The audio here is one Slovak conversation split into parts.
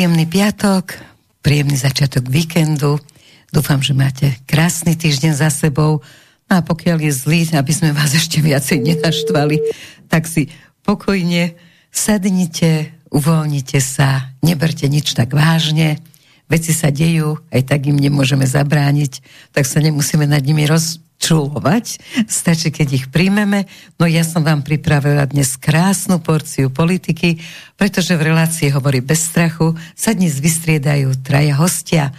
Príjemný piatok, príjemný začiatok víkendu. Dúfam, že máte krásny týždeň za sebou. No a pokiaľ je zlý, aby sme vás ešte viacej nenaštvali, tak si pokojne sadnite, uvoľnite sa, neberte nič tak vážne. Veci sa dejú, aj tak im nemôžeme zabrániť, tak sa nemusíme nad nimi roz, čulovať, stačí, keď ich príjmeme. No ja som vám pripravila dnes krásnu porciu politiky, pretože v relácii hovorí bez strachu sa dnes vystriedajú traja hostia.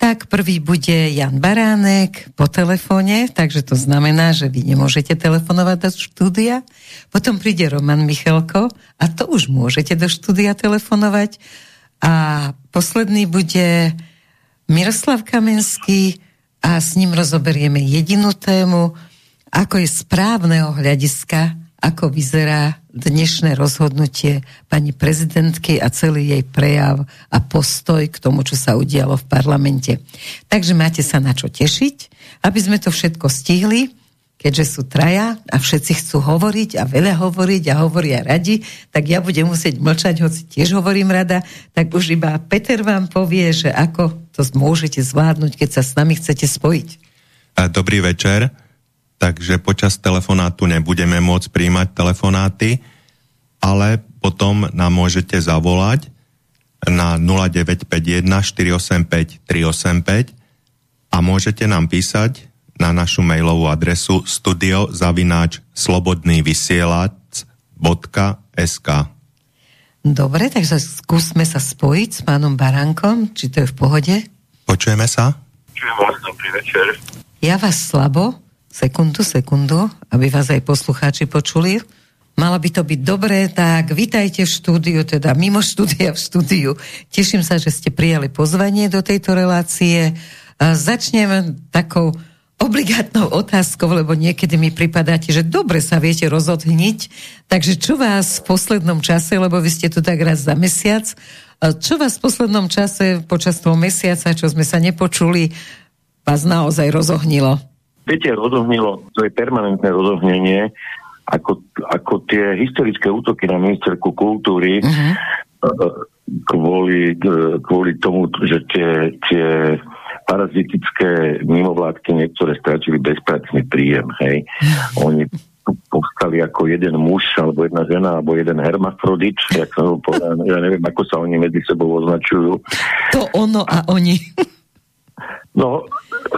Tak prvý bude Jan Baránek po telefóne, takže to znamená, že vy nemôžete telefonovať do štúdia. Potom príde Roman Michalko a to už môžete do štúdia telefonovať. A posledný bude Miroslav Kamenský, a s ním rozoberieme jedinú tému, ako je správneho hľadiska, ako vyzerá dnešné rozhodnutie pani prezidentky a celý jej prejav a postoj k tomu, čo sa udialo v parlamente. Takže máte sa na čo tešiť, aby sme to všetko stihli keďže sú traja a všetci chcú hovoriť a veľa hovoriť a hovoria radi, tak ja budem musieť mlčať, hoci tiež hovorím rada, tak už iba Peter vám povie, že ako to môžete zvládnuť, keď sa s nami chcete spojiť. Dobrý večer. Takže počas telefonátu nebudeme môcť príjmať telefonáty, ale potom nám môžete zavolať na 0951 485 385 a môžete nám písať na našu mailovú adresu studiozavináč slobodnývysielac.sk Dobre, takže skúsme sa spojiť s pánom Barankom, či to je v pohode? Počujeme sa? Počujem vás, dobrý večer. Ja vás slabo, sekundu, sekundu, aby vás aj poslucháči počuli. Malo by to byť dobré, tak vitajte v štúdiu, teda mimo štúdia v štúdiu. Teším sa, že ste prijali pozvanie do tejto relácie. Začnem takou obligátnou otázkou, lebo niekedy mi pripadáte, že dobre sa viete rozhodniť. Takže čo vás v poslednom čase, lebo vy ste tu tak raz za mesiac, čo vás v poslednom čase počas toho mesiaca, čo sme sa nepočuli, vás naozaj rozohnilo? Viete, rozohnilo, to je permanentné rozohnenie, ako, ako tie historické útoky na ministerku kultúry uh-huh. kvôli, kvôli tomu, že tie, tie parazitické mimovládky niektoré stratili bezpracný príjem, hej. Oni povstali ako jeden muž, alebo jedna žena, alebo jeden hermafrodit, jak sa povedal, ja neviem, ako sa oni medzi sebou označujú. To ono a oni. No,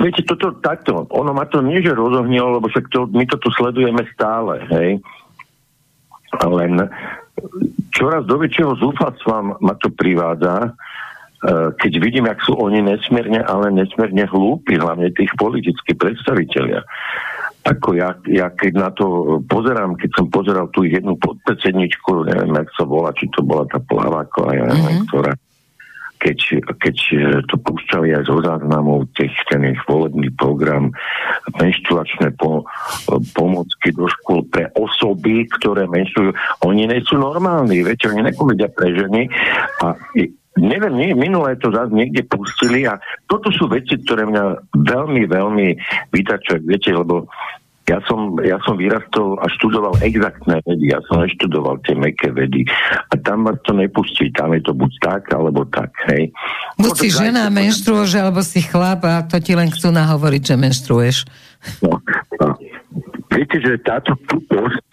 viete, toto takto, ono ma to nie, že rozohnilo, lebo však to, my to tu sledujeme stále, hej. Len čoraz do väčšieho zúfalstva ma to privádza, keď vidím, jak sú oni nesmierne, ale nesmierne hlúpi, hlavne tých politických predstaviteľia. Ako ja, ja keď na to pozerám, keď som pozeral tú jednu podpredsedničku, neviem, jak sa volá, či to bola tá Plaváková, ja neviem, mm-hmm. ktorá keď, keď eh, to púšťali aj zo záznamov tých, ten ich volebný program, menštruačné po, eh, pomocky do škôl pre osoby, ktoré menštrujú, oni nie sú normálni, viete, oni nepovedia pre ženy a Neviem, nie, minulé to zase niekde pustili a toto sú veci, ktoré mňa veľmi, veľmi vytačujú, viete, lebo ja som, ja som vyrastol a študoval exaktné vedy, ja som neštudoval tie meké vedy a tam vás to nepustí, tam je to buď tak, alebo tak, hej. Buď no, si žena, to... menštruoš, alebo si chlap a to ti len chcú nahovoriť, že menštruuješ. No, no. Viete, že táto tuposť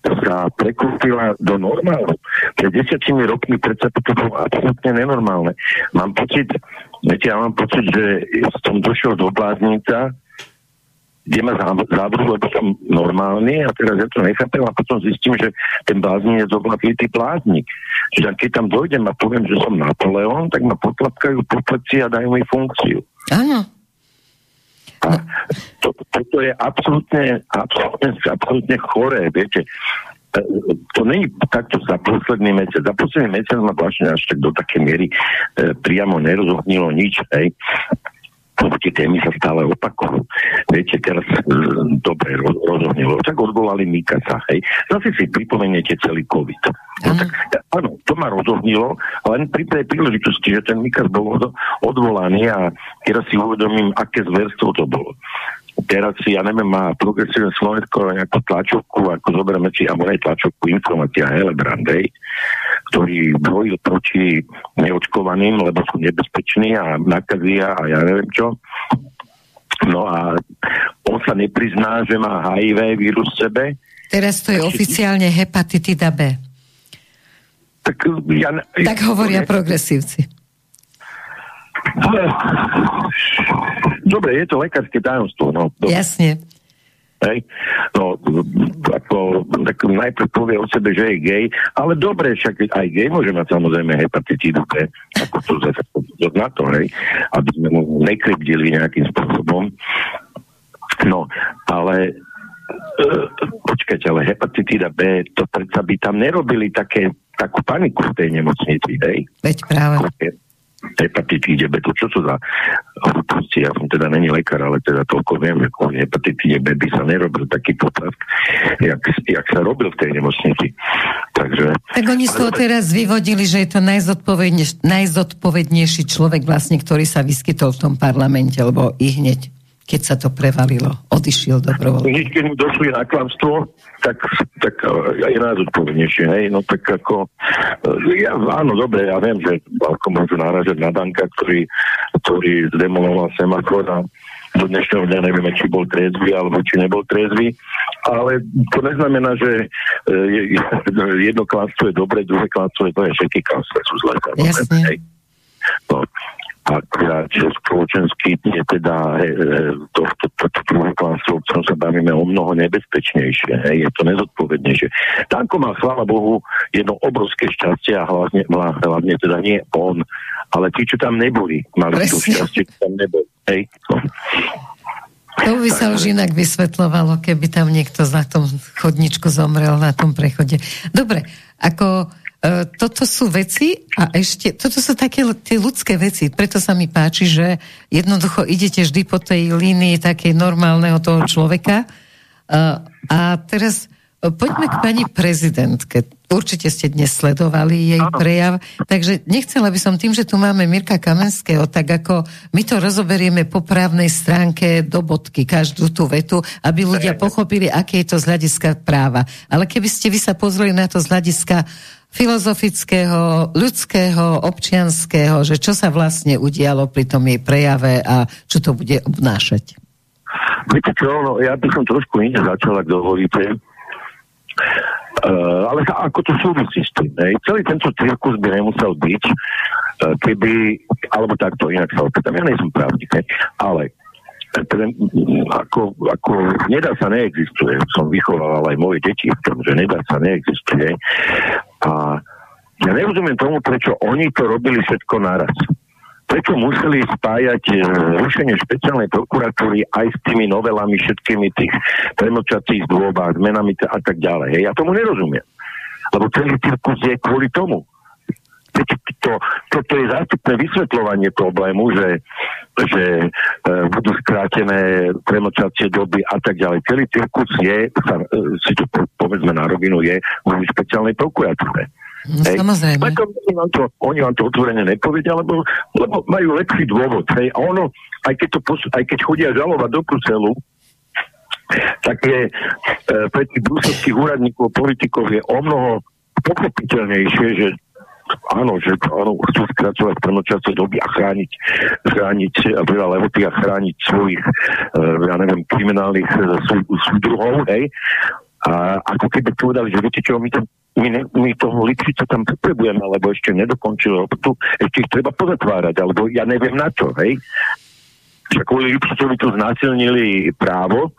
sa prekúpila do normálu. Pred desiatimi rokmi predsa to bolo absolútne nenormálne. Mám pocit, viete, ja mám pocit, že som došiel do bláznica, kde ma závrú, lebo som normálny a teraz ja to nechápem a potom zistím, že ten bláznik je zoblatlý bláznik. Čiže keď tam dojdem a poviem, že som Napoleon, tak ma potlapkajú po pleci a dajú mi funkciu. Áno. A to, toto je absolútne, absolútne, absolútne choré, viete. E, to není takto za posledný mesiac. Za posledný mesiac ma vlastne až tak do také miery e, priamo nerozohnilo nič, hej tie témy sa stále opakujú. Viete, teraz e, dobre roz, rozhodnilo, tak odvolali Mikasa, hej. Zase si pripomeniete celý COVID. No, tak, áno, to ma rozohnilo, len pri tej príležitosti, že ten Mikas bol od, odvolaný a teraz si uvedomím, aké zverstvo to bolo teraz si, ja neviem, má progresívne Slovensko nejakú tlačovku, ako zoberieme si, alebo aj tlačovku informácia Helebrandej, ktorý bojil proti neočkovaným, lebo sú nebezpeční a nakazia a ja neviem čo. No a on sa neprizná, že má HIV vírus v sebe. Teraz to je oficiálne hepatitida B. Tak, ja, tak hovoria progresívci. Dobre, je to lekárske tajomstvo. No. Dobre. Jasne. Hej. No, ako, tak najprv povie o sebe, že je gay, ale dobre, však aj gay môže mať samozrejme hepatitídu B, ako to zase na to, hej, aby sme mu nekrivdili nejakým spôsobom. No, ale e, počkajte, ale hepatitída B, to predsa by tam nerobili také, takú paniku v tej nemocnici, hej? Veď práve hepatitíde B. To čo to za hlúposti? Ja som teda není lekár, ale teda toľko viem, že kvôli hepatitíde B by sa nerobil taký poplav, jak, jak sa robil v tej nemocnici. Takže... Tak oni z toho teraz vyvodili, že je to najzodpovednejší, najzodpovednejší človek vlastne, ktorý sa vyskytol v tom parlamente, lebo i hneď keď sa to prevalilo, odišiel dobrovoľne. Hneď keď mu došli na klamstvo, tak, tak e, je nás odpovednejšie, hej, no tak ako, e, ja, áno, dobre, ja viem, že ako môžu náražať na Danka, ktorý, ktorý zdemoloval semafor a do dnešného dňa nevieme, či bol triezvy alebo či nebol triezvy, ale to neznamená, že e, jedno klamstvo je dobre, druhé klamstvo je to, je všetky klamstva sú zlé. Jasne. No, že spoločenský je teda to, to, to, to druhé klanstvo, o ktorom sa bavíme, o mnoho nebezpečnejšie, hej, je to nezodpovednejšie. Tanko má, chvála Bohu, jedno obrovské šťastie a hlavne, hlavne teda nie on, ale tí, čo tam neboli, mali Presne. to šťastie, čo tam neboli. Hej. No. To by sa už inak vysvetlovalo, keby tam niekto na tom chodničku zomrel, na tom prechode. Dobre, ako toto sú veci a ešte, toto sú také tie ľudské veci, preto sa mi páči, že jednoducho idete vždy po tej línii takej normálneho toho človeka. Uh, a teraz uh, poďme k pani prezidentke. Určite ste dnes sledovali jej prejav, takže nechcela by som tým, že tu máme Mirka Kamenského, tak ako my to rozoberieme po právnej stránke do bodky, každú tú vetu, aby ľudia pochopili, aké je to z hľadiska práva. Ale keby ste vy sa pozreli na to z hľadiska uh, filozofického, ľudského, občianského, že čo sa vlastne udialo pri tom jej prejave a čo to bude obnášať? Viete čo, no, ja by som trošku iné začal, ak dovolíte. Uh, ale ako to súvisí s tým, ne? celý tento cirkus by nemusel byť, uh, keby, alebo takto inak sa opýtam, ja nie som právnik, ne? ale teda, ako, ako nedá sa neexistuje. Som vychoval aj moje deti v tom, že nedá sa neexistuje. A ja nerozumiem tomu, prečo oni to robili všetko naraz. Prečo museli spájať e, rušenie špeciálnej prokuratúry aj s tými novelami všetkými tých premočacích dôbách, zmenami a tak ďalej. Ja tomu nerozumiem. Lebo celý cirkus je kvôli tomu to, toto je zástupné vysvetľovanie problému, že, že e, budú skrátené premočacie doby a tak ďalej. Celý cirkus je, sa, e, si to povedzme na rovinu, je v špeciálnej prokuratúre. No, hej. Samozrejme. Oni vám, to, oni vám to otvorene nepovedia, lebo, lebo majú lepší dôvod. Hej. A ono, aj keď, to, aj keď chodia žalovať do Bruselu, tak je e, pre tých bruselských úradníkov, politikov je o mnoho pochopiteľnejšie, že áno, že áno, chcú skracovať plnočasové doby a chrániť, chrániť veľa lehoty a chrániť svojich, uh, ja neviem, kriminálnych uh, súdruhov, hej. A ako keby povedali, že viete čo, my, to, my, ne, my toho Litvica tam potrebujeme, lebo ešte nedokončili tu ešte ich treba pozatvárať, alebo ja neviem na čo, hej. Však kvôli Lipšicovi tu znásilnili právo,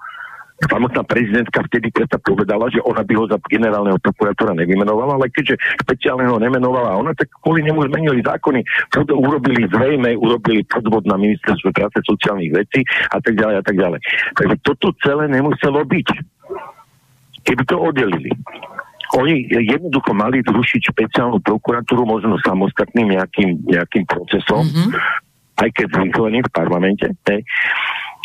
samotná prezidentka vtedy predsa povedala, že ona by ho za generálneho prokurátora nevymenovala, ale keďže špeciálneho nemenovala ona, tak kvôli nemu zmenili zákony, to urobili zrejme, urobili podvod na ministerstve práce sociálnych vecí a tak ďalej a tak ďalej. Takže toto celé nemuselo byť. Keby to oddelili. Oni jednoducho mali zrušiť špeciálnu prokuratúru možno samostatným nejakým, nejakým procesom, mm-hmm. aj keď zrýchleným v parlamente. Hej.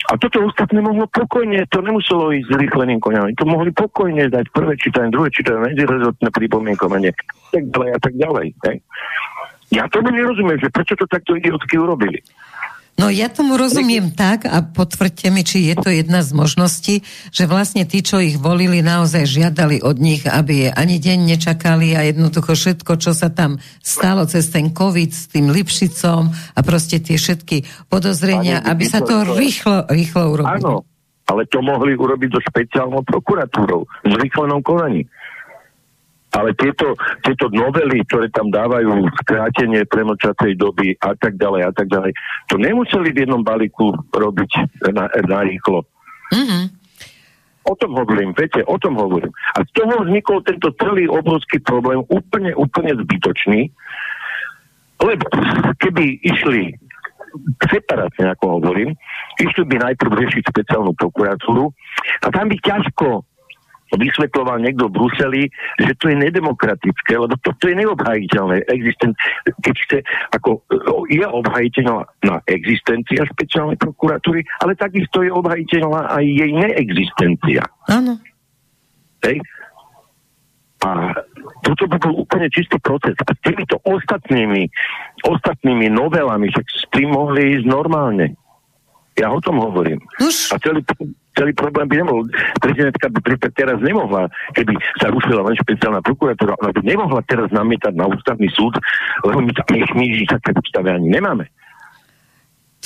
A toto ostatné mohlo pokojne, to nemuselo ísť s rýchleným koňami. To mohli pokojne dať prvé čítanie, druhé čítanie, medzirezortné pripomienkovanie, tak ďalej a tak ďalej. Hej. Ja tomu nerozumiem, že prečo to takto idiotsky urobili. No ja tomu rozumiem tak a potvrďte mi, či je to jedna z možností, že vlastne tí, čo ich volili, naozaj žiadali od nich, aby je ani deň nečakali a jednoducho všetko, čo sa tam stalo cez ten COVID s tým Lipšicom a proste tie všetky podozrenia, aby sa to rýchlo, rýchlo urobilo. Áno, ale to mohli urobiť do špeciálnou prokuratúrou, v zrýchlenom konaní. Ale tieto, tieto novely, ktoré tam dávajú skrátenie premočatej doby a tak ďalej a tak ďalej, to nemuseli v jednom balíku robiť na, na rýchlo. Mm-hmm. O tom hovorím, viete, o tom hovorím. A z toho vznikol tento celý obrovský problém, úplne, úplne zbytočný, lebo keby išli separátne, ako hovorím, išli by najprv riešiť špeciálnu prokuratúru a tam by ťažko vysvetloval niekto v Bruseli, že to je nedemokratické, lebo to, to je neobhajiteľné. Existen- keď chce, ako, je obhajiteľná na existencia špeciálnej prokuratúry, ale takisto je obhajiteľná aj jej neexistencia. Áno. Hej? A toto by bol úplne čistý proces. A s týmito ostatnými, ostatnými novelami, však s tým mohli ísť normálne. Ja o tom hovorím. Už. A celý, celý problém by nemohol. Prezidentka by teraz nemohla, keby sa rušila len špeciálna prokuratúra, ona by nemohla teraz namietať na ústavný súd, lebo my, my, my také ústave ani nemáme.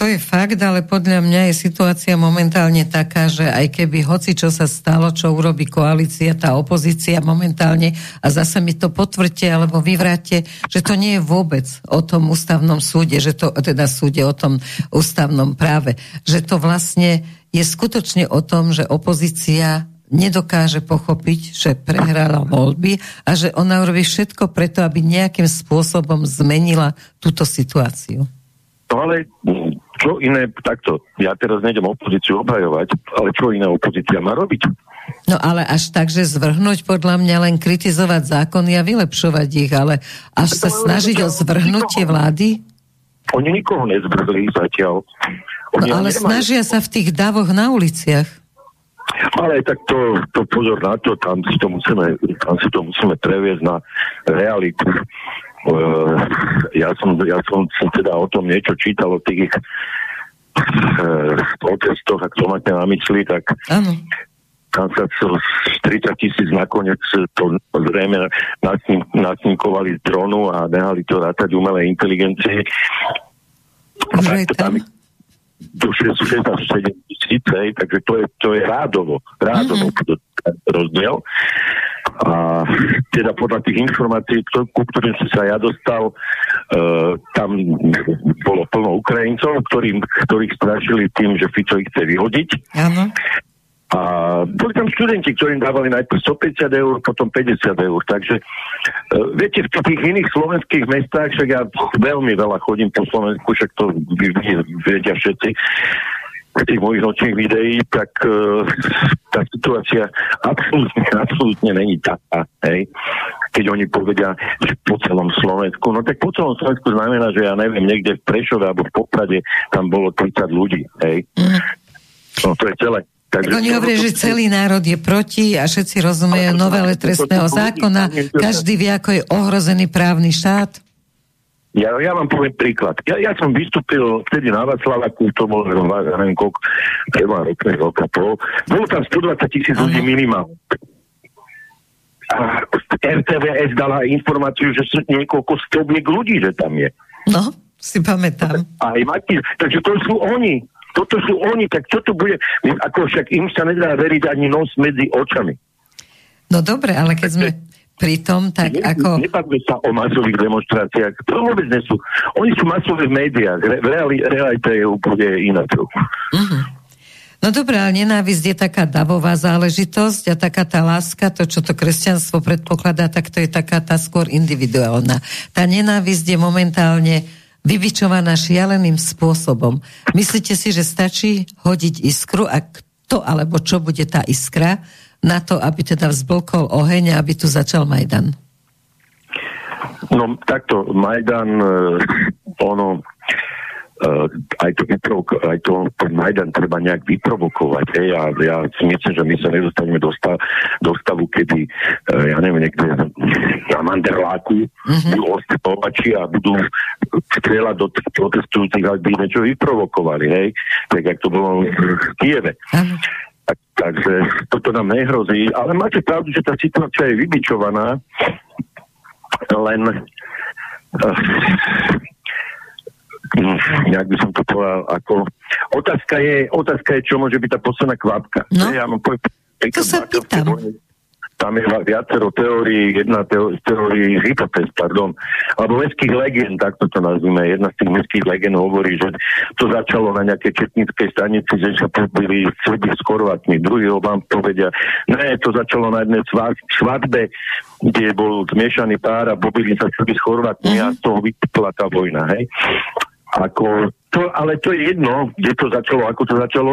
To je fakt, ale podľa mňa je situácia momentálne taká, že aj keby hoci čo sa stalo, čo urobí koalícia, tá opozícia momentálne, a zase mi to potvrďte alebo vyvráte, že to nie je vôbec o tom ústavnom súde, že to, teda súde o tom ústavnom práve, že to vlastne je skutočne o tom, že opozícia nedokáže pochopiť, že prehrala voľby a že ona urobí všetko preto, aby nejakým spôsobom zmenila túto situáciu. No ale čo iné, takto, ja teraz nejdem opozíciu obhajovať, ale čo iná opozícia má robiť? No ale až tak, že zvrhnúť podľa mňa len kritizovať zákony a vylepšovať ich, ale až sa snažiť o zvrhnutie vlády? Oni nikoho nezvrhli zatiaľ. No, ale nemajú... snažia sa v tých davoch na uliciach. Ale tak to, to pozor na to, tam si to musíme, tam si to musíme previesť na realitu. Uh, ja, som, ja som teda o tom niečo čítal o tých uh, protestoch, ak to máte na mysli, tak ano. tam sa 30 tisíc nakoniec to zrejme nasníkovali z dronu a nehali to rátať umelej inteligencie. Už tam? Do 67 tisíc, takže to je, to je rádovo, rádovo mm-hmm. rozdiel. A teda podľa tých informácií, ku ktorým som sa ja dostal, uh, tam bolo plno Ukrajincov, ktorým, ktorých strašili tým, že Fico ich chce vyhodiť. Áno. A boli tam študenti, ktorým dávali najprv 150 eur, potom 50 eur. Takže uh, viete, v tých iných slovenských mestách, však ja veľmi veľa chodím po Slovensku, však to vedia všetci, tých mojich nočných videí, tak uh, tá situácia absolútne, absolútne není taká, hej. Keď oni povedia, že po celom Slovensku, no tak po celom Slovensku znamená, že ja neviem, niekde v Prešove alebo v Poprade tam bolo 30 ľudí, hej. Mm. No to je celé. Takže oni hovoria, že celý národ je proti a všetci rozumejú novele trestného zákona, každý vie, ako je ohrozený právny štát. Ja, ja vám poviem príklad. Ja, ja som vystúpil vtedy na Václavaku, to bolo, neviem, koľko, dva roky, roka pol. Bolo tam 120 tisíc ľudí minimálne. A RTVS dala informáciu, že sú niekoľko stoviek ľudí, že tam je. No, si pamätám. Aj Mati, takže to sú oni. Toto sú oni, tak čo to bude? Ako však im sa nedá veriť ani nos medzi očami. No dobre, ale keď sme pritom tak ne, ako... Nebavme sa o masových demonstráciách. To vôbec nie sú. Oni sú masové v médiách. Re, reali, realita je úplne iná trochu. Uh-huh. No dobré, ale nenávisť je taká davová záležitosť a taká tá láska, to, čo to kresťanstvo predpokladá, tak to je taká tá skôr individuálna. Tá nenávisť je momentálne vybičovaná šialeným spôsobom. Myslíte si, že stačí hodiť iskru a kto alebo čo bude tá iskra, na to, aby teda vzblkol oheň a aby tu začal Majdan? No takto, Majdan, e, ono, aj, to, aj to ten Majdan treba nejak vyprovokovať. Hej? A ja si myslím, že my sa nedostaneme do, stav, do stavu, kedy, uh, ja neviem, niekde na Manderláku mm-hmm. budú ostrepovači a budú strieľať do protestujúcich, ak by niečo vyprovokovali. Hej? Tak, jak to bolo v Kieve. Mm-hmm. Tak, takže toto nám nehrozí. Ale máte pravdu, že tá situácia je vybičovaná, len uh, nejak by som to povedal, ako otázka je, otázka je, čo môže byť tá posledná kvapka. No, ja mám poved, to sa pýtam. Tam je viacero teórií, jedna z teórií hypotéz, pardon, alebo mestských legend, takto to nazvime. Jedna z tých mestských legend hovorí, že to začalo na nejakej četníckej stanici, že sa pobili Srbi s Chorvátmi. Druhý vám povedia, ne, to začalo na jednej svadbe, kde bol zmiešaný pár a pobili sa Srbi s Chorvátmi mm-hmm. a z toho vypla tá vojna, hej. Ako to, ale to je jedno, kde to začalo, ako to začalo.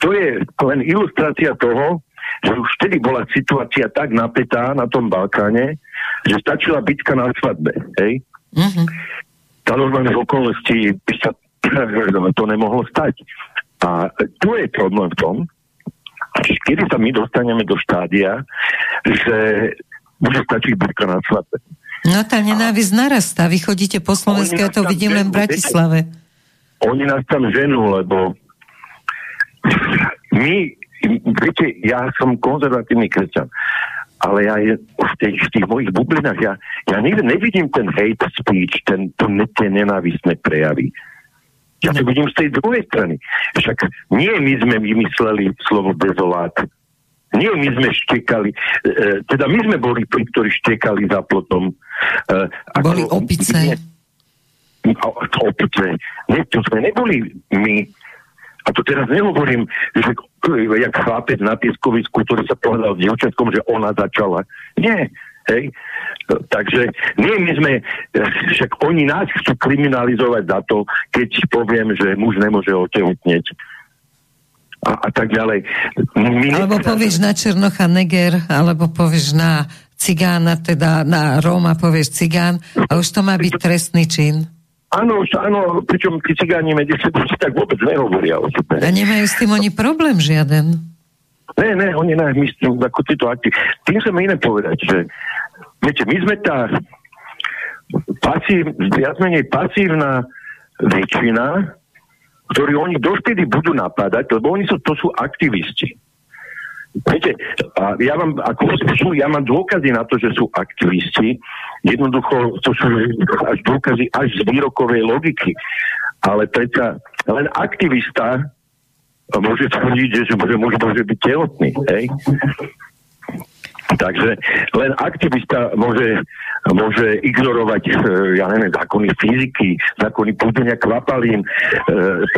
To je len ilustrácia toho, že už vtedy bola situácia tak napätá na tom Balkáne, že stačila bitka na svadbe. Hej? Mm-hmm. Za normálnych okolností by sa to nemohlo stať. A tu je problém v tom, kedy sa my dostaneme do štádia, že bude stačiť bitka na svadbe. No tá nenávisť narastá. Vy chodíte po Slovensku, ja to vidím len v Bratislave. Oni nás tam ženú, lebo my, viete, ja som konzervatívny kresťan, ale ja je, v, tých, v tých mojich bublinách, ja, ja nikdy nevidím ten hate speech, ten, to, tie nenávistné prejavy. Ja to vidím z tej druhej strany. Však nie my sme vymysleli slovo dezolát, nie, my sme štekali, e, e, teda my sme boli tí, ktorí štekali za plotom. E, ako, boli opice. Nie, opice. Nie, to sme neboli my. A to teraz nehovorím, že jak chlapec na pieskovisku, ktorý sa povedal s dievčatkom, že ona začala. Nie, hej. Takže nie, my sme, však oni nás chcú kriminalizovať za to, keď poviem, že muž nemôže otehotneť a, a tak ďalej. My alebo povieš na Černocha neger, alebo povieš na cigána, teda na Róma povieš cigán a už to má byť trestný čin. Áno, áno, pričom tí cigáni medzi sebou si tak vôbec nehovoria o sebe. A nemajú s tým oni problém žiaden. Ne, ne, oni ne, my ako títo akty. Tým sa iné povedať, že viete, my sme tá pasív, viac menej pasívna väčšina, ktorí oni dovtedy budú napadať, lebo oni sú, to sú aktivisti. Viete, a ja mám, ako sú, ja mám dôkazy na to, že sú aktivisti. Jednoducho, to sú až dôkazy až z výrokovej logiky. Ale predsa len aktivista môže tvrdiť, že, že muž môže byť tehotný. Hej? Takže len aktivista môže, môže ignorovať, e, ja neviem, zákony fyziky, zákony púdenia kvapalín, e,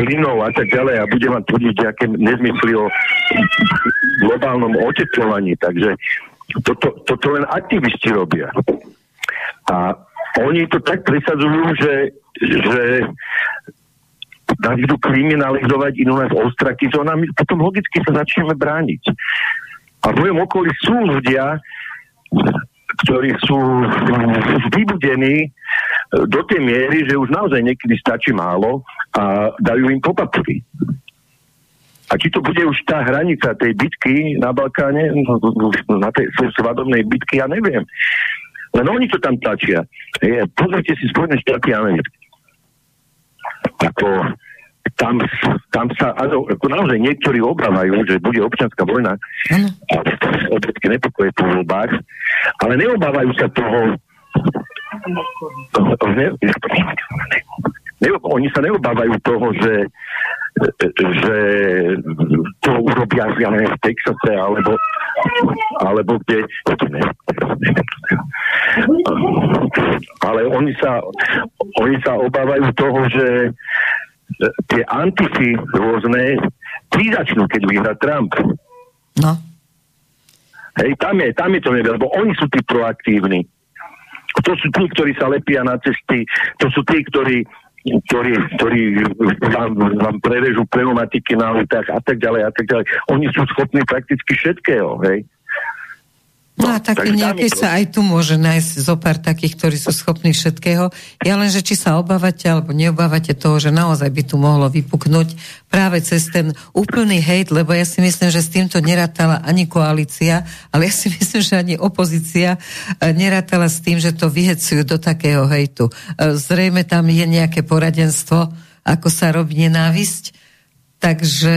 plynov a tak ďalej a bude vám tvrdiť nejaké nezmysly o globálnom oteplovaní. Takže toto, toto len aktivisti robia. A oni to tak presadzujú, že, že nás idú kriminalizovať, idú nás ostrakizovať a my potom logicky sa začneme brániť. A v mojom okolí sú ľudia, ktorí sú vybudení do tej miery, že už naozaj niekedy stačí málo a dajú im popapky. A či to bude už tá hranica tej bitky na Balkáne, na tej svadobnej bitky, ja neviem. Len oni to tam tlačia. Pozrite si Spojené štáty americké. Ako tam, tam sa, ano, ako naozaj niektorí obávajú, že bude občianská vojna a obrovské nepokoje po voľbách, ale neobávajú sa toho, ne, ne, oni sa neobávajú toho, že že to urobia ja neviem, v Texase alebo alebo kde ale oni sa oni sa obávajú toho, že tie antify rôzne, tí začnú, keď vyhrá Trump. No. Hej, tam je, tam je to nevie, lebo oni sú tí proaktívni. To sú tí, ktorí sa lepia na cesty, to sú tí, ktorí ktorí, ktorí vám, vám prerežú pneumatiky na autách a tak ďalej a tak ďalej. Oni sú schopní prakticky všetkého, hej. No a také nejaké sa aj tu môže nájsť zo pár takých, ktorí sú schopní všetkého. Ja len, že či sa obávate alebo neobávate toho, že naozaj by tu mohlo vypuknúť práve cez ten úplný hejt, lebo ja si myslím, že s týmto nerátala ani koalícia, ale ja si myslím, že ani opozícia e, nerátala s tým, že to vyhecujú do takého hejtu. E, zrejme tam je nejaké poradenstvo, ako sa robí nenávisť, takže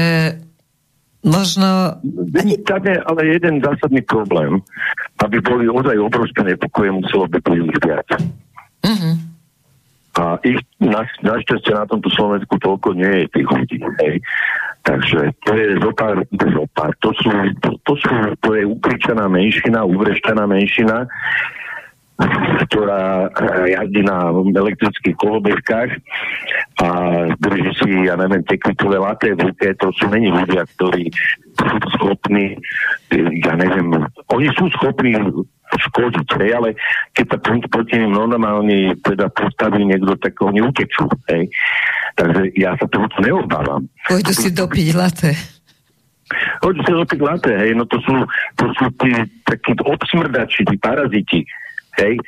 Možno... Je ale jeden zásadný problém. Aby boli ozaj obrovské nepokoje, muselo by príliš viac. Uh-huh. A ich na, našťastie na tomto Slovensku toľko nie je tých ľudí. Hej. Takže to je zopár, zopár. To sú, to, to sú, to je ukričaná menšina, uvreštená menšina, ktorá eh, jazdí na elektrických kolobežkách a drží si, ja neviem, tekvitové laté v ruke, to sú není ľudia, ktorí sú schopní, ja neviem, oni sú schopní škodiť, hej, ale keď sa proti ním normálne teda postaví niekto, tak oni utečú, hej. Takže ja sa toho neobávam. Pôjdu si dopiť laté. Pôjdu si dopiť laté, hej, no to sú, to sú tí takí obsmrdači, tí paraziti, hej,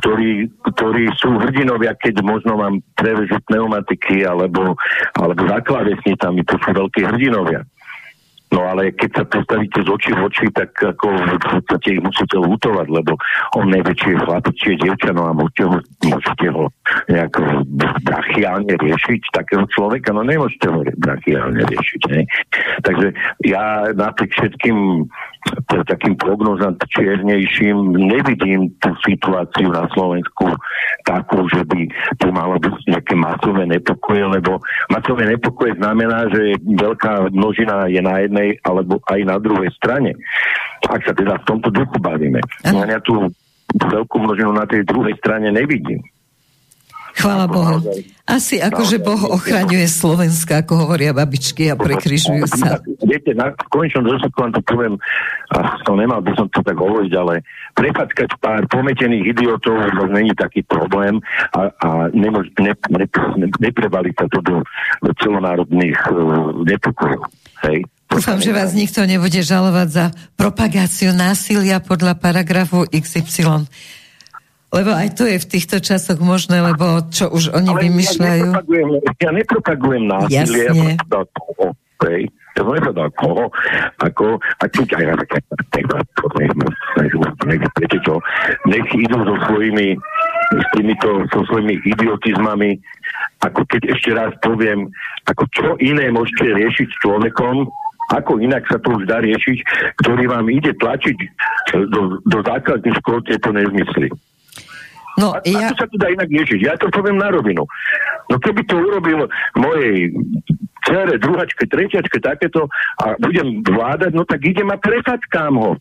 ktorí, ktorí sú hrdinovia, keď možno vám prevežú pneumatiky alebo, alebo za klavesnicami, to sú veľkí hrdinovia. No ale keď sa postavíte z očí v oči, tak ako v podstate ich musíte lutovať, lebo on nevie, či je chlapec, či je dievča, no a môžete ho, môžete ho nejako brachiálne riešiť, takého človeka, no nemôžete ho brachiálne riešiť. Ne? Takže ja napriek všetkým takým prognozám čiernejším nevidím tú situáciu na Slovensku takú, že by tu malo byť nejaké masové nepokoje, lebo masové nepokoje znamená, že veľká množina je na jednej alebo aj na druhej strane. Ak sa teda v tomto duchu bavíme. Ja tu veľkú množinu na tej druhej strane nevidím. Chvála Bohu. Asi akože Boh ochraňuje Slovenska, ako hovoria babičky a prekryžujú sa. Viete, na konečnom dôsledku vám to poviem, a to nemal by som to tak hovoriť, ale prepackať pár pometených idiotov to není taký problém a, a nemož, ne, ne, ne, neprebali sa to do, do celonárodných uh, nepokojov. Hej? Dúfam, že vás nikto nebude žalovať za propagáciu násilia podľa paragrafu XY. Lebo aj to je v týchto časoch možné, lebo čo už oni Ale vymýšľajú. Ja nepropagujem, ja nepropagujem násilie. Jasne. Ja. Ja som nepovedal koho, ako, a keď aj na také, viete čo, nech idú so svojimi, s týmito, so svojimi idiotizmami, ako keď ešte raz poviem, ako čo iné môžete riešiť s človekom, ako inak sa to už dá riešiť, ktorý vám ide tlačiť do, do základných škôl tieto nezmysly. No, a, ja... Ako sa to dá inak riešiť? Ja to poviem na rovinu. No keby to urobil mojej cere, druhačke, tretiačke, takéto a budem vládať, no tak idem a prefackám ho.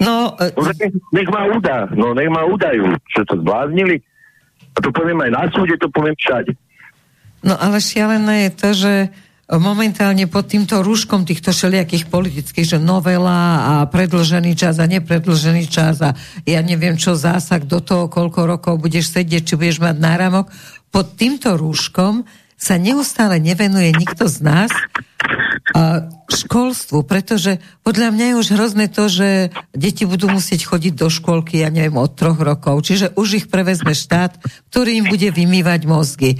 No, uh... no nech, nech ma udá, no nech ma udajú, čo to zbláznili. A to poviem aj na súde, to poviem všade. No ale šialené je to, že momentálne pod týmto rúškom týchto všelijakých politických, že novela a predlžený čas a nepredlžený čas a ja neviem čo zásah do toho, koľko rokov budeš sedieť, či budeš mať náramok, pod týmto rúškom sa neustále nevenuje nikto z nás školstvu, pretože podľa mňa je už hrozné to, že deti budú musieť chodiť do školky, ja neviem, od troch rokov, čiže už ich prevezme štát, ktorý im bude vymývať mozgy.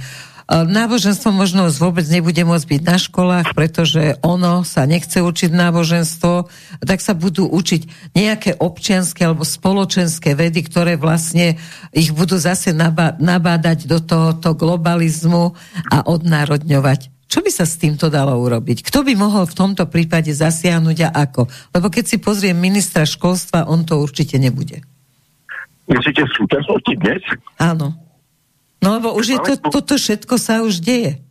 Náboženstvo možno vôbec nebude môcť byť na školách, pretože ono sa nechce učiť náboženstvo, tak sa budú učiť nejaké občianské alebo spoločenské vedy, ktoré vlastne ich budú zase nabádať do tohoto globalizmu a odnárodňovať. Čo by sa s týmto dalo urobiť? Kto by mohol v tomto prípade zasiahnuť a ako? Lebo keď si pozriem ministra školstva, on to určite nebude. Myslíte v súčasnosti dnes? Áno. No lebo už je to, toto všetko sa už deje.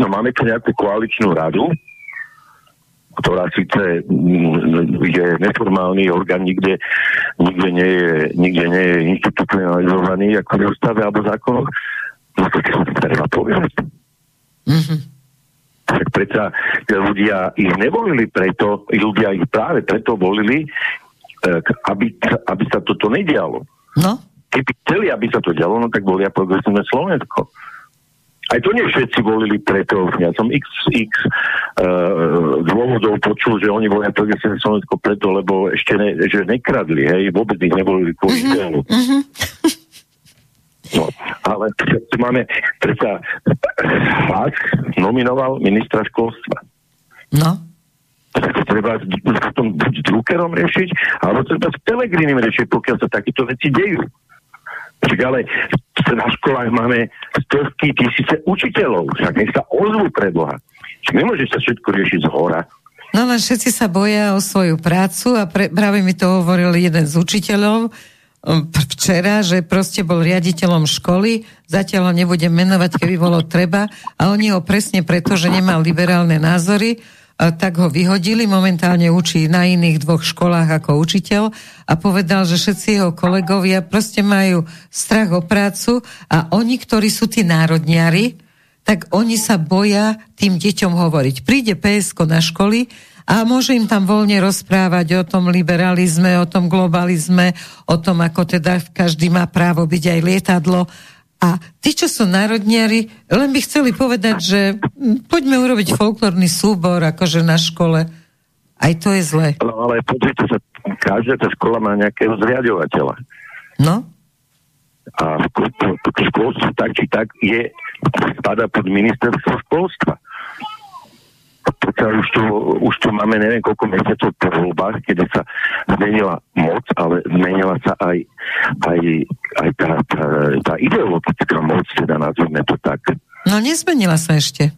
No máme tu nejakú koaličnú radu, ktorá síce mm, je neformálny orgán, nikde, nikde, nie, je, nikde nie je institucionalizovaný ako v ústave alebo zákonoch, no to treba povedať. Mm-hmm. Tak predsa ľudia ich nevolili preto, ľudia ich práve preto volili, eh, aby, aby sa toto nedialo. No, chceli, aby sa to dialo, no tak volia progresívne Slovensko. aj to nie všetci volili preto. Ja som x, x uh, dôvodov počul, že oni volia progresívne Slovensko preto, lebo ešte ne, že nekradli, hej, vôbec ich nevolili kvôli uh-huh, uh-huh. No, ale tu máme, predsa Hák nominoval ministra školstva. No. Tak to treba potom buď Druckerom riešiť, alebo treba s Pelegrinim riešiť, pokiaľ sa takéto veci dejú. Však ale na školách máme stovky tisíce učiteľov, však nech sa ozvú pre Boha. Však nemôže sa všetko riešiť z hora. No len všetci sa boja o svoju prácu a pre, práve mi to hovoril jeden z učiteľov um, včera, že proste bol riaditeľom školy, zatiaľ ho nebudem menovať, keby bolo treba a oni ho presne preto, že nemal liberálne názory, tak ho vyhodili, momentálne učí na iných dvoch školách ako učiteľ a povedal, že všetci jeho kolegovia proste majú strach o prácu a oni, ktorí sú tí národniari, tak oni sa boja tým deťom hovoriť. Príde PSK na školy a môže im tam voľne rozprávať o tom liberalizme, o tom globalizme, o tom, ako teda každý má právo byť aj lietadlo a tí, čo sú národniari, len by chceli povedať, že poďme urobiť folklórny súbor, akože na škole. Aj to je zle. No ale pozrite sa, každá tá škola má nejakého zriadovateľa. No? A školstvo tak či tak je, spada pod ministerstvo školstva pokiaľ už tu, už tu máme neviem koľko mesiacov po voľbách, kedy sa zmenila moc, ale zmenila sa aj, aj, aj tá, tá, tá ideologická moc, teda nazvime to tak. No nezmenila sa ešte.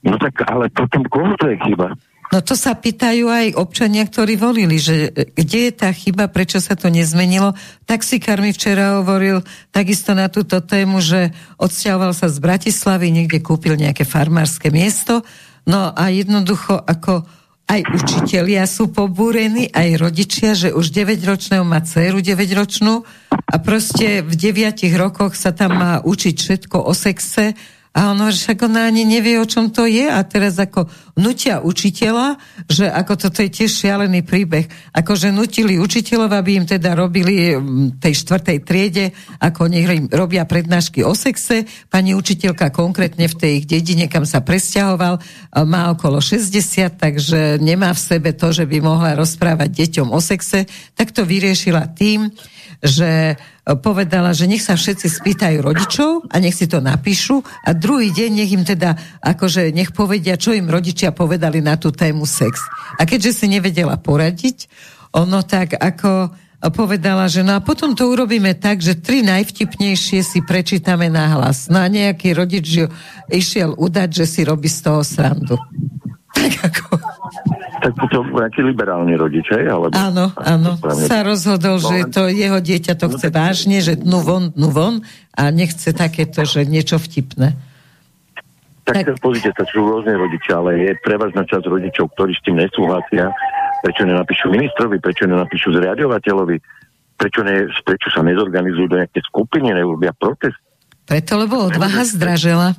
No tak, ale potom koho to je chyba? No to sa pýtajú aj občania, ktorí volili, že kde je tá chyba, prečo sa to nezmenilo. Taxikár mi včera hovoril takisto na túto tému, že odsťahoval sa z Bratislavy, niekde kúpil nejaké farmárske miesto No a jednoducho ako aj učitelia sú pobúrení, aj rodičia, že už 9-ročného má dceru 9-ročnú a proste v 9 rokoch sa tam má učiť všetko o sexe a on hovorí, však ona ani nevie, o čom to je. A teraz ako nutia učiteľa, že ako toto je tiež šialený príbeh, ako že nutili učiteľov, aby im teda robili tej štvrtej triede, ako nech robia prednášky o sexe. Pani učiteľka konkrétne v tej ich dedine, kam sa presťahoval, má okolo 60, takže nemá v sebe to, že by mohla rozprávať deťom o sexe, tak to vyriešila tým, že povedala, že nech sa všetci spýtajú rodičov a nech si to napíšu a druhý deň nech im teda, akože nech povedia, čo im rodičia povedali na tú tému sex. A keďže si nevedela poradiť, ono tak ako povedala, že no a potom to urobíme tak, že tri najvtipnejšie si prečítame na hlas. No a nejaký rodič išiel udať, že si robí z toho srandu. Tak ako... Tak to nejaký liberálny rodič, hej? Alebo... Áno, áno. Sa rozhodol, že to jeho dieťa to chce vážne, že dnu von, dnu von a nechce takéto, že niečo vtipné. Tak, tak pozrite sa, sú rôzne rodičia, ale je prevažná časť rodičov, ktorí s tým nesúhlasia. Prečo nenapíšu ministrovi, prečo nenapíšu zriadovateľovi, prečo, ne, prečo sa nezorganizujú do nejaké skupiny, neurobia protest. Preto, lebo odvaha zdražela.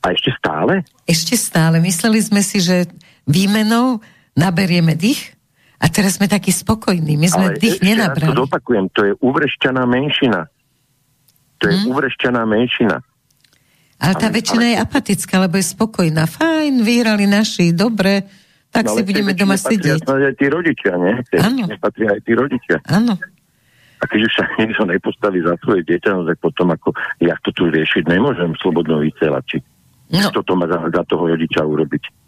A ešte stále? Ešte stále. Mysleli sme si, že výmenou naberieme dých a teraz sme takí spokojní. My sme Ale dých nenabrali. Ja to zopakujem, to je uvrešťaná menšina. To je hmm? uvrešťaná menšina. Ale tá ale, väčšina ale... je apatická, lebo je spokojná. Fajn, vyhrali naši, dobre, tak no, si budeme doma sedieť. Ale aj tí rodičia, nie? Áno. Nepatria aj tí rodičia. Áno. A keď už sa niekto nepostaví za svoje dieťa, no tak potom ako, ja to tu riešiť nemôžem slobodno vysielači. No. Kto to má za, za toho rodiča urobiť?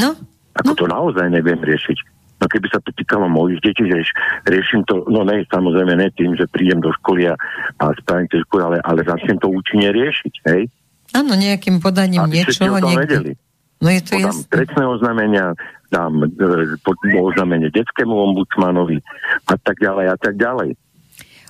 No. Ako no. to naozaj neviem riešiť. No keby sa to týkalo mojich detí, že riešim to, no ne, samozrejme ne tým, že prídem do školy a, a spravím to školy, ale, ale začnem to účinne riešiť, hej? Áno, nejakým podaním Aby niečoho niekde. No je to Podám trestné oznámenia, dám e, oznámenie detskému ombudsmanovi a tak ďalej a tak ďalej.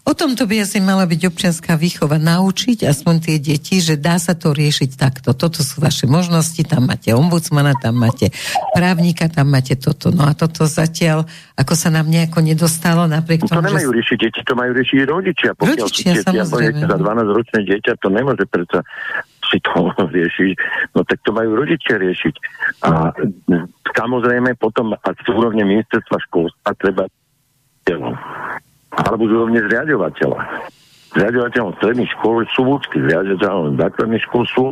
O tomto by asi mala byť občianská výchova, naučiť aspoň tie deti, že dá sa to riešiť takto. Toto sú vaše možnosti, tam máte ombudsmana, tam máte právnika, tam máte toto. No a toto zatiaľ, ako sa nám nejako nedostalo, napriek tomu, To nemajú že... riešiť deti, to majú riešiť rodičia. Pokiaľ rodičia, samozrejme. Za 12-ročné dieťa to nemôže predsa si to riešiť, no tak to majú rodičia riešiť. A samozrejme potom a z úrovne ministerstva školstva treba alebo z úrovne zriadovateľa. riadovateľom stredných škôl sú ľudskí, riadovateľom základných škôl sú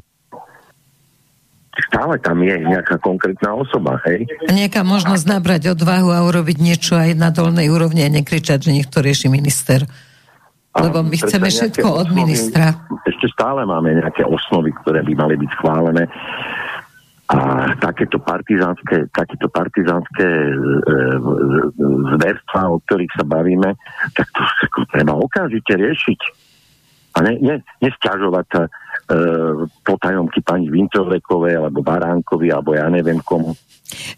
stále tam je nejaká konkrétna osoba, hej? Nejaká možnosť nabrať odvahu a urobiť niečo aj na dolnej úrovni a nekričať, že niekto rieši minister. Lebo my chceme všetko od ministra. Ešte stále máme nejaké osnovy, ktoré by mali byť schválené. A takéto partizánske, takéto partizánske e, zverstva, o ktorých sa bavíme, tak to, to treba okamžite riešiť. A ne, ne, nesťažovať sa e, potajomky pani Vintovekovej, alebo Baránkovi, alebo ja neviem komu.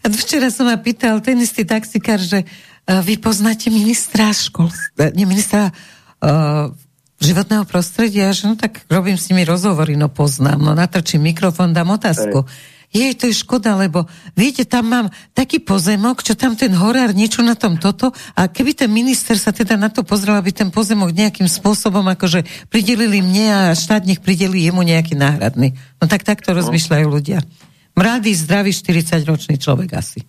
A včera som ma pýtal ten istý taxikár, že uh, vy poznáte ministra školstva, nie ministra uh, životného prostredia, že no tak robím s nimi rozhovory, no poznám, no natrčím mikrofón, dám otázku. Ej jej, to je škoda, lebo viete, tam mám taký pozemok, čo tam ten horár niečo na tom toto a keby ten minister sa teda na to pozrel, aby ten pozemok nejakým spôsobom akože pridelili mne a štát nech prideli jemu nejaký náhradný. No tak takto no. rozmýšľajú ľudia. Mladý, zdravý, 40-ročný človek asi.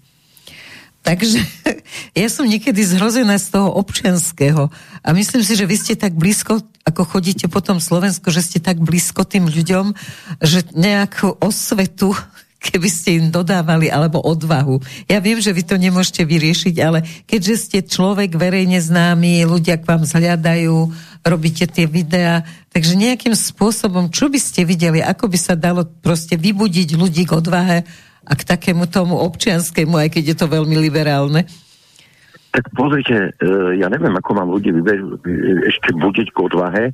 Takže ja som niekedy zhrozená z toho občianského a myslím si, že vy ste tak blízko, ako chodíte po tom Slovensku, že ste tak blízko tým ľuďom, že nejakú osvetu keby ste im dodávali, alebo odvahu. Ja viem, že vy to nemôžete vyriešiť, ale keďže ste človek verejne známy, ľudia k vám zhľadajú, robíte tie videá, takže nejakým spôsobom, čo by ste videli, ako by sa dalo proste vybudiť ľudí k odvahe a k takému tomu občianskému, aj keď je to veľmi liberálne? Tak pozrite, e, ja neviem, ako mám ľudí ešte budiť k odvahe, e,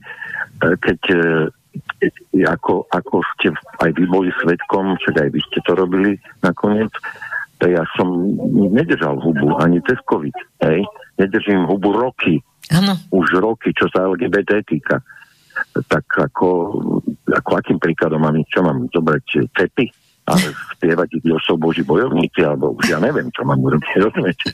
keď ako, ako ste aj vy boli svetkom, však aj vy ste to robili nakoniec, tak ja som nedržal hubu ani cez COVID, hej? Nedržím hubu roky. Ano. Už roky, čo sa LGBT týka. Tak ako, ako akým príkladom mám, čo mám zobrať, cepy? Ale spievať sú boží bojovníci, alebo už ja neviem, čo mám urobiť, rozumiete?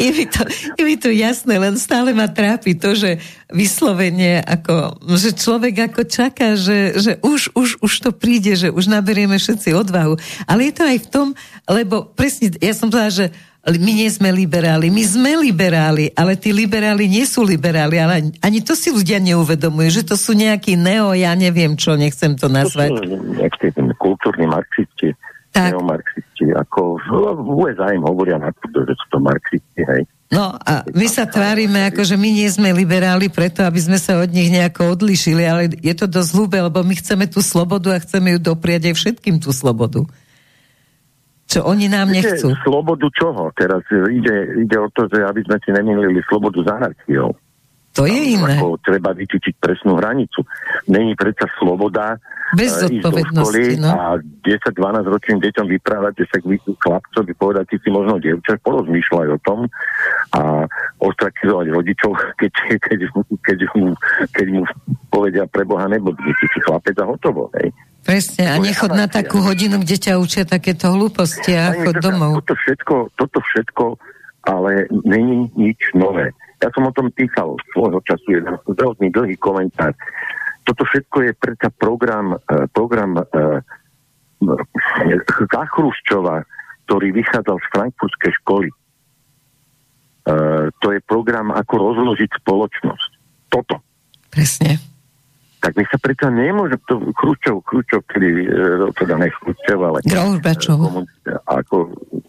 Je mi, to, je mi to jasné, len stále ma trápi to, že vyslovene, ako, že človek ako čaká, že, že už, už, už to príde, že už naberieme všetci odvahu. Ale je to aj v tom, lebo presne, ja som povedala, že my nie sme liberáli, my sme liberáli, ale tí liberáli nie sú liberáli, ale ani to si ľudia neuvedomujú, že to sú nejakí neo, ja neviem čo, nechcem to nazvať. To sú nejakí kultúrni marxisti, tak. neomarxisti, ako v USA im hovoria na to, že sú to marxisti, hej. No a my sa tvárime, ako že my nie sme liberáli preto, aby sme sa od nich nejako odlišili, ale je to dosť hlúbe, lebo my chceme tú slobodu a chceme ju dopriať aj všetkým tú slobodu. Čo oni nám Viete, nechcú. Slobodu čoho? Teraz ide, ide o to, že aby sme si nemýlili slobodu s anarchiou. To je iné. Ako treba vyčičiť presnú hranicu. Není predsa sloboda bez uh, zodpovednosti, no. a 10-12 ročným deťom vyprávať, že sa chlapcovi povedať, ty si možno dievča, porozmýšľaj o tom a ostrakizovať rodičov, keď, keď, keď, mu, keď mu povedia pre Boha nebodni, ty si chlapec a hotovo. Hej. Presne, a nechod na takú hodinu, kde ťa učia takéto hlúposti a chod domov. Toto všetko, toto všetko, ale není nič nové. Ja som o tom písal svojho času jeden veľmi dlhý komentár. Toto všetko je predsa program, e, program uh, Zachruščova, ktorý vychádzal z frankfurtskej školy. Uh, to je program, ako rozložiť spoločnosť. Toto. Presne tak my sa preto nemôže, to Chruščov, Chruščov, ktorý, e, teda ne Chruščov, ale... Gorbačov. Ako,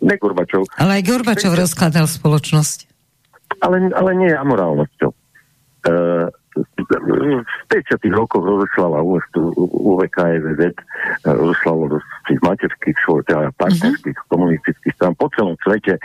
ne Gorbačov. Ale aj Gorbačov Prečo? rozkladal spoločnosť. Ale, ale nie amorálnosťou. E, v 50. rokoch rozoslala UVKVZ, e, rozoslalo do tých materských škôl, teda partnerských mm-hmm. komunistických strán po celom svete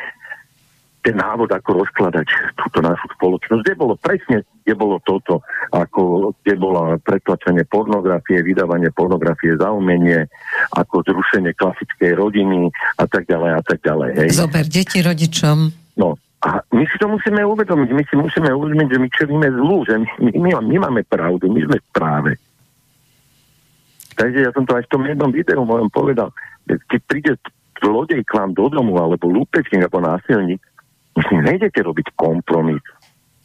ten návod, ako rozkladať túto našu spoločnosť, kde bolo presne, kde bolo toto, ako kde bolo pretlačenie pornografie, vydávanie pornografie za umenie, ako zrušenie klasickej rodiny a tak ďalej a tak ďalej. Hej. Zober deti rodičom. No, a my si to musíme uvedomiť, my si musíme uvedomiť, že my čelíme zlu, že my, my, my máme pravdu, my sme v práve. Takže ja som to aj v tom jednom videu mojom povedal, keď príde zlodej k vám do domu, alebo lúpečník, alebo násilník, Myslím, nejdete robiť kompromis.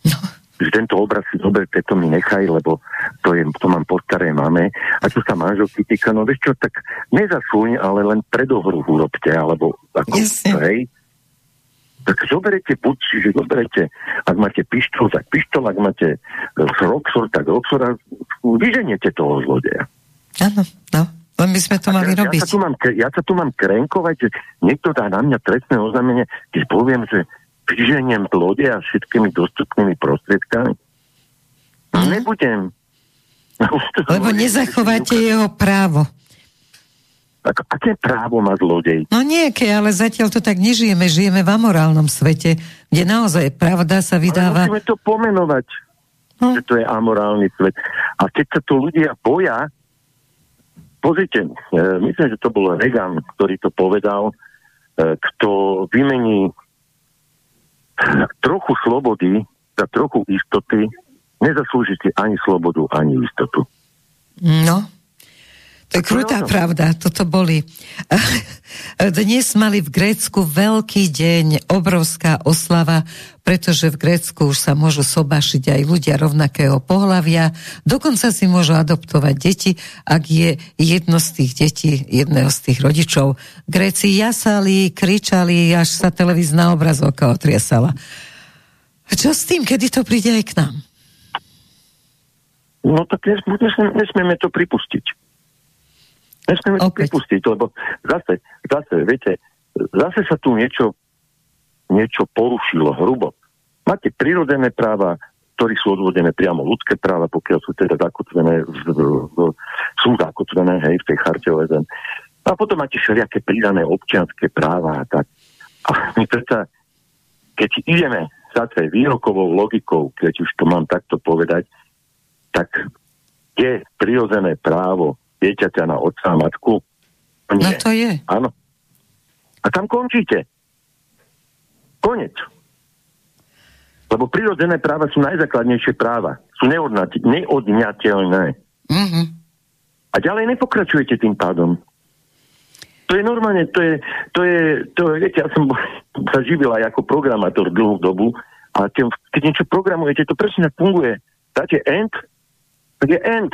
No. Že tento obraz si zoberte, to mi nechaj, lebo to, je, to mám po staré mame. A čo sa manželky týka, no vieš čo, tak nezasúň, ale len predohru urobte, alebo ako, hej. tak zoberete buď, že zoberete, ak máte pištol, tak pištol, ak máte roxor, tak roxor a vyženiete toho zlodeja. Áno, no. Len by sme to mali ja, robiť. Ja sa, tu mám, ja sa tu mám krenkovať, že niekto dá na mňa trestné oznámenie, keď poviem, že vyženiem zlodeja všetkými dostupnými prostriedkami. Mm. Nebudem. Lebo nezachováte jeho právo. Ako, aké právo má zlodej? No nieké, ale zatiaľ to tak nežijeme. Žijeme v amorálnom svete, kde naozaj pravda sa vydáva... Ale musíme to pomenovať, no. že to je amorálny svet. A keď sa to ľudia boja, pozrite, e, myslím, že to bol Reagan, ktorý to povedal, e, kto vymení trochu slobody za trochu istoty, nezaslúži si ani slobodu, ani istotu. No, krutá pravda, toto boli. Dnes mali v Grécku veľký deň, obrovská oslava, pretože v Grécku už sa môžu sobášiť aj ľudia rovnakého pohľavia, dokonca si môžu adoptovať deti, ak je jedno z tých detí, jedného z tých rodičov. Gréci jasali, kričali, až sa televízna obrazovka otriasala. Čo s tým, kedy to príde aj k nám? No tak nesmieme to pripustiť. Nesmieme to pripustiť, lebo zase, zase, viete, zase sa tu niečo, niečo porušilo hrubo. Máte prirodzené práva, ktoré sú odvodené priamo ľudské práva, pokiaľ sú teda zakotvené, v, v, v, sú zakotvené hej, v tej charte OSN. A potom máte všelijaké pridané občianské práva a tak. A my predsa, keď ideme zase výrokovou logikou, keď už to mám takto povedať, tak je prirodzené právo dieťaťa na otca a matku? Nie. No to je. Áno. A tam končíte. Konec. Lebo prirodzené práva sú najzákladnejšie práva. Sú neodňateľné. Mm-hmm. A ďalej nepokračujete tým pádom. To je normálne, to je, to je, to je viete, ja som sa živil aj ako programátor dlhú dobu a keď, niečo programujete, to presne funguje. Dáte end, tak je end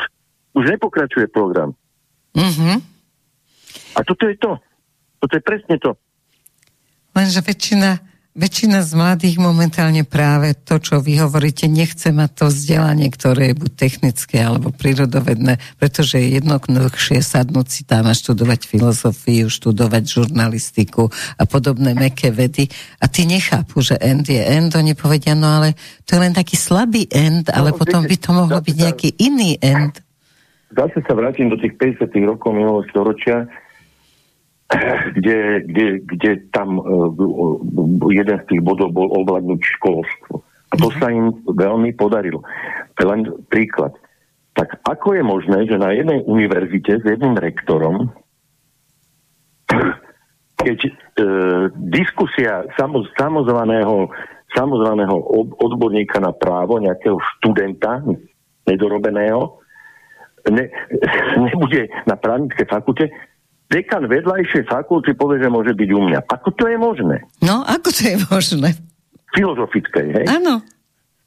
už nepokračuje program. Mm-hmm. A toto je to. Toto je presne to. Lenže väčšina, väčšina z mladých momentálne práve to, čo vy hovoríte, nechce mať to vzdelanie, ktoré je buď technické alebo prírodovedné, pretože je jednoduchšie sadnúť si tam a študovať filozofiu, študovať žurnalistiku a podobné meké vedy. A ty nechápu, že end je end, oni povedia, no ale to je len taký slabý end, ale no, potom by to mohlo byť nejaký iný end zase sa vrátim do tých 50 rokov minulého storočia, kde, kde, kde tam uh, jeden z tých bodov bol ovládnuť školstvo. A to sa im veľmi podarilo. Len príklad. Tak ako je možné, že na jednej univerzite s jedným rektorom, keď e, diskusia samoz, samozvaného, samozvaného odborníka na právo, nejakého študenta nedorobeného, ne, nebude na právnickej fakulte, dekan vedľajšej fakulty povie, že môže byť u mňa. Ako to je možné? No, ako to je možné? Filozofické, hej? Áno,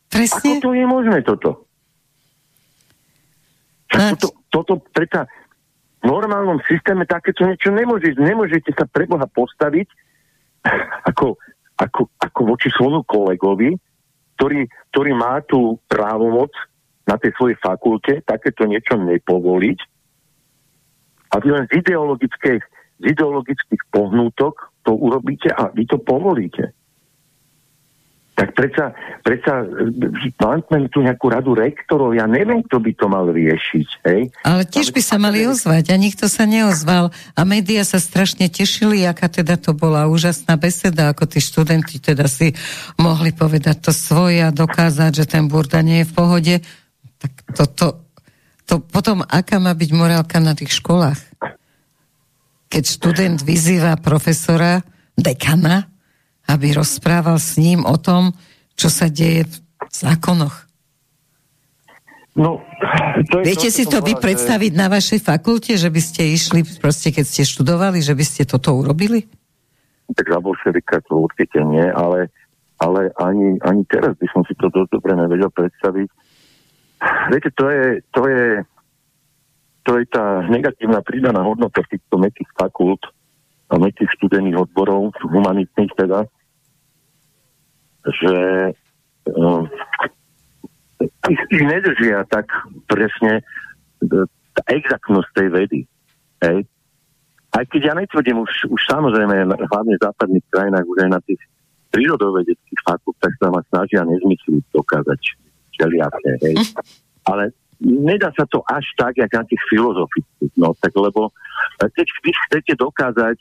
presne. Ako to je možné toto? Toto, toto predsa v normálnom systéme takéto niečo nemôže, nemôžete sa pre Boha postaviť ako, ako, ako voči svojmu kolegovi, ktorý, ktorý má tú právomoc na tej svojej fakulte takéto niečo nepovoliť a vy len z ideologických, z ideologických pohnútok to urobíte a vy to povolíte. Tak predsa, predsa máme tu nejakú radu rektorov, ja neviem, kto by to mal riešiť. Hej? Ale tiež by sa mali ozvať a nikto sa neozval. A médiá sa strašne tešili, aká teda to bola úžasná beseda, ako tí študenti teda si mohli povedať to svoje a dokázať, že ten burda nie je v pohode. Tak to, to, to potom, aká má byť morálka na tých školách? Keď študent vyzýva profesora, dekana, aby rozprával s ním o tom, čo sa deje v zákonoch. No, to je Viete to, si to vy predstaviť na vašej fakulte, že by ste išli, proste keď ste študovali, že by ste toto urobili? Tak za bolševika to určite nie, ale, ale ani, ani teraz by som si to dosť dobre nevedel predstaviť, Viete, to je, to je, to je tá negatívna prídaná hodnota týchto metých fakult a metých studených odborov, humanitných teda, že um, ich, ich nedržia tak presne tá exaktnosť tej vedy. Hej. Aj keď ja netvrdím už, už samozrejme, hlavne v západných krajinách, už aj na tých prírodovedeckých fakultách sa ma snažia nezmysliť dokázať všelijaké, hej. Ale nedá sa to až tak, jak na tých filozofických, no, tak lebo keď vy chcete dokázať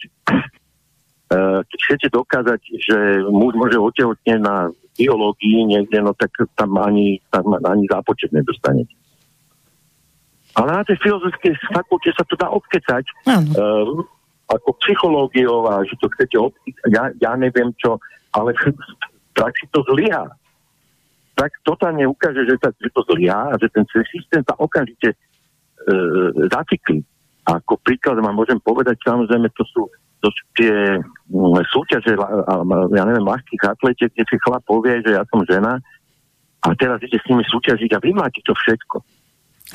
uh, keď chcete dokázať, že muž môže otehotnieť na biológii niekde, no tak tam ani, tam ani zápočet nedostanete. Ale na tej filozofickej fakulte sa to dá obkecať. Uh, ako psychológiou a že to chcete obkecať, ja, ja neviem čo, ale v praxi to zlyhá. Tak totálne ukáže, že, sa, to zlyhá a že ten systém sa okamžite uh, zacikli. A ako príklad vám môžem povedať, samozrejme, to sú, to sú tie um, súťaže, ja neviem, ľahkých atletiek, kde si chlap povie, že ja som žena a teraz ide s nimi súťažiť a vymláti to všetko.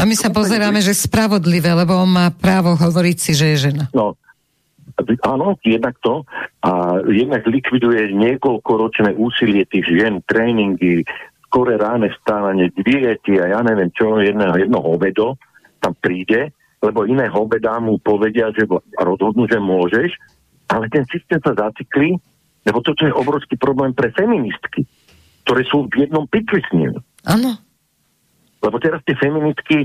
A my sa pozeráme, že spravodlivé, lebo on má právo hovoriť si, že je žena. No, áno, jednak to. A jednak likviduje niekoľkoročné úsilie tých žien, tréningy, skore ráne vstávanie, diety a ja neviem čo, jedno, jedno hovedo tam príde, lebo iné hobedá mu povedia, že rozhodnú, že môžeš, ale ten systém sa zacikli, lebo toto je obrovský problém pre feministky, ktoré sú v jednom pytli s ním. Áno. Lebo teraz tie feministky,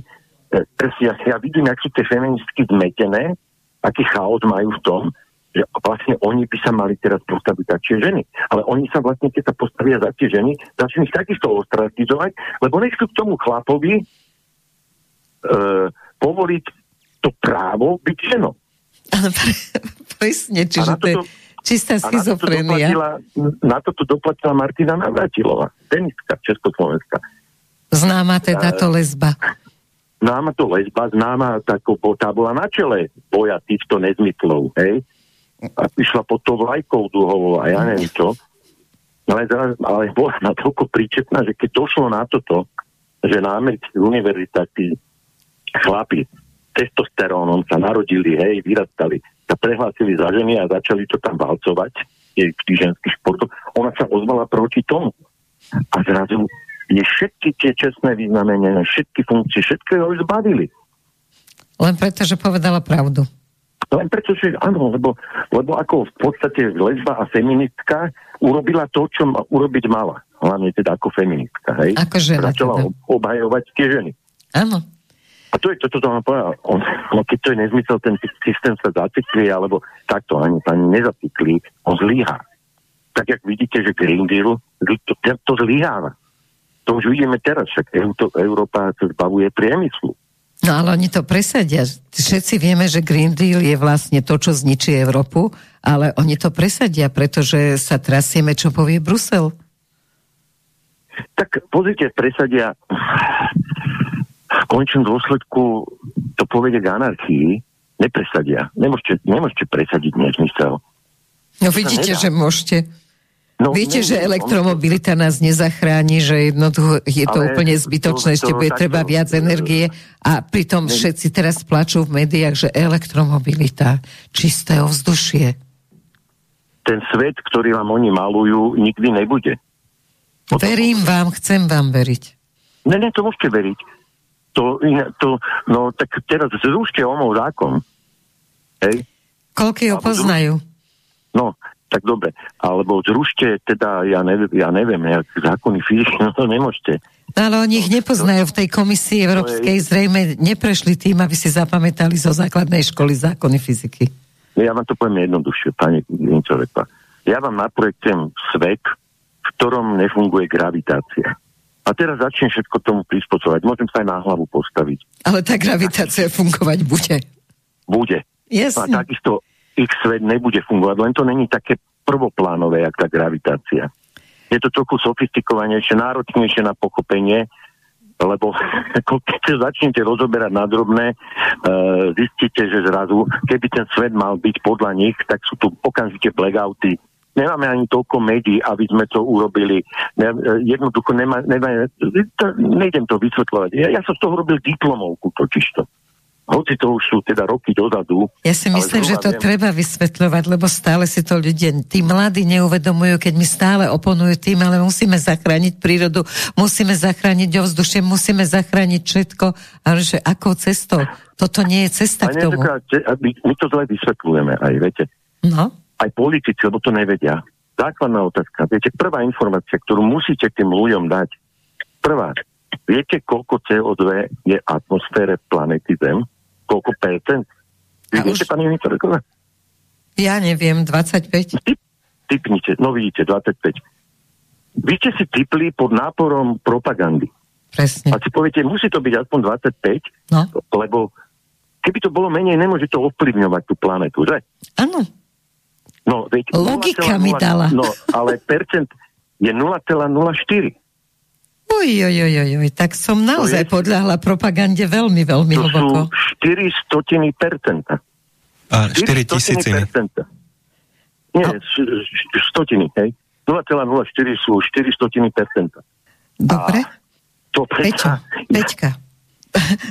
e, ja, ja vidím, ak sú tie feministky zmetené, aký chaos majú v tom, že vlastne oni by sa mali teraz postaviť za tie ženy. Ale oni sa vlastne, keď sa postavia za tie ženy, začnú ich takisto ostratizovať, lebo nechcú k tomu chlapovi e, povoliť to právo byť ženou. Áno, presne, čiže to je čistá schizofrenia. Na toto doplatila Martina Navratilová, tenistka Československa. Známa teda to lesba. Známa to lesba, známa tako, tá bola na čele boja týchto nezmyslov, hej? A išla pod to vlajkou duhovou a ja neviem čo. Ale, ale bola natoľko príčetná, že keď došlo na toto, že na amerických univerzitách tí chlapi testosterónom sa narodili, hej, vyrastali, sa prehlásili za ženy a začali to tam valcovať v tých ženských športoch, ona sa ozvala proti tomu. A zrazu je všetky tie čestné významenia, všetky funkcie, všetko ho zbavili. Len preto, že povedala pravdu. Len preto, že áno, lebo, lebo ako v podstate lesba a feministka urobila to, čo ma, urobiť mala. Hlavne teda ako feministka. Hej? Ako žena. Začala teda. obhajovať tie ženy. Áno. A to je to, čo to vám povedal. On, no keď to je nezmysel, ten systém sa zacikli, alebo takto ani, ani nezacikli, on zlyhá. Tak, jak vidíte, že Green Deal, to, to zlyháva. To už vidíme teraz, však Európa sa zbavuje priemyslu. No ale oni to presadia. Všetci vieme, že Green Deal je vlastne to, čo zničí Európu, ale oni to presadia, pretože sa trasieme, čo povie Brusel. Tak pozrite, presadia v končnom dôsledku to povede k anarchii, nepresadia. Nemôžete, nemôžete presadiť nezmysel. No vidíte, že môžete. No, Viete, že elektromobilita nás nezachráni, že jednoducho je to úplne zbytočné, ešte bude treba to, viac energie a pritom ne, všetci teraz plačú v médiách, že elektromobilita, čisté ovzdušie. Ten svet, ktorý vám oni malujú, nikdy nebude. Potom... Verím vám, chcem vám veriť. Ne, ne, to môžete veriť. To, to, no tak teraz zrušte omov zákon. Hej? Koľko ho poznajú? No, tak dobre, alebo zrušte teda, ja neviem, ja neviem nejak zákony fyziky, no to nemôžete. No, ale oni ich nepoznajú. V tej komisii európskej zrejme neprešli tým, aby si zapamätali zo základnej školy zákony fyziky. Ja vám to poviem jednoduchšie, pani Grinčoveka. Ja vám naprojektujem svet, v ktorom nefunguje gravitácia. A teraz začnem všetko tomu prispôsobovať. Môžem sa aj na hlavu postaviť. Ale tá gravitácia fungovať bude. Bude. Jasne. A takisto ich svet nebude fungovať, len to není také prvoplánové, jak tá gravitácia. Je to trochu sofistikovanejšie, náročnejšie na pochopenie, lebo keď začnete rozoberať na drobné, uh, zistíte, že zrazu, keby ten svet mal byť podľa nich, tak sú tu okamžite blackouty. Nemáme ani toľko médií, aby sme to urobili. Ne, jednoducho nemá, nemá, nejdem to vysvetľovať. Ja, ja som z toho robil diplomovku totižto. Hoci to už sú teda roky dozadu. Ja si myslím, že to viem. treba vysvetľovať, lebo stále si to ľudia, tí mladí neuvedomujú, keď mi stále oponujú tým, ale musíme zachrániť prírodu, musíme zachrániť ovzdušie, musíme zachrániť všetko, ale že akou cestou? Toto nie je cesta k tomu. my, my to zle vysvetľujeme aj, viete. No. Aj politici, lebo to nevedia. Základná otázka. Viete, prvá informácia, ktorú musíte tým ľuďom dať. Prvá. Viete, koľko CO2 je v atmosfére planety Zem? Koľko percent? Vy viete, už... pani Mitorková? Ja neviem, 25. Typ, typnite, no vidíte, 25. Vy ste si typli pod náporom propagandy. Presne. A si poviete, musí to byť aspoň 25, no. lebo keby to bolo menej, nemôže to ovplyvňovať tú planetu, že? Áno. No, veď Logika 0, mi dala. No, ale percent je 0,04. Oj, oj, oj, oj, oj, tak som naozaj je, podľahla propagande veľmi, veľmi to hlboko. To sú 4 stotiny percenta. A 4 tisíciny. Nie, a... stotiny, hej. 0,04 sú 4 stotiny percenta. Dobre. A to Peťa, Peťka.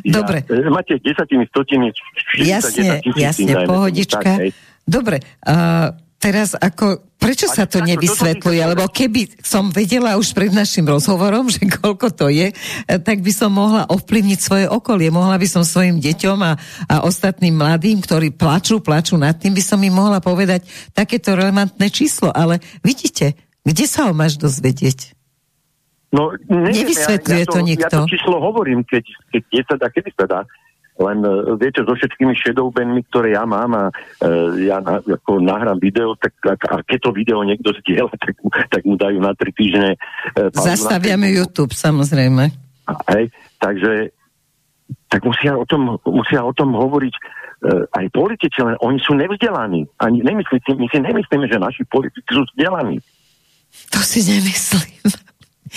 Dobre. Ja, máte desatiny, stotiny, Jasne, jasne, pohodička. Tak, Dobre, uh, teraz ako, prečo sa to nevysvetľuje? Lebo keby som vedela už pred našim rozhovorom, že koľko to je, tak by som mohla ovplyvniť svoje okolie. Mohla by som svojim deťom a, a ostatným mladým, ktorí plačú, plačú nad tým, by som im mohla povedať takéto relevantné číslo. Ale vidíte, kde sa ho máš dozvedieť? No, neviem, Nevysvetľuje ja, ja to, to nikto. Ja to číslo hovorím, keď, keď je sa dá, kedy sa dá. Len uh, viete, so všetkými shadowbanmi, ktoré ja mám a uh, ja na, ako nahrám video, tak a, a keď to video niekto zdieľa, tak, tak mu dajú na tri týždne. Uh, Zastaviame na YouTube, samozrejme. Hej, takže tak musia o tom, musia o tom hovoriť uh, aj politici, len oni sú nevzdelaní. Ani nemyslíte, my si nemyslíme, že naši politici sú vzdelaní. To si nemyslím.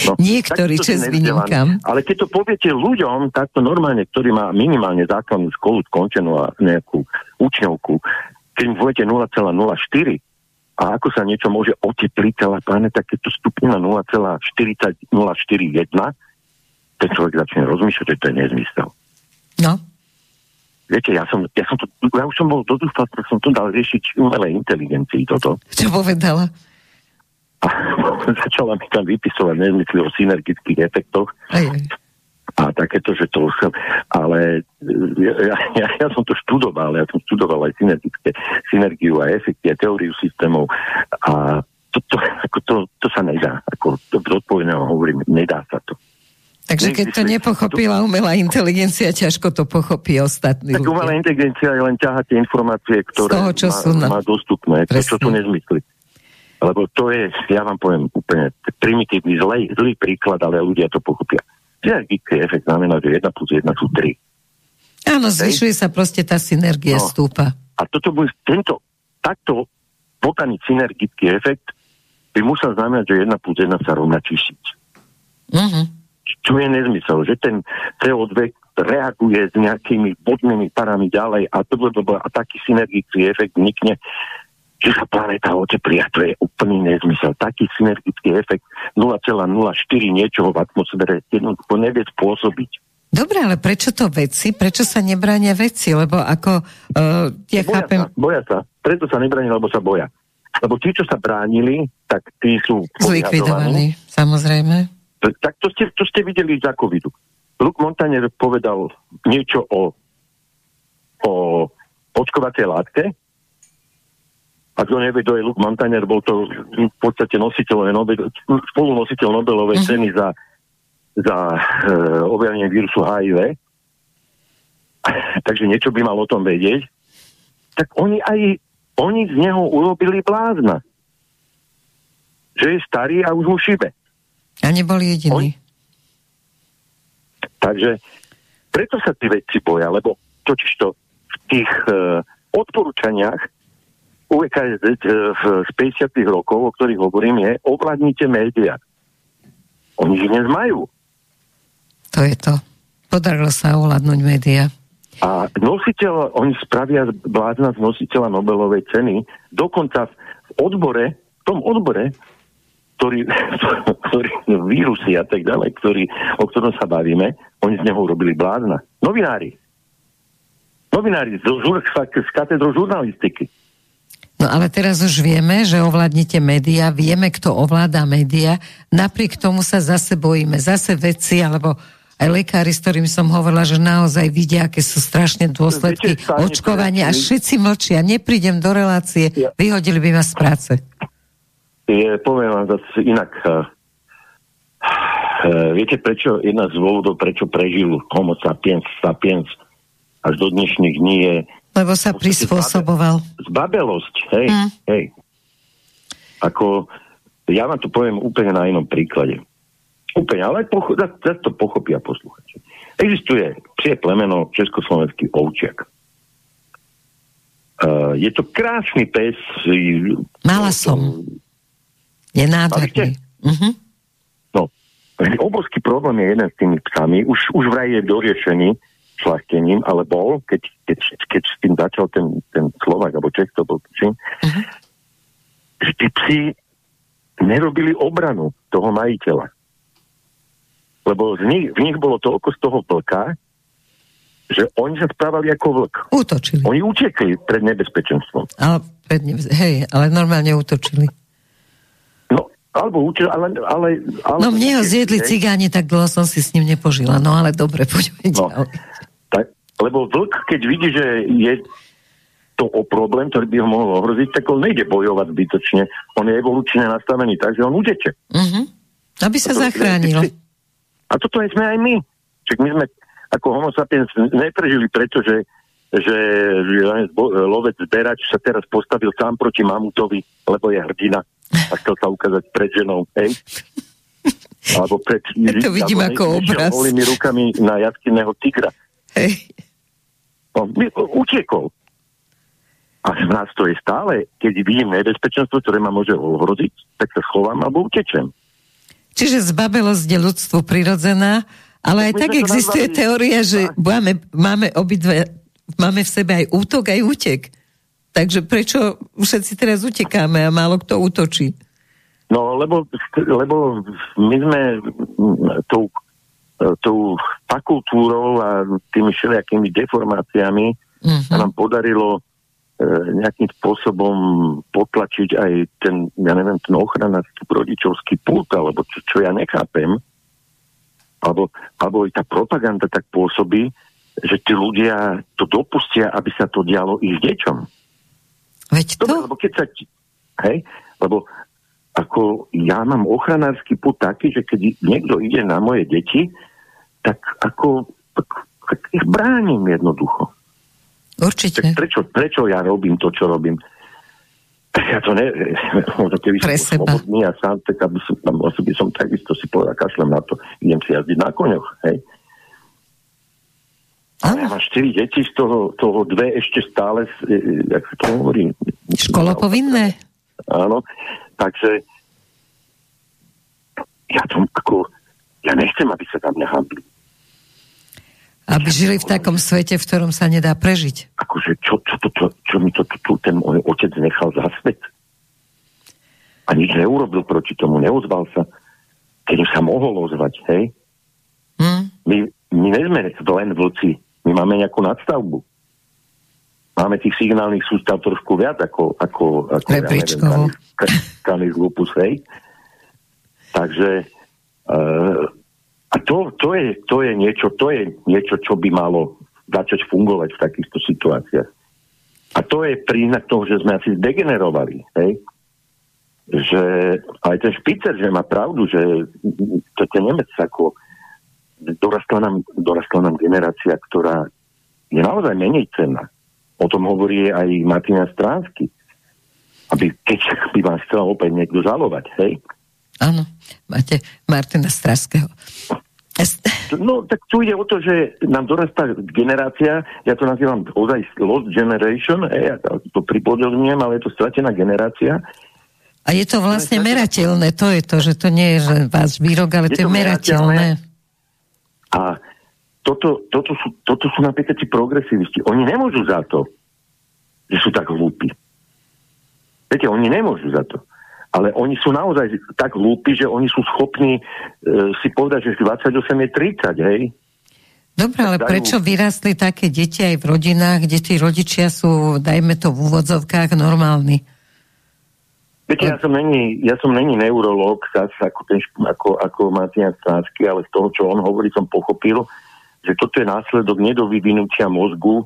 No, Niektorí, čes výnimkám. Ale keď to poviete ľuďom, takto normálne, ktorý má minimálne základnú školu skončenú a nejakú učňovku, keď mu poviete 0,04 a ako sa niečo môže otepliť celá planeta, keď to stupne na 0,4041, ten človek začne rozmýšľať, že to je nezmysel. No. Viete, ja som, ja som to, ja už som bol dodúfal, tak som to dal riešiť umelej inteligencii toto. Čo povedala? a začala mi tam vypisovať nezmysly o synergických efektoch. Aj, aj. A takéto, že to už ale ja, ja, ja som to študoval, ja som študoval aj synergické, synergiu a efekty a teóriu systémov a to, to, ako to, to sa nedá, ako to zodpovedného hovorím, nedá sa to. Takže keď to nepochopila umelá inteligencia, ťažko to pochopí ostatní Tak umelá inteligencia je len ťahať tie informácie, ktoré toho, čo má, sú na... má dostupné, to, čo sú nezmysly. Lebo to je, ja vám poviem úplne primitívny, zlý, zlý príklad, ale ľudia to pochopia. Synergický efekt znamená, že 1 plus 1 sú 3. Áno, zvyšuje sa proste tá synergia, no. stúpa. A toto bude, tento, takto podaný synergický efekt by musel znamenať, že 1 plus 1 sa rovná tisíc. Uh-huh. Čo je nezmysel, že ten CO2 reaguje s nejakými bodnými parami ďalej a, to, a taký synergický efekt vnikne že sa planéta oteplí a to je úplný nezmysel. Taký synergický efekt 0,04 niečoho v atmosfére jednoducho nevie spôsobiť. Dobre, ale prečo to veci? Prečo sa nebránia veci? Lebo ako uh, ja boja chápem... Sa, boja sa. Preto sa nebránia, lebo sa boja. Lebo tí, čo sa bránili, tak tí sú zlikvidovaní, samozrejme. Tak to ste, to ste videli za covidu. Luke Montaner povedal niečo o, o očkovacej látke, a kto nevie, kto je Luke Montaner, bol to v podstate nositeľ, Nobel, spolunositeľ Nobelovej uh-huh. ceny za, za e, objavenie vírusu HIV. Takže niečo by mal o tom vedieť. Tak oni aj, oni z neho urobili blázna. Že je starý a už mu šibe. A neboli jediní. On... Takže preto sa tí vedci boja, lebo totiž to v tých e, odporúčaniach UKZ e, z 50 rokov, o ktorých hovorím, je ovládnite médiá. Oni ich dnes majú. To je to. Podarilo sa ovládnuť médiá. A nositeľ, oni spravia blázna z nositeľa Nobelovej ceny, dokonca v odbore, v tom odbore, ktorý, ktorý vírusy a tak ďalej, ktorý, o ktorom sa bavíme, oni z neho robili blázna. Novinári. Novinári z, z katedru žurnalistiky. No ale teraz už vieme, že ovládnete média, vieme, kto ovláda média, napriek tomu sa zase bojíme. Zase veci, alebo aj lekári, s ktorými som hovorila, že naozaj vidia, aké sú strašne dôsledky očkovania a všetci mlčia. Neprídem do relácie, ja. vyhodili by ma z práce. Je, poviem vám zase inak. Uh, viete prečo, jedna z dôvodov, prečo prežil homo sapiens sapiens až do dnešných dní je lebo sa prispôsoboval. Zbabelosť, hej, mm. hej. Ako, ja vám to poviem úplne na inom príklade. Úplne, ale pocho- zase to pochopia posluchači. Existuje psie plemeno československý ovčiak. Uh, je to krásny pes. Mala som. Je nádherný. Uh-huh. No, obrovský problém je jeden s tými psami. Už, už vraj je doriešený šlachtením, ale bol, keď, keď, keď s tým začal ten, ten Slovak, alebo Čech to bol, či, uh-huh. že tí psi nerobili obranu toho majiteľa. Lebo z nich, v nich bolo toľko z toho vlka, že oni sa správali ako vlk. Útočili. Oni utekli pred nebezpečenstvom. Ale, pred nebe... Hej, ale normálne útočili. No, alebo útočili, ale... ale, ale no mne ho zjedli cigáni, tak dlho som si s ním nepožila. No ale dobre, poďme no, ďalej. Lebo vlk, keď vidí, že je to o problém, ktorý by ho mohol ohroziť, tak on nejde bojovať zbytočne. On je evolučne nastavený tak, že on uteče. Uh-huh. Aby sa to, zachránil. A toto sme aj my. Čiže my sme ako homo sapiens neprežili preto, že, že, že lovec zberač sa teraz postavil sám proti mamutovi, lebo je hrdina a chcel sa ukázať pred ženou. Hej? Alebo pred... Ja to vidím ako obraz. rukami na jaskinného tigra. Hej. No, utiekol. A v nás to je stále, keď vidím nebezpečenstvo, ktoré ma môže ohroziť, tak sa schovám alebo utečem. Čiže zbabelosť je ľudstvu prirodzená, ale aj tak existuje nazvali... teória, že máme, máme obidve, máme v sebe aj útok, aj útek. Takže prečo všetci teraz utekáme a málo kto útočí? No, lebo, lebo my sme tou tou fakultúrou a tými všelijakými deformáciami uh-huh. sa nám podarilo e, nejakým spôsobom potlačiť aj ten, ja neviem, ten ochranársky rodičovský pult, alebo čo, čo ja nechápem, alebo, alebo aj tá propaganda tak pôsobí, že tí ľudia to dopustia, aby sa to dialo ich deťom. Veď to? Dobre, lebo keď sa... Hej, lebo ako ja mám ochranársky put taký, že keď niekto ide na moje deti, tak ako tak, tak ich bránim jednoducho. Určite. Tak prečo, prečo ja robím to, čo robím? Ja to ne... Keby Pre som seba. slobodný a sám, tak aby som, by som takisto si povedal, kašlem na to, idem si jazdiť na koňoch, hej. Ale ja mám štyri deti, z toho, toho dve ešte stále, e, e, jak sa to hovorí? Školopovinné? Áno, takže ja to ako, ja nechcem, aby sa tam nehambili. Aby žili v takom svete, v ktorom sa nedá prežiť. Akože čo, čo, čo, čo, čo mi to tu ten môj otec nechal za svet? A nič neurobil proti tomu, neozval sa. Keď sa mohol ozvať, hej? Hmm. My, my sme len vlci. My máme nejakú nadstavbu. Máme tých signálnych sústav trošku viac ako, ako, ako ja neviem, kanis lupus, hej? Takže a to, to, je, to, je niečo, to je niečo, čo by malo začať fungovať v takýchto situáciách. A to je príznak toho, že sme asi zdegenerovali. Hej? Že aj ten špicer, že má pravdu, že to je Nemec ako dorastla nám, dorastla nám generácia, ktorá je naozaj menej cenná. O tom hovorí aj Martina Stránsky. Aby, keď by vás chcel opäť niekto žalovať, hej? Áno, máte Martina Straského. No, tak tu ide o to, že nám dorastá generácia, ja to nazývam ozaj lost generation, ja to pripodobňujem, ale je to stratená generácia. A je to vlastne merateľné, to je to, že to nie je že váš výrok, ale je to je merateľné. A toto, toto, sú, toto sú napríklad tí progresivisti. Oni nemôžu za to, že sú tak hlúpi. Viete, oni nemôžu za to ale oni sú naozaj tak hlúpi, že oni sú schopní e, si povedať, že 28 je 30, hej? Dobre, ale dajú... prečo vyrastli také deti aj v rodinách, kde tí rodičia sú, dajme to v úvodzovkách, normálni? Viete, ja som není, ja som není neurológ, ako, ten, ako, ako Matian Stránsky, ale z toho, čo on hovorí, som pochopil, že toto je následok nedovyvinutia mozgu e,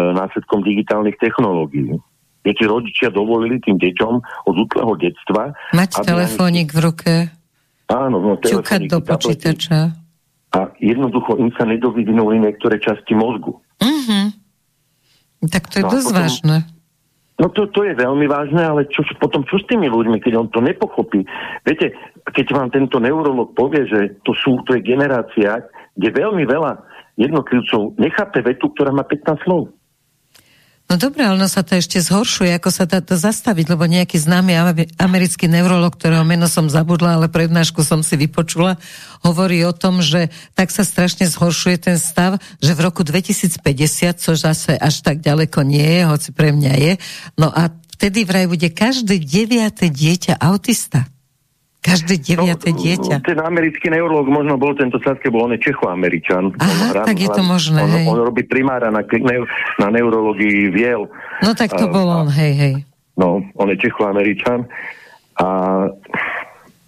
následkom digitálnych technológií. Viete, rodičia dovolili tým deťom od útleho detstva... Mať telefónik v ruke. Áno, no, Čukať do počítača a jednoducho im sa nedovyvinuli niektoré časti mozgu. Mm-hmm. Tak to je no dosť potom, vážne. No to, to je veľmi vážne, ale čo, potom čo s tými ľuďmi, keď on to nepochopí? Viete, keď vám tento neurolog povie, že to, sú, to je generácia, kde veľmi veľa jednotlivcov nechápe vetu, ktorá má 15 slov. No dobré, ale ono sa to ešte zhoršuje, ako sa dá to zastaviť, lebo nejaký známy americký neurolog, ktorého meno som zabudla, ale prednášku som si vypočula, hovorí o tom, že tak sa strašne zhoršuje ten stav, že v roku 2050, čo zase až tak ďaleko nie je, hoci pre mňa je, no a vtedy vraj bude každé deviate dieťa autista. Každé deviate no, dieťa. Ten americký neurolog možno bol tento Saske, bol on je Čechoameričan. Aha, on, tak je to možné, on, hej. On, robí primára na, na neurologii viel. No tak to a, bol on, hej, hej. No, on je Čechoameričan a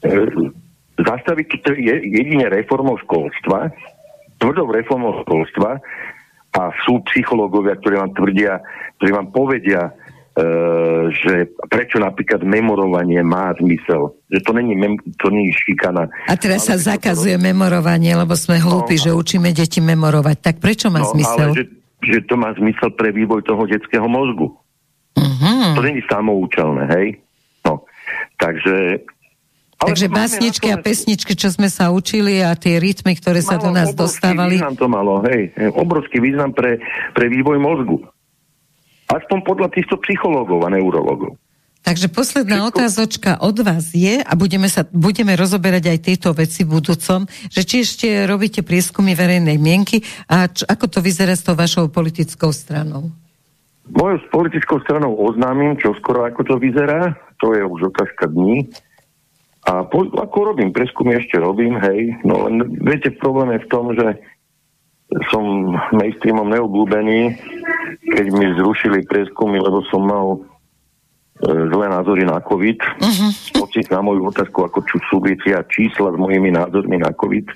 e, zastaviť to je jedine reformou školstva, tvrdou reformou školstva a sú psychológovia, ktorí vám tvrdia, ktorí vám povedia, že prečo napríklad memorovanie má zmysel. Že to není, mem- to není šikana. A teraz sa zakazuje to... memorovanie, lebo sme hlúpi, no, že učíme deti memorovať. Tak prečo má no, zmysel? Ale že, že to má zmysel pre vývoj toho detského mozgu. Uh-huh. To není samoučelné, hej? No. Takže ale Takže básničky a pesničky, čo sme sa učili a tie rytmy, ktoré sa do nás dostávali. Význam to malo, hej. Obrovský význam pre, pre vývoj mozgu. Aspoň podľa týchto psychológov a neurologov. Takže posledná Všetko... otázočka od vás je, a budeme, sa, budeme rozoberať aj tieto veci v budúcom, že či ešte robíte prieskumy verejnej mienky a č, ako to vyzerá s tou vašou politickou stranou? Mojou politickou stranou oznámim, čo skoro ako to vyzerá, to je už otázka dní. A po, ako robím, prieskumy ešte robím, hej, no len viete, problém je v tom, že som mainstreamom neobľúbený, keď mi zrušili prieskumy, lebo som mal e, zlé názory na COVID. Uh-huh. na moju otázku, ako čo súvisia čísla s mojimi názormi na COVID.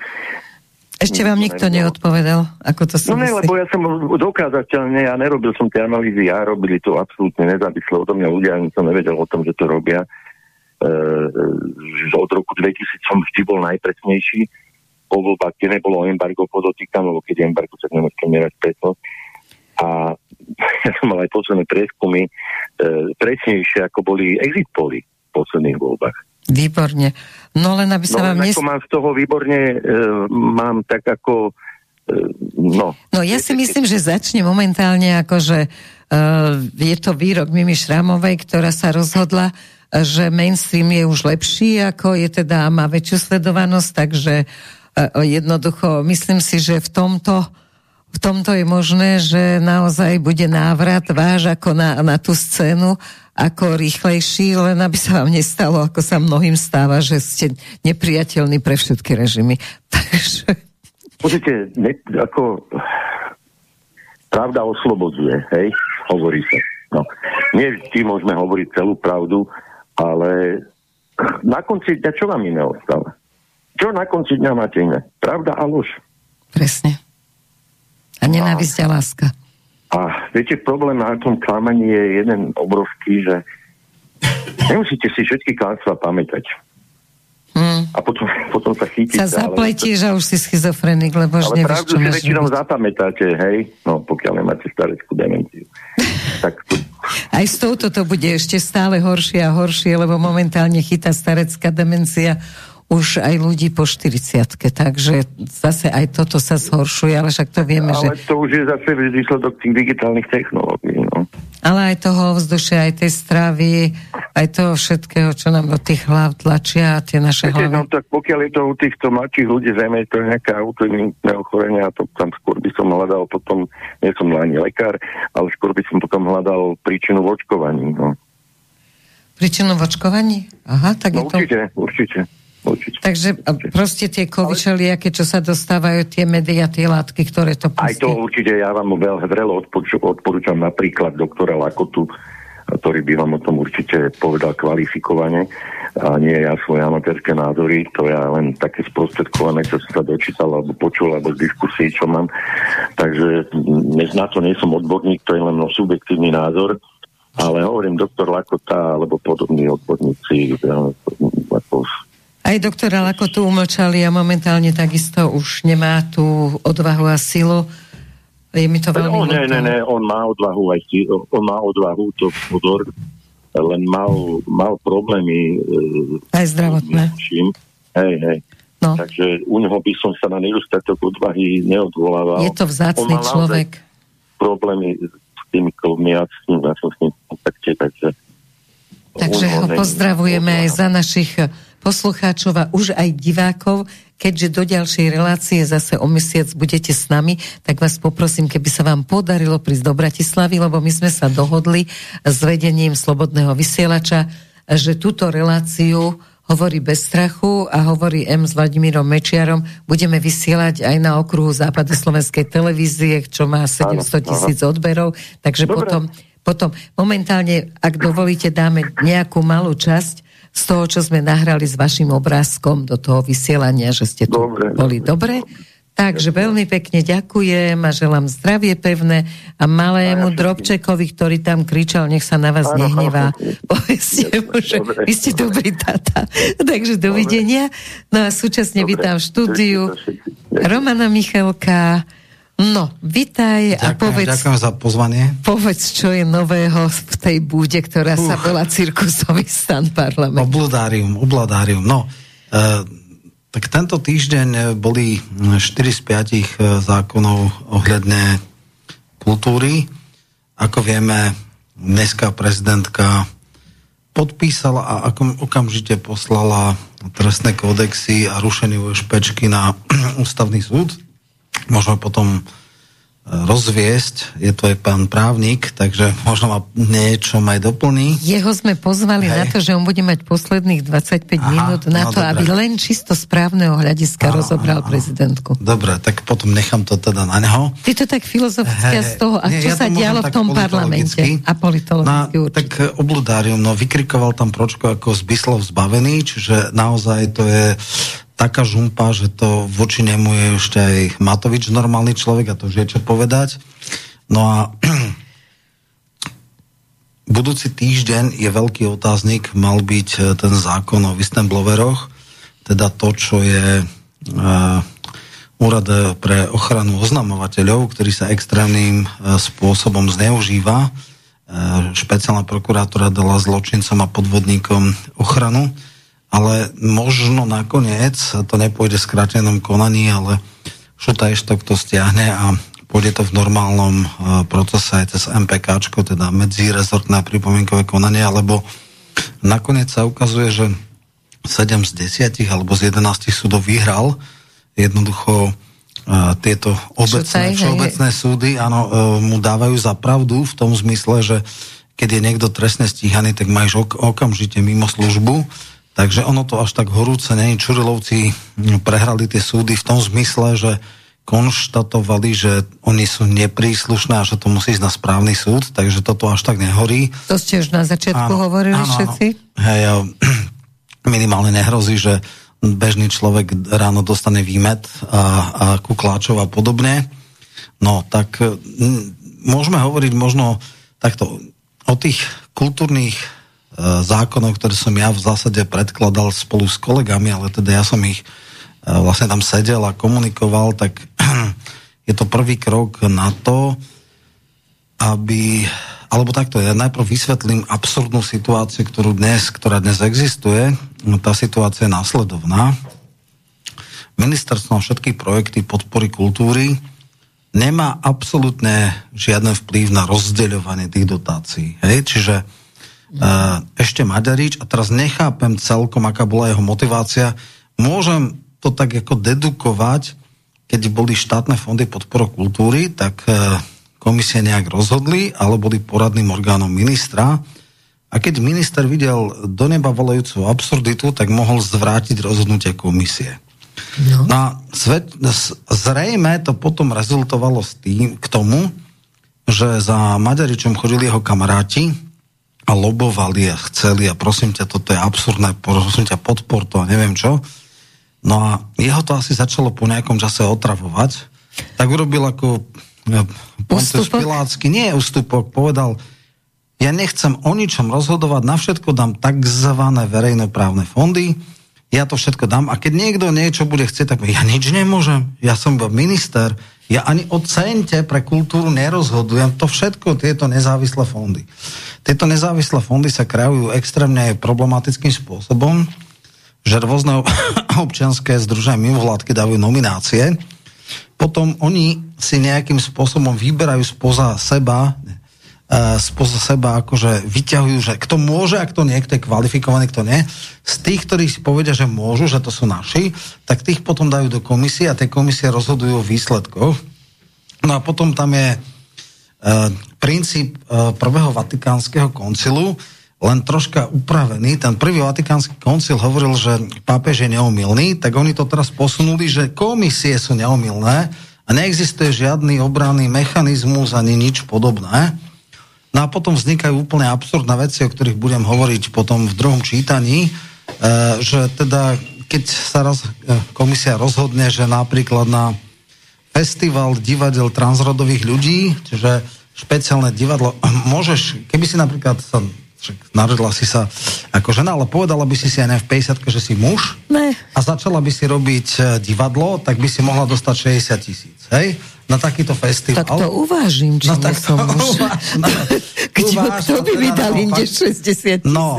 Ešte vám nikto neodpovedal, ako to súvisí? No ne, lebo ja som dokázateľne, ja nerobil som tie analýzy, ja robili to absolútne nezávisle odo mňa ľudia, ani som nevedel o tom, že to robia. E od roku 2000 som vždy bol najpresnejší po voľbách, kde nebolo embargo, podotýkam, lebo keď je embargo, tak nemôžete merať preto. A ja som mal aj posledné prieskumy e, presnejšie, ako boli exit poly v posledných voľbách. Výborne. No len aby sa no, vám... Nes... mám z toho výborne, e, mám tak ako... E, no. no ja si myslím, že začne momentálne ako, že e, je to výrok Mimi Šrámovej, ktorá sa rozhodla, že mainstream je už lepší, ako je teda, má väčšiu sledovanosť, takže jednoducho myslím si, že v tomto v tomto je možné, že naozaj bude návrat váš ako na, na tú scénu ako rýchlejší, len aby sa vám nestalo, ako sa mnohým stáva, že ste nepriateľní pre všetky režimy. Takže... Pozrite, ne, ako pravda oslobodzuje, hej, hovorí sa. No, nie vždy môžeme hovoriť celú pravdu, ale na konci čo vám iné ostáva? Čo na konci dňa máte iné? Pravda a lož. Presne. A nenávisť a, láska. A viete, problém na tom klamaní je jeden obrovský, že nemusíte si všetky klamstvá pamätať. Hmm. A potom, potom sa chytíte. Sa zapletieš a už si schizofrenik, lebo už nevieš, čo máš väčšinou zapamätáte, hej? No, pokiaľ nemáte stareckú demenciu. tak to... Aj s touto to bude ešte stále horšie a horšie, lebo momentálne chytá starecká demencia už aj ľudí po 40 takže zase aj toto sa zhoršuje, ale však to vieme, ale že... Ale to už je zase výsledok tých digitálnych technológií, no. Ale aj toho vzdušia, aj tej stravy, aj toho všetkého, čo nám do tých hlav tlačia a tie naše Viete, hlavy. No tak pokiaľ je to u týchto mladších ľudí zrejme, to je nejaké autoimunitné ochorenie a to tam skôr by som hľadal potom, nie som ani lekár, ale skôr by som potom hľadal príčinu v očkovaní, no. Príčinu v očkovaní? Aha, tak no, je to... určite, určite. Určite. Takže proste tie kovičeliaké, čo sa dostávajú, tie media, tie látky, ktoré to pustí. Aj to určite ja vám veľmi vrelo odporúčam napríklad doktora Lakotu, ktorý by vám o tom určite povedal kvalifikovane a nie ja svoje amatérske názory, to ja len také sprostredkované, čo som sa dočítal alebo počul, alebo z diskusí, čo mám. Takže na to nie som odborník, to je len subjektívny názor, ale hovorím doktor Lakota alebo podobní odborníci ako aj doktora Lako tu umlčali a momentálne takisto už nemá tú odvahu a silu. Je mi to veľmi... On, ne, ne, ne, on má odvahu aj on má odvahu, to pozor, len mal, mal problémy e, aj zdravotné. Hej, hej. No. Takže u neho by som sa na nedostatok odvahy neodvolával. Je to vzácný človek. Problémy s tými kovmi a s tým, ja som s ním v kontakte, takže... Takže ho pozdravujeme aj za našich poslucháčov a už aj divákov. Keďže do ďalšej relácie zase o mesiac budete s nami, tak vás poprosím, keby sa vám podarilo prísť do Bratislavy, lebo my sme sa dohodli s vedením Slobodného vysielača, že túto reláciu hovorí bez strachu a hovorí M s Vladimírom Mečiarom. Budeme vysielať aj na okruhu západoslovenskej televízie, čo má 700 tisíc odberov, takže potom, potom momentálne, ak dovolíte, dáme nejakú malú časť z toho, čo sme nahrali s vašim obrázkom do toho vysielania, že ste tu dobre, boli dobre. Takže veľmi pekne ďakujem a želám zdravie pevné a malému Drobčekovi, ktorý tam kričal, nech sa na vás nehnevá. Povedzte mu, že vy ste dobrý tata. Takže dovidenia. No a súčasne vítam v štúdiu Romana Michalka, No, vitaj ďakujem, a povedz... Ďakujem za pozvanie. Povedz, čo je nového v tej búde, ktorá uh, sa volá Cirkusový stan parlament. Obladárium, obladárium. No, e, tak tento týždeň boli 4 z 5 e, zákonov ohľadne kultúry. Ako vieme, dneska prezidentka podpísala a ako okamžite poslala trestné kódexy a rušenie špečky na ústavný súd môžeme potom e, rozviesť. Je to aj pán právnik, takže možno ma niečo aj doplní. Jeho sme pozvali Hej. na to, že on bude mať posledných 25 Aha, minút na no to, dobre. aby len čisto správneho hľadiska áno, rozobral áno, prezidentku. Dobre, tak potom nechám to teda na neho. Ty to tak filozoficky z toho, a Nie, čo ja sa dialo v tom parlamente? A politologicky no, Tak obludárium, no vykrikoval tam Pročko ako zbyslov zbavený, čiže naozaj to je taká žumpa, že to voči nemu je ešte aj Matovič normálny človek a to už je čo povedať. No a budúci týždeň je veľký otáznik, mal byť e, ten zákon o whistlebloweroch, teda to, čo je uh, úrad pre ochranu oznamovateľov, ktorý sa extrémnym uh, spôsobom zneužíva. Špeciálna prokurátora dala zločincom a podvodníkom ochranu ale možno nakoniec to nepôjde v skrátenom konaní, ale Šuta Eštok to stiahne a pôjde to v normálnom uh, procese aj cez MPK, teda medzirezortné pripomienkové konanie, alebo nakoniec sa ukazuje, že 7 z 10 alebo z 11 súdov vyhral. Jednoducho uh, tieto obecné, všeobecné súdy áno, uh, mu dávajú za pravdu v tom zmysle, že keď je niekto trestne stíhaný, tak máš ok- okamžite mimo službu Takže ono to až tak horúce nie. Čurilovci prehrali tie súdy v tom zmysle, že konštatovali, že oni sú nepríslušné a že to musí ísť na správny súd, takže toto až tak nehorí. To ste už na začiatku áno, hovorili áno, všetci? Hej, minimálne nehrozí, že bežný človek ráno dostane výmet a, a kukláčov a podobne. No, tak môžeme hovoriť možno takto o tých kultúrnych zákonov, ktoré som ja v zásade predkladal spolu s kolegami, ale teda ja som ich e, vlastne tam sedel a komunikoval, tak je to prvý krok na to, aby, alebo takto, ja najprv vysvetlím absurdnú situáciu, ktorú dnes, ktorá dnes existuje. No, tá situácia je následovná. Ministerstvo všetky projekty podpory kultúry nemá absolútne žiadny vplyv na rozdeľovanie tých dotácií. Hej? Čiže ešte Maďarič a teraz nechápem celkom, aká bola jeho motivácia. Môžem to tak ako dedukovať, keď boli štátne fondy podporu kultúry, tak uh, komisie nejak rozhodli, ale boli poradným orgánom ministra a keď minister videl do neba volajúcu absurditu, tak mohol zvrátiť rozhodnutie komisie. No. no a svet, zrejme to potom rezultovalo s tým, k tomu, že za Maďaričom chodili jeho kamaráti a lobovali a chceli a prosím ťa, toto je absurdné, prosím ťa, podpor to a neviem čo. No a jeho to asi začalo po nejakom čase otravovať. Tak urobil ako Pontius Pilácky, nie ústupok, povedal, ja nechcem o ničom rozhodovať, na všetko dám takzvané verejnoprávne fondy, ja to všetko dám a keď niekto niečo bude chcieť, tak ja nič nemôžem, ja som minister, ja ani o cente pre kultúru nerozhodujem. To všetko, tieto nezávislé fondy. Tieto nezávislé fondy sa krajujú extrémne problematickým spôsobom, že rôzne občianské združenia mimovládky dávajú nominácie, potom oni si nejakým spôsobom vyberajú spoza seba spoza seba akože vyťahujú, že kto môže a kto nie, kto je kvalifikovaný, kto nie. Z tých, ktorí si povedia, že môžu, že to sú naši, tak tých potom dajú do komisie a tie komisie rozhodujú o výsledkoch. No a potom tam je uh, princíp uh, prvého vatikánskeho koncilu, len troška upravený. Ten prvý vatikánsky koncil hovoril, že pápež je neomilný, tak oni to teraz posunuli, že komisie sú neomilné a neexistuje žiadny obranný mechanizmus ani nič podobné. No a potom vznikajú úplne absurdné veci, o ktorých budem hovoriť potom v druhom čítaní, e, že teda keď sa roz, e, komisia rozhodne, že napríklad na festival divadel transrodových ľudí, čiže špeciálne divadlo, môžeš, keby si napríklad sa narodila si sa ako žena, ale povedala by si si aj v 50 že si muž ne. a začala by si robiť e, divadlo, tak by si mohla dostať 60 tisíc, hej? Na takýto festival. Tak to uvážim, či no, tak som muž. No, kto by mi dal inde 60 tisíc? No,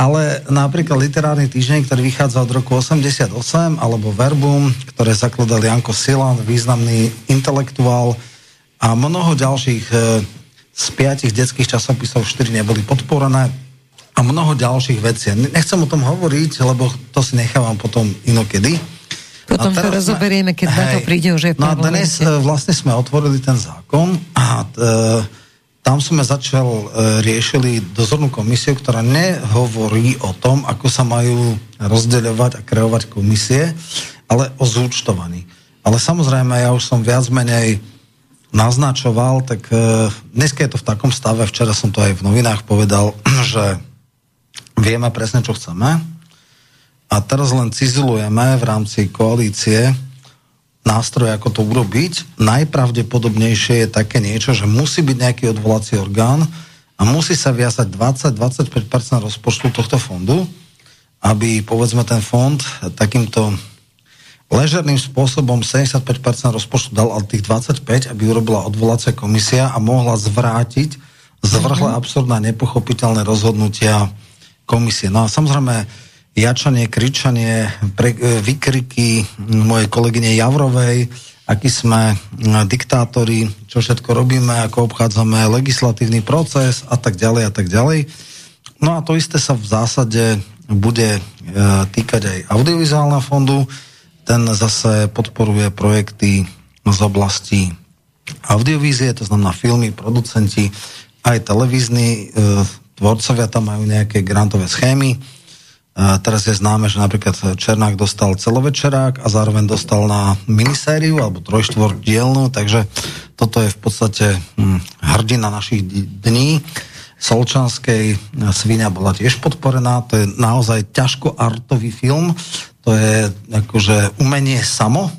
ale napríklad literárny týždeň, ktorý vychádza od roku 88, alebo Verbum, ktoré zakladal Janko Silan, významný intelektuál a mnoho ďalších e, z piatich detských časopisov štyri neboli podporené a mnoho ďalších vecí. Nechcem o tom hovoriť, lebo to si nechávam potom inokedy. Potom to rozoberieme, keď hej, na to príde už aj No a dnes e, vlastne sme otvorili ten zákon a e, tam sme začal, e, riešili dozornú komisiu, ktorá nehovorí o tom, ako sa majú rozdeľovať a kreovať komisie, ale o zúčtovaní. Ale samozrejme, ja už som viac menej naznačoval, tak e, dneska je to v takom stave, včera som to aj v novinách povedal, že vieme presne, čo chceme a teraz len cizilujeme v rámci koalície nástroj, ako to urobiť. Najpravdepodobnejšie je také niečo, že musí byť nejaký odvolací orgán a musí sa viazať 20-25% rozpočtu tohto fondu, aby povedzme ten fond takýmto ležerným spôsobom 75% rozpočtu dal, ale tých 25, aby urobila odvolacia komisia a mohla zvrátiť zvrhle mm-hmm. absurdné nepochopiteľné rozhodnutia komisie. No a samozrejme, jačanie, kričanie, pre, e, vykriky mojej kolegyne Javrovej, aký sme diktátori, čo všetko robíme, ako obchádzame legislatívny proces a tak ďalej a tak ďalej. No a to isté sa v zásade bude e, týkať aj audiovizuálneho fondu, ten zase podporuje projekty z oblasti audiovízie, to znamená filmy, producenti, aj televízni, e, tvorcovia tam majú nejaké grantové schémy. E, teraz je známe, že napríklad Černák dostal celovečerák a zároveň dostal na minisériu alebo trojštvor dielnú, takže toto je v podstate hm, hrdina našich dní. Solčanskej svinia bola tiež podporená, to je naozaj ťažko artový film, to je akože umenie samo.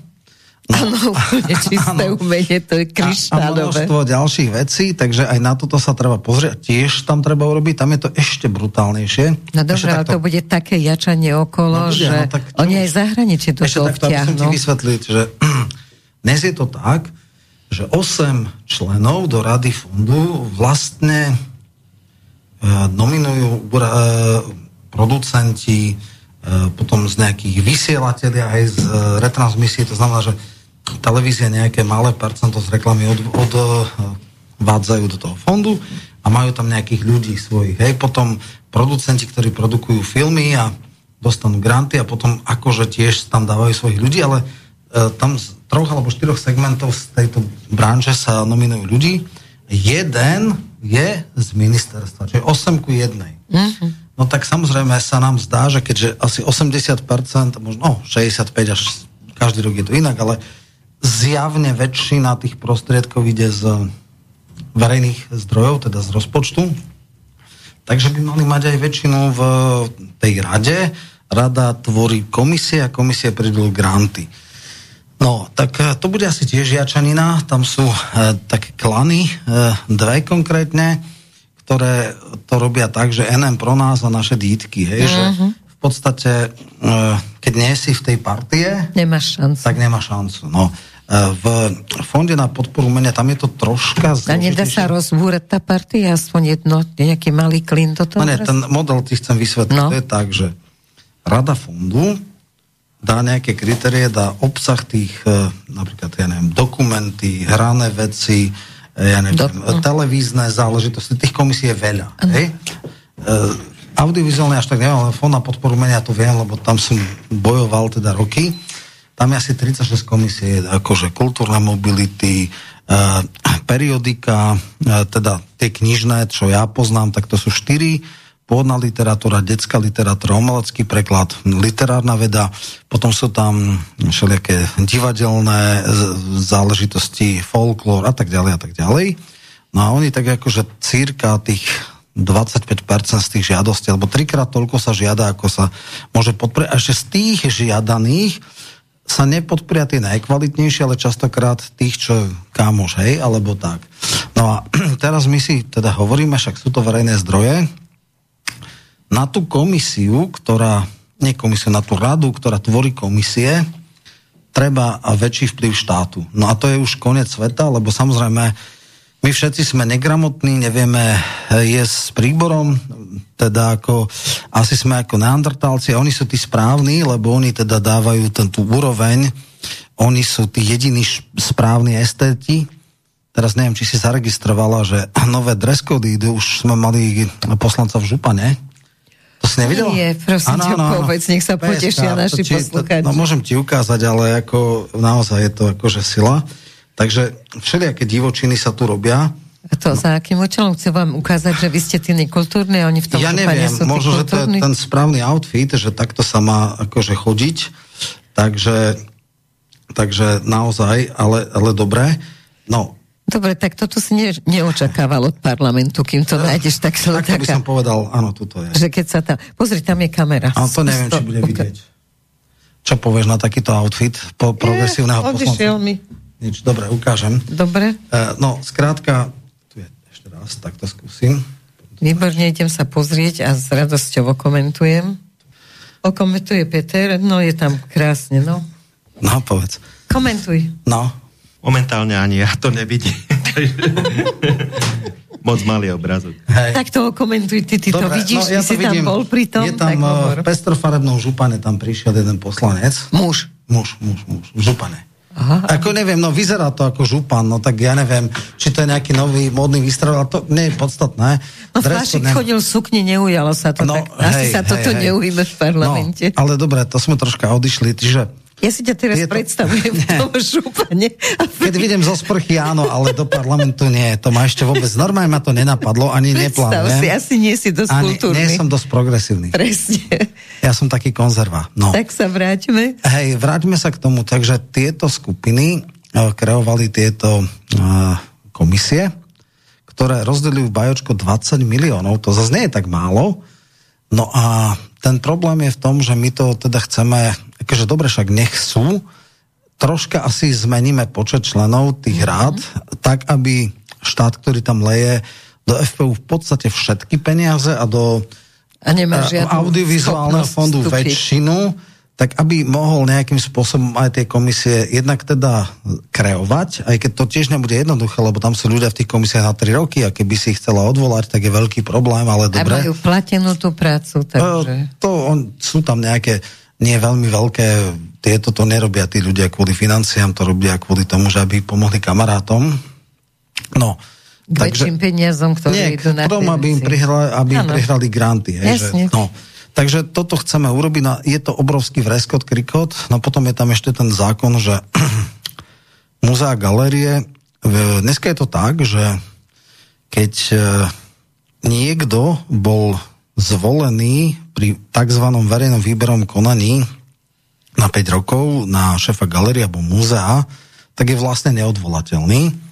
No, áno, úplne čisté umenie, to je kryštálové. A, a množstvo ďalších vecí, takže aj na toto sa treba pozrieť. Tiež tam treba urobiť, tam je to ešte brutálnejšie. No dobre, ale to bude také jačanie okolo, no, bude, že no, tak oni aj zahraničie to ešte takto, aby som ti vysvetliť, že dnes je to tak, že 8 členov do rady fondu vlastne e, nominujú e, producenti, E, potom z nejakých vysielateľia aj z e, retransmisie, to znamená, že televízia nejaké malé percento z reklamy od, odvádzajú do toho fondu a majú tam nejakých ľudí svojich. Hej, potom producenti, ktorí produkujú filmy a dostanú granty a potom akože tiež tam dávajú svojich ľudí, ale e, tam z troch alebo štyroch segmentov z tejto branže sa nominujú ľudí. Jeden je z ministerstva, čiže 8 ku 1. Mm-hmm. No tak samozrejme sa nám zdá, že keďže asi 80%, možno no, 65 až každý rok je to inak, ale zjavne väčšina tých prostriedkov ide z verejných zdrojov, teda z rozpočtu. Takže by mali mať aj väčšinu v tej rade. Rada tvorí komisie a komisie prídu granty. No, tak eh, to bude asi tiež Jačanina, tam sú e, také klany, e, dve konkrétne, ktoré to robia tak, že NM pro nás a naše dítky, hej, uh-huh. že mhm. v podstate, e, keď nie si v tej partie, nemáš šancu. Tak nemáš šancu, no. V fonde na podporu menia tam je to troška A nedá sa rozbúrať tá partia, aspoň jedno, nejaký malý klin do toho? No nie, ten model ti chcem vysvetliť. No. To je tak, že rada fondu dá nejaké kritérie, dá obsah tých, e, napríklad, ja neviem, dokumenty, hrané veci, e, ja neviem, Do... televízne záležitosti, tých komisí je veľa. Hej? Uh, audiovizuálne až tak neviem, ale fond na podporu menia to viem, lebo tam som bojoval teda roky. Tam je asi 36 komisie, akože kultúrne mobility, uh, periodika, uh, teda tie knižné, čo ja poznám, tak to sú 4 pôvodná literatúra, detská literatúra, umelecký preklad, literárna veda, potom sú tam všelijaké divadelné záležitosti, folklór a tak ďalej a tak ďalej. No a oni tak akože círka tých 25% z tých žiadostí, alebo trikrát toľko sa žiada, ako sa môže podporiť. A ešte z tých žiadaných sa nepodporia tie najkvalitnejšie, ale častokrát tých, čo kámoš, hej, alebo tak. No a teraz my si teda hovoríme, však sú to verejné zdroje, na tú komisiu, ktorá, nie komisiu, na tú radu, ktorá tvorí komisie, treba väčší vplyv štátu. No a to je už koniec sveta, lebo samozrejme my všetci sme negramotní, nevieme jesť s príborom, teda ako, asi sme ako neandertálci a oni sú tí správni, lebo oni teda dávajú ten tú úroveň, oni sú tí jediní správni estéti. Teraz neviem, či si zaregistrovala, že nové dress cody, už sme mali poslanca v Župane, to si nevidel? Nie, prosím ano, ťa, povedz, nech sa potešia naši poslucháči. No môžem ti ukázať, ale ako naozaj je to akože sila. Takže všelijaké divočiny sa tu robia. A to no. za akým účelom chcem vám ukázať, že vy ste tí nekultúrne a oni v tom Ja neviem, sú možno, že to je ten správny outfit, že takto sa má akože chodiť. Takže, takže naozaj, ale, ale dobré. No, Dobre, tak toto si ne, neočakával od parlamentu, kým to nájdeš. Tak, tak to by som povedal, áno, tuto je. Že keď sa tam... Pozri, tam je kamera. Ale to neviem, či bude vidieť. Čo povieš na takýto outfit po progresívneho poslanca? mi. Nič, dobre, ukážem. Dobre. Uh, no, skrátka, tu je ešte raz, tak to skúsim. Výborne, idem sa pozrieť a s radosťou okomentujem. Okomentuje Peter, no je tam krásne, no. No, povedz. Komentuj. No, Momentálne ani ja to nevidím. Moc malý obrazok. Hej. Tak to komentuj, ty, ty Dobre, to vidíš, no, ja ty to si vidím. tam bol pri tom. Je tam eh, v pestrofarebnom župane, tam prišiel jeden poslanec. Muž. Muž, muž, muž, v župane. Aha. Ako neviem, no vyzerá to ako župan, no tak ja neviem, či to je nejaký nový módny výstrel, ale to nie je podstatné. No Flašik ne... chodil v sukni, neujalo sa to, no, tak hej, asi sa hej, toto hej. neujíme v parlamente. No, ale dobre, to sme troška odišli, čiže ja si ťa teraz to... predstavujem v tom župane. Keď vidím zo sprchy, áno, ale do parlamentu nie. To ma ešte vôbec, normálne ma to nenapadlo, ani neplánujem. si, asi nie si dosť ani, kultúrny. Nie som dosť progresívny. Presne. Ja som taký konzerva. No. Tak sa vráťme. Hej, vráťme sa k tomu. Takže tieto skupiny uh, kreovali tieto uh, komisie, ktoré rozdelili v Bajočko 20 miliónov. To zase nie je tak málo. No a ten problém je v tom, že my to teda chceme akože dobre, však nech sú, troška asi zmeníme počet členov tých mm-hmm. rád, tak aby štát, ktorý tam leje do FPU v podstate všetky peniaze a do a uh, audiovizuálneho fondu vstupy. väčšinu, tak aby mohol nejakým spôsobom aj tie komisie jednak teda kreovať, aj keď to tiež nebude jednoduché, lebo tam sú ľudia v tých komisiách na 3 roky a keby si ich chcela odvolať, tak je veľký problém, ale dobre. A majú platenú tú prácu, takže... Uh, to on, sú tam nejaké nie veľmi veľké, tieto to nerobia tí ľudia kvôli financiám, to robia kvôli tomu, že aby pomohli kamarátom. No, k takže, väčším peniazom, ktoré nie, idú na tom, aby im, prihrali, aby im prihrali granty. Hej, že, no. Takže toto chceme urobiť, no, je to obrovský vreskot, krikot, no potom je tam ešte ten zákon, že muzea, galerie, dneska je to tak, že keď e, niekto bol zvolený pri tzv. verejnom výberom konaní na 5 rokov na šefa galerie alebo múzea, tak je vlastne neodvolateľný.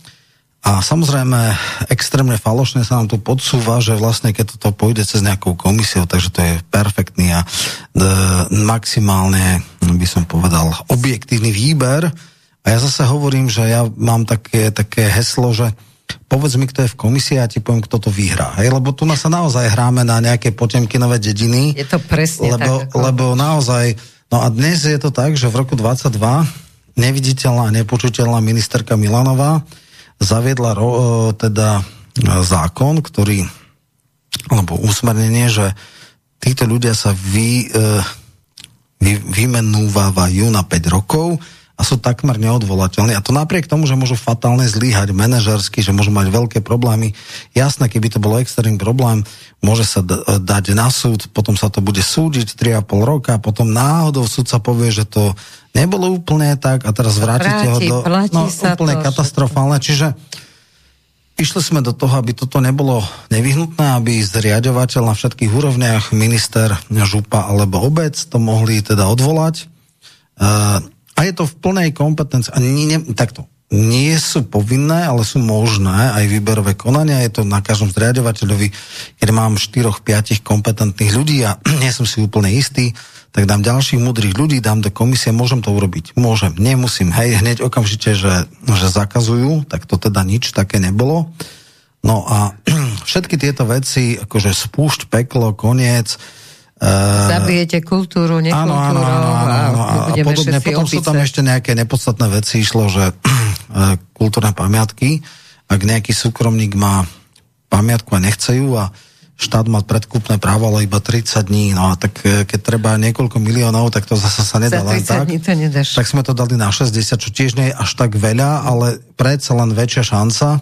A samozrejme, extrémne falošne sa nám tu podsúva, že vlastne keď toto pôjde cez nejakou komisiou, takže to je perfektný a e, maximálne, by som povedal, objektívny výber. A ja zase hovorím, že ja mám také, také heslo, že povedz mi, kto je v komisii a ja ti poviem, kto to vyhrá. Hej? Lebo tu sa naozaj hráme na nejaké potemkinové dediny. Je to presne lebo, tak. Ako... Lebo naozaj, no a dnes je to tak, že v roku 22 neviditeľná a nepočuteľná ministerka Milanová zaviedla ro, e, teda e, zákon, ktorý, alebo usmernenie, že títo ľudia sa vy, e, vy, vymenúvajú na 5 rokov a sú takmer neodvolateľní. A to napriek tomu, že môžu fatálne zlíhať manažersky, že môžu mať veľké problémy. Jasné, keby to bol extrémny problém, môže sa dať na súd, potom sa to bude súdiť 3,5 roka, potom náhodou súd sa povie, že to nebolo úplne tak a teraz vrátite Vráti, ho do... No, úplne to, katastrofálne. Čiže išli sme do toho, aby toto nebolo nevyhnutné, aby zriadovateľ na všetkých úrovniach, minister, župa alebo obec to mohli teda odvolať. Uh, a je to v plnej kompetencii. A nie, nie, takto, nie sú povinné, ale sú možné aj výberové konania. Je to na každom zriadovateľovi, keď mám 4-5 kompetentných ľudí a nie som si úplne istý, tak dám ďalších múdrych ľudí, dám do komisie, môžem to urobiť. Môžem, nemusím. Hej, hneď okamžite, že, že zakazujú, tak to teda nič také nebolo. No a všetky tieto veci, akože spúšť, peklo, koniec, Zabijete kultúru, nekultúru áno, áno, áno, áno, áno, a, a podobne. Potom opice. sú tam ešte nejaké nepodstatné veci. Išlo, že kultúrne pamiatky, ak nejaký súkromník má pamiatku a nechce ju a štát má predkupné právo, ale iba 30 dní. No a tak e, keď treba niekoľko miliónov, tak to zase sa nedá len tak. Dní to nedáš. Tak sme to dali na 60, čo tiež nie je až tak veľa, ale predsa len väčšia šanca.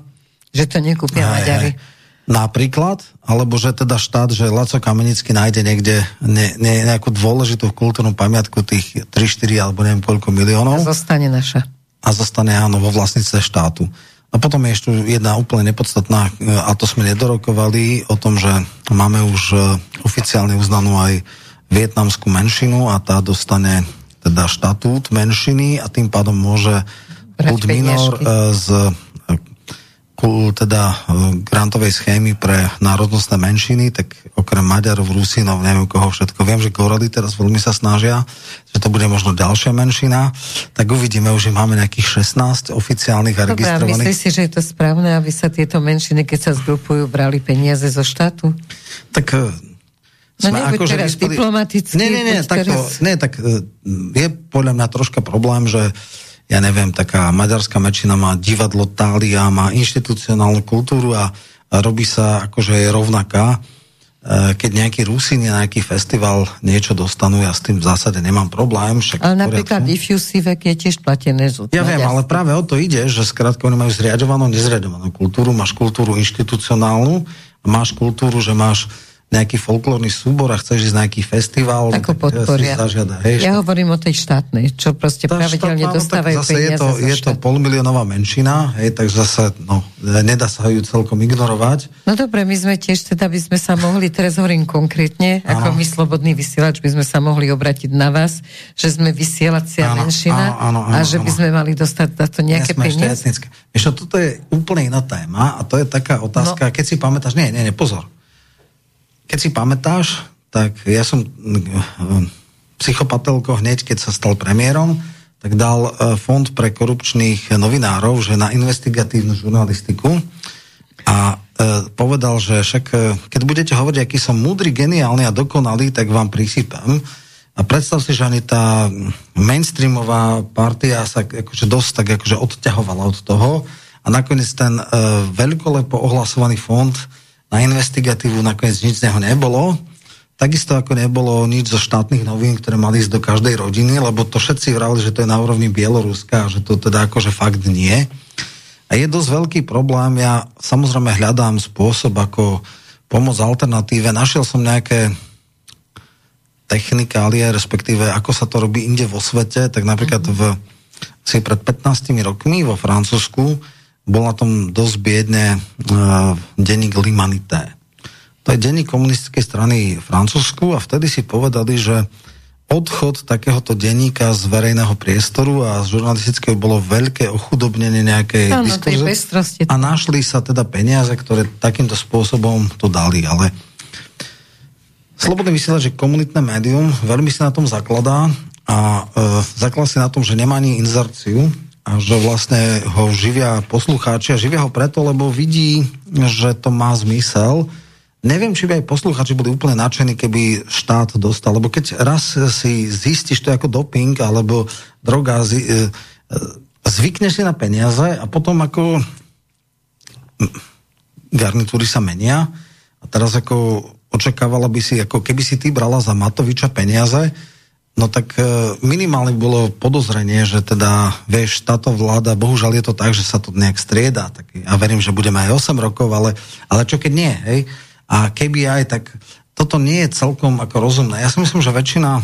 Že to nekúpia aj, Maďari. Aj. Napríklad, alebo že teda štát, že Laco Kamenický nájde niekde ne, ne, nejakú dôležitú kultúrnu pamiatku tých 3-4 alebo neviem koľko miliónov. A zostane naša. A zostane áno vo vlastnice štátu. A potom je ešte jedna úplne nepodstatná, a to sme nedorokovali, o tom, že máme už e, oficiálne uznanú aj vietnamskú menšinu a tá dostane teda štatút menšiny a tým pádom môže Kult Minor e, z teda e, grantovej schémy pre národnostné menšiny, tak okrem Maďarov, Rusinov, neviem koho všetko, viem, že Gorady teraz veľmi sa snažia, že to bude možno ďalšia menšina, tak uvidíme, už máme nejakých 16 oficiálnych a Dobre, registrovaných. Myslíš si, že je to správne, aby sa tieto menšiny, keď sa zgrupujú, brali peniaze zo štátu? Tak e, No nebuď akože teraz vyspali... diplomaticky. Nie, nie, nie, tak, teraz... nie, tak e, je podľa mňa troška problém, že ja neviem, taká maďarská menšina má divadlo Tália, má inštitucionálnu kultúru a, a robí sa akože je rovnaká. E, keď nejaký Rusin je nejaký festival niečo dostanú, ja s tým v zásade nemám problém. Však ale napríklad Diffusivek je tiež platené z Ja viem, ale práve o to ide, že skrátka oni majú zriadovanú, nezriadovanú kultúru, máš kultúru inštitucionálnu, máš kultúru, že máš nejaký folklórny súbor a chceš ísť na nejaký festival, tak, tak podporia. Zažiada, hej, ja hovorím o tej štátnej, čo proste tá pravidelne štátna, dostávajú no, zase je to, je to polmilionová menšina, hej, takže zase no, nedá sa ju celkom ignorovať. No dobre, my sme tiež teda by sme sa mohli, teraz hovorím konkrétne, ano. ako my slobodný vysielač by sme sa mohli obratiť na vás, že sme vysielacia ano, menšina ano, ano, ano, a že by sme mali dostať za to nejaké peniaze. Vieš, toto je úplne iná téma a to je taká otázka, no. keď si pamätáš, nie, nie, nie, pozor, keď si pamätáš, tak ja som eh, psychopatelko hneď, keď sa stal premiérom, tak dal eh, fond pre korupčných novinárov, že na investigatívnu žurnalistiku a e, povedal, že však keď budete hovoriť, aký som múdry, geniálny a dokonalý, tak vám prisypem. A predstav si, že ani tá mainstreamová partia sa akože dosť tak akože odťahovala od toho a nakoniec ten e, veľkolepo ohlasovaný fond na investigatívu nakoniec nič z neho nebolo. Takisto ako nebolo nič zo štátnych novín, ktoré mali ísť do každej rodiny, lebo to všetci vrali, že to je na úrovni Bieloruska a že to teda akože fakt nie. A je dosť veľký problém. Ja samozrejme hľadám spôsob, ako pomôcť alternatíve. Našiel som nejaké technikálie, respektíve ako sa to robí inde vo svete, tak napríklad v, asi pred 15 rokmi vo Francúzsku bol na tom dosť biedne uh, denník Limanité. To je denník komunistickej strany Francúzsku a vtedy si povedali, že odchod takéhoto denníka z verejného priestoru a z žurnalistického bolo veľké ochudobnenie nejakej Áno, diskurze. A našli sa teda peniaze, ktoré takýmto spôsobom to dali, ale Slobodný vysielač je komunitné médium, veľmi sa na tom zakladá a e, zakladá si na tom, že nemá ani inzerciu, a že vlastne ho živia poslucháči a živia ho preto, lebo vidí, že to má zmysel. Neviem, či by aj poslucháči boli úplne nadšení, keby štát dostal, lebo keď raz si zistíš to ako doping alebo droga, e, e, zvykneš si na peniaze a potom ako garnitúry sa menia a teraz ako očakávala by si, ako keby si ty brala za Matoviča peniaze, No tak e, minimálne bolo podozrenie, že teda, vieš, táto vláda, bohužiaľ je to tak, že sa to nejak strieda. Tak ja verím, že budeme aj 8 rokov, ale, ale čo keď nie, hej? A keby aj, tak toto nie je celkom ako rozumné. Ja si myslím, že väčšina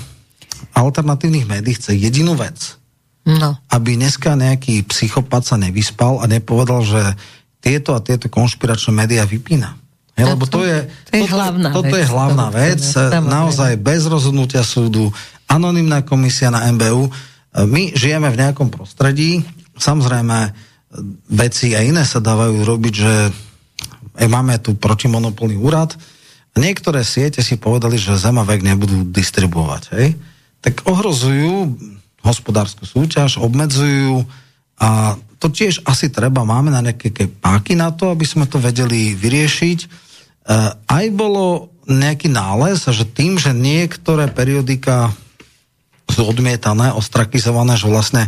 alternatívnych médií chce jedinú vec. No. Aby dneska nejaký psychopat sa nevyspal a nepovedal, že tieto a tieto konšpiračné médiá vypína. Hej, lebo to je, to je hlavná toto vec. je hlavná vec, naozaj bez rozhodnutia súdu, anonimná komisia na MBU. My žijeme v nejakom prostredí, samozrejme veci aj iné sa dávajú robiť, že máme tu protimonopolný úrad, niektoré siete si povedali, že Zemavek nebudú distribuovať, hej? tak ohrozujú hospodárskú súťaž, obmedzujú a to tiež asi treba, máme na nejaké páky na to, aby sme to vedeli vyriešiť. E, aj bolo nejaký nález, že tým, že niektoré periodika sú odmietané, ostrakizované, že vlastne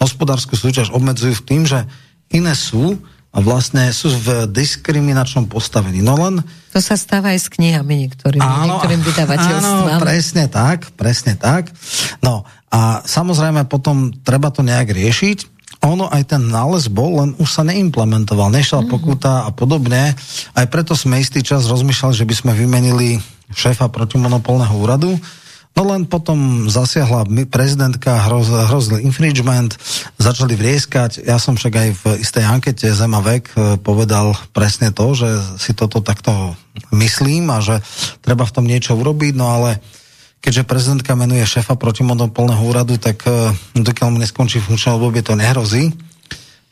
hospodárskú súťaž obmedzujú v tým, že iné sú a vlastne sú v diskriminačnom postavení. No len... To sa stáva aj s knihami niektorým, áno, niektorým vydavateľstvám. Áno, presne tak, presne tak. No a samozrejme potom treba to nejak riešiť. Ono aj ten nález bol, len už sa neimplementoval, nešla mm-hmm. pokuta a podobne. Aj preto sme istý čas rozmýšľali, že by sme vymenili šéfa protimonopolného úradu, No len potom zasiahla prezidentka, hroz, hrozil infringement, začali vrieskať. Ja som však aj v istej ankete Zema vek e, povedal presne to, že si toto takto myslím a že treba v tom niečo urobiť, no ale keďže prezidentka menuje šéfa protimonopolného úradu, tak e, dokiaľ mu neskončí funkčné obdobie, to nehrozí.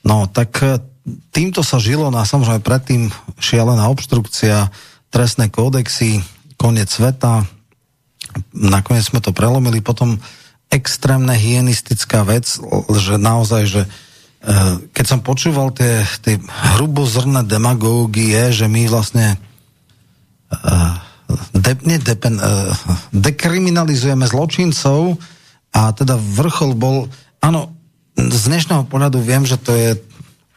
No tak e, týmto sa žilo, no a samozrejme predtým šialená obštrukcia, trestné kódexy, koniec sveta, nakoniec sme to prelomili, potom extrémne hyenistická vec, že naozaj, že e, keď som počúval tie, tie hrubozrné demagógie, že my vlastne e, de, ne, depen, e, dekriminalizujeme zločincov a teda vrchol bol, áno, z dnešného pohľadu viem, že to je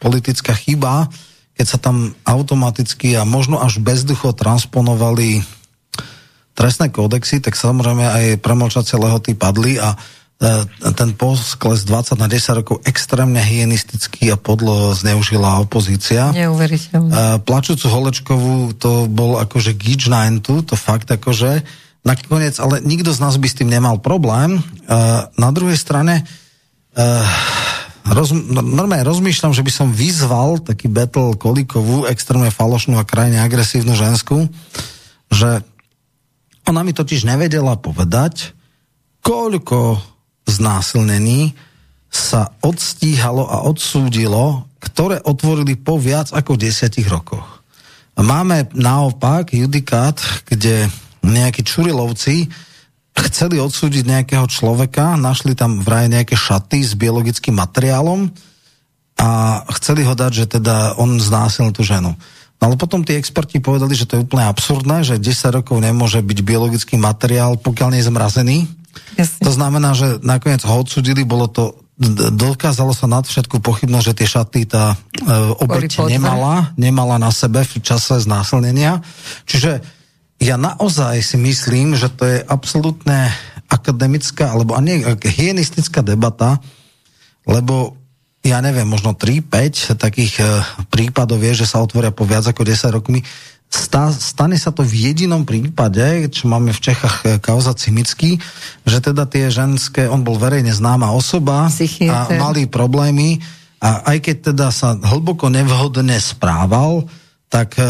politická chyba, keď sa tam automaticky a možno až bezducho transponovali trestné kódexy, tak samozrejme aj premlčacie lehoty padli a e, ten poskles 20 na 10 rokov extrémne hygienistický a podlo zneužila opozícia. Neuveriteľné. E, plačúcu Holečkovú to bol akože gič na entu, to fakt akože nakoniec, ale nikto z nás by s tým nemal problém. E, na druhej strane roz, normálne rozmýšľam, že by som vyzval taký battle Kolíkovú, extrémne falošnú a krajne agresívnu žensku, že ona mi totiž nevedela povedať, koľko znásilnení sa odstíhalo a odsúdilo, ktoré otvorili po viac ako desiatich rokoch. Máme naopak judikát, kde nejakí čurilovci chceli odsúdiť nejakého človeka, našli tam vraj nejaké šaty s biologickým materiálom a chceli ho dať, že teda on znásilnil tú ženu. Ale potom tí experti povedali, že to je úplne absurdné, že 10 rokov nemôže byť biologický materiál, pokiaľ nie je zmrazený. Jasne. To znamená, že nakoniec ho odsudili, bolo to dokázalo sa nad všetku pochybnosť, že tie šaty tá e, obeť nemala, nemala na sebe v čase znásilnenia. Čiže ja naozaj si myslím, že to je absolútne akademická, alebo nie, hyenistická debata, lebo ja neviem, možno 3-5 takých e, prípadov je, že sa otvoria po viac ako 10 rokmi. Stá, stane sa to v jedinom prípade, čo máme v Čechách e, kauza Cimický, že teda tie ženské, on bol verejne známa osoba Psychiatr. a mali problémy a aj keď teda sa hlboko nevhodne správal, tak e,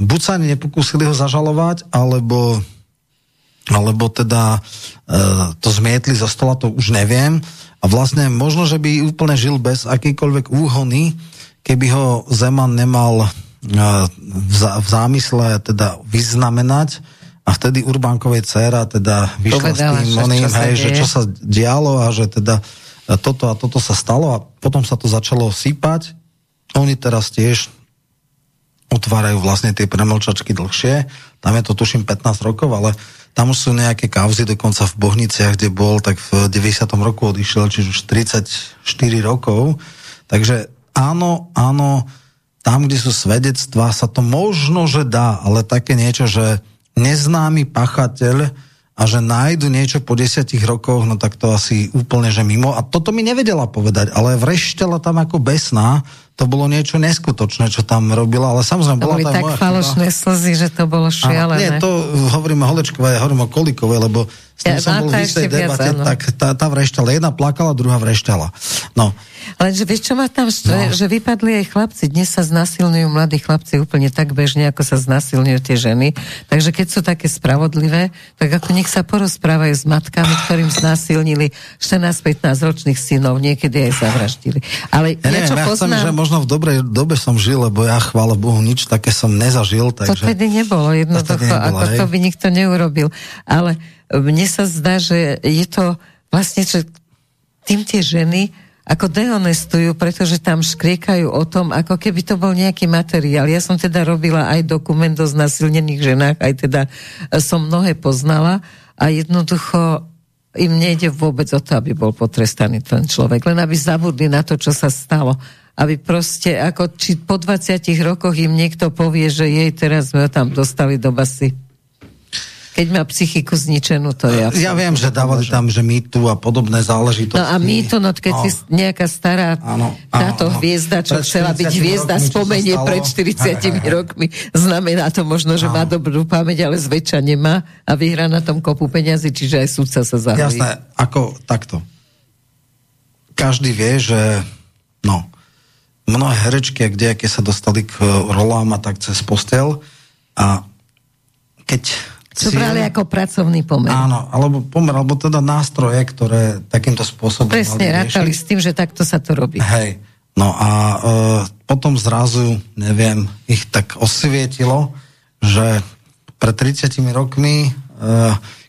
buď sa ani nepokúsili ho zažalovať, alebo, alebo teda e, to zmietli zo stola, to už neviem. A vlastne možno, že by úplne žil bez akýkoľvek úhony, keby ho Zeman nemal e, v, zámysle teda vyznamenať a vtedy Urbánkovej dcera teda vyšla Povedala, s tým oným, hej, že čo sa dialo a že teda toto a toto sa stalo a potom sa to začalo sypať. Oni teraz tiež otvárajú vlastne tie premlčačky dlhšie. Tam je to tuším 15 rokov, ale tam už sú nejaké kauzy, dokonca v Bohniciach, kde bol, tak v 90. roku odišiel, čiže už 34 rokov. Takže áno, áno, tam, kde sú svedectvá, sa to možno, že dá, ale také niečo, že neznámy pachateľ a že nájdu niečo po desiatich rokoch, no tak to asi úplne, že mimo. A toto mi nevedela povedať, ale vreštela tam ako besná, to bolo niečo neskutočné, čo tam robila, ale samozrejme to bola boli tak falošné slzy, že to bolo šialené. nie, to hovorím o Holečkovej, hovorím o Kolikovej, lebo s tým ja, som bol v istej debate, viac, tak tá, tá vrešťala. Jedna plakala, druhá vrešťala. No. Lenže vieš, čo ma tam no. že vypadli aj chlapci. Dnes sa znasilňujú mladí chlapci úplne tak bežne, ako sa znasilňujú tie ženy. Takže keď sú také spravodlivé, tak ako nech sa porozprávajú s matkami, ktorým znasilnili 14-15 ročných synov, niekedy aj zavraždili. Ale ja neviem, ja poznám... chcem, že možno v dobrej dobe som žil, lebo ja, chvála Bohu, nič také som nezažil. Takže... To tedy nebolo jednoducho, nebolo, ako hej. to by nikto neurobil. Ale mne sa zdá, že je to vlastne, že tým tie ženy ako dehonestujú, pretože tam škriekajú o tom, ako keby to bol nejaký materiál. Ja som teda robila aj dokument o znasilnených ženách, aj teda som mnohé poznala a jednoducho im nejde vôbec o to, aby bol potrestaný ten človek, len aby zabudli na to, čo sa stalo. Aby proste, ako či po 20 rokoch im niekto povie, že jej teraz sme ho tam dostali do basy keď má psychiku zničenú, to je Ja viem, že dávali tam, že mýtu a podobné záležitosti. No a mýtu, no keď no. si nejaká stará áno, táto áno, hviezda, čo chcela byť hviezda, spomenie pred 40 rokmi, znamená to možno, že áno. má dobrú pamäť, ale zväčša nemá a vyhrá na tom kopu peniazy, čiže aj súdca sa zahojí. Jasné, ako takto. Každý vie, že no, mnohé herečky, kde aké sa dostali k rolám a tak cez postel a keď čo brali ako pracovný pomer. Áno, alebo pomer, alebo teda nástroje, ktoré takýmto spôsobom Presne, rátali s tým, že takto sa to robí. Hej. No a e, potom zrazu, neviem, ich tak osvietilo, že pred 30 rokmi, e,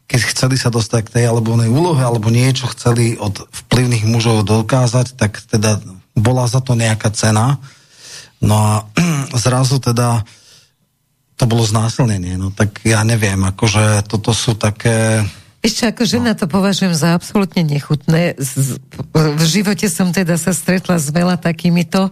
keď chceli sa dostať k tej alebo onej úlohe, alebo niečo chceli od vplyvných mužov dokázať, tak teda bola za to nejaká cena. No a zrazu teda to bolo znásilnenie. No tak ja neviem, akože toto sú také... Ešte ako žena no. to považujem za absolútne nechutné. V živote som teda sa stretla s veľa takýmito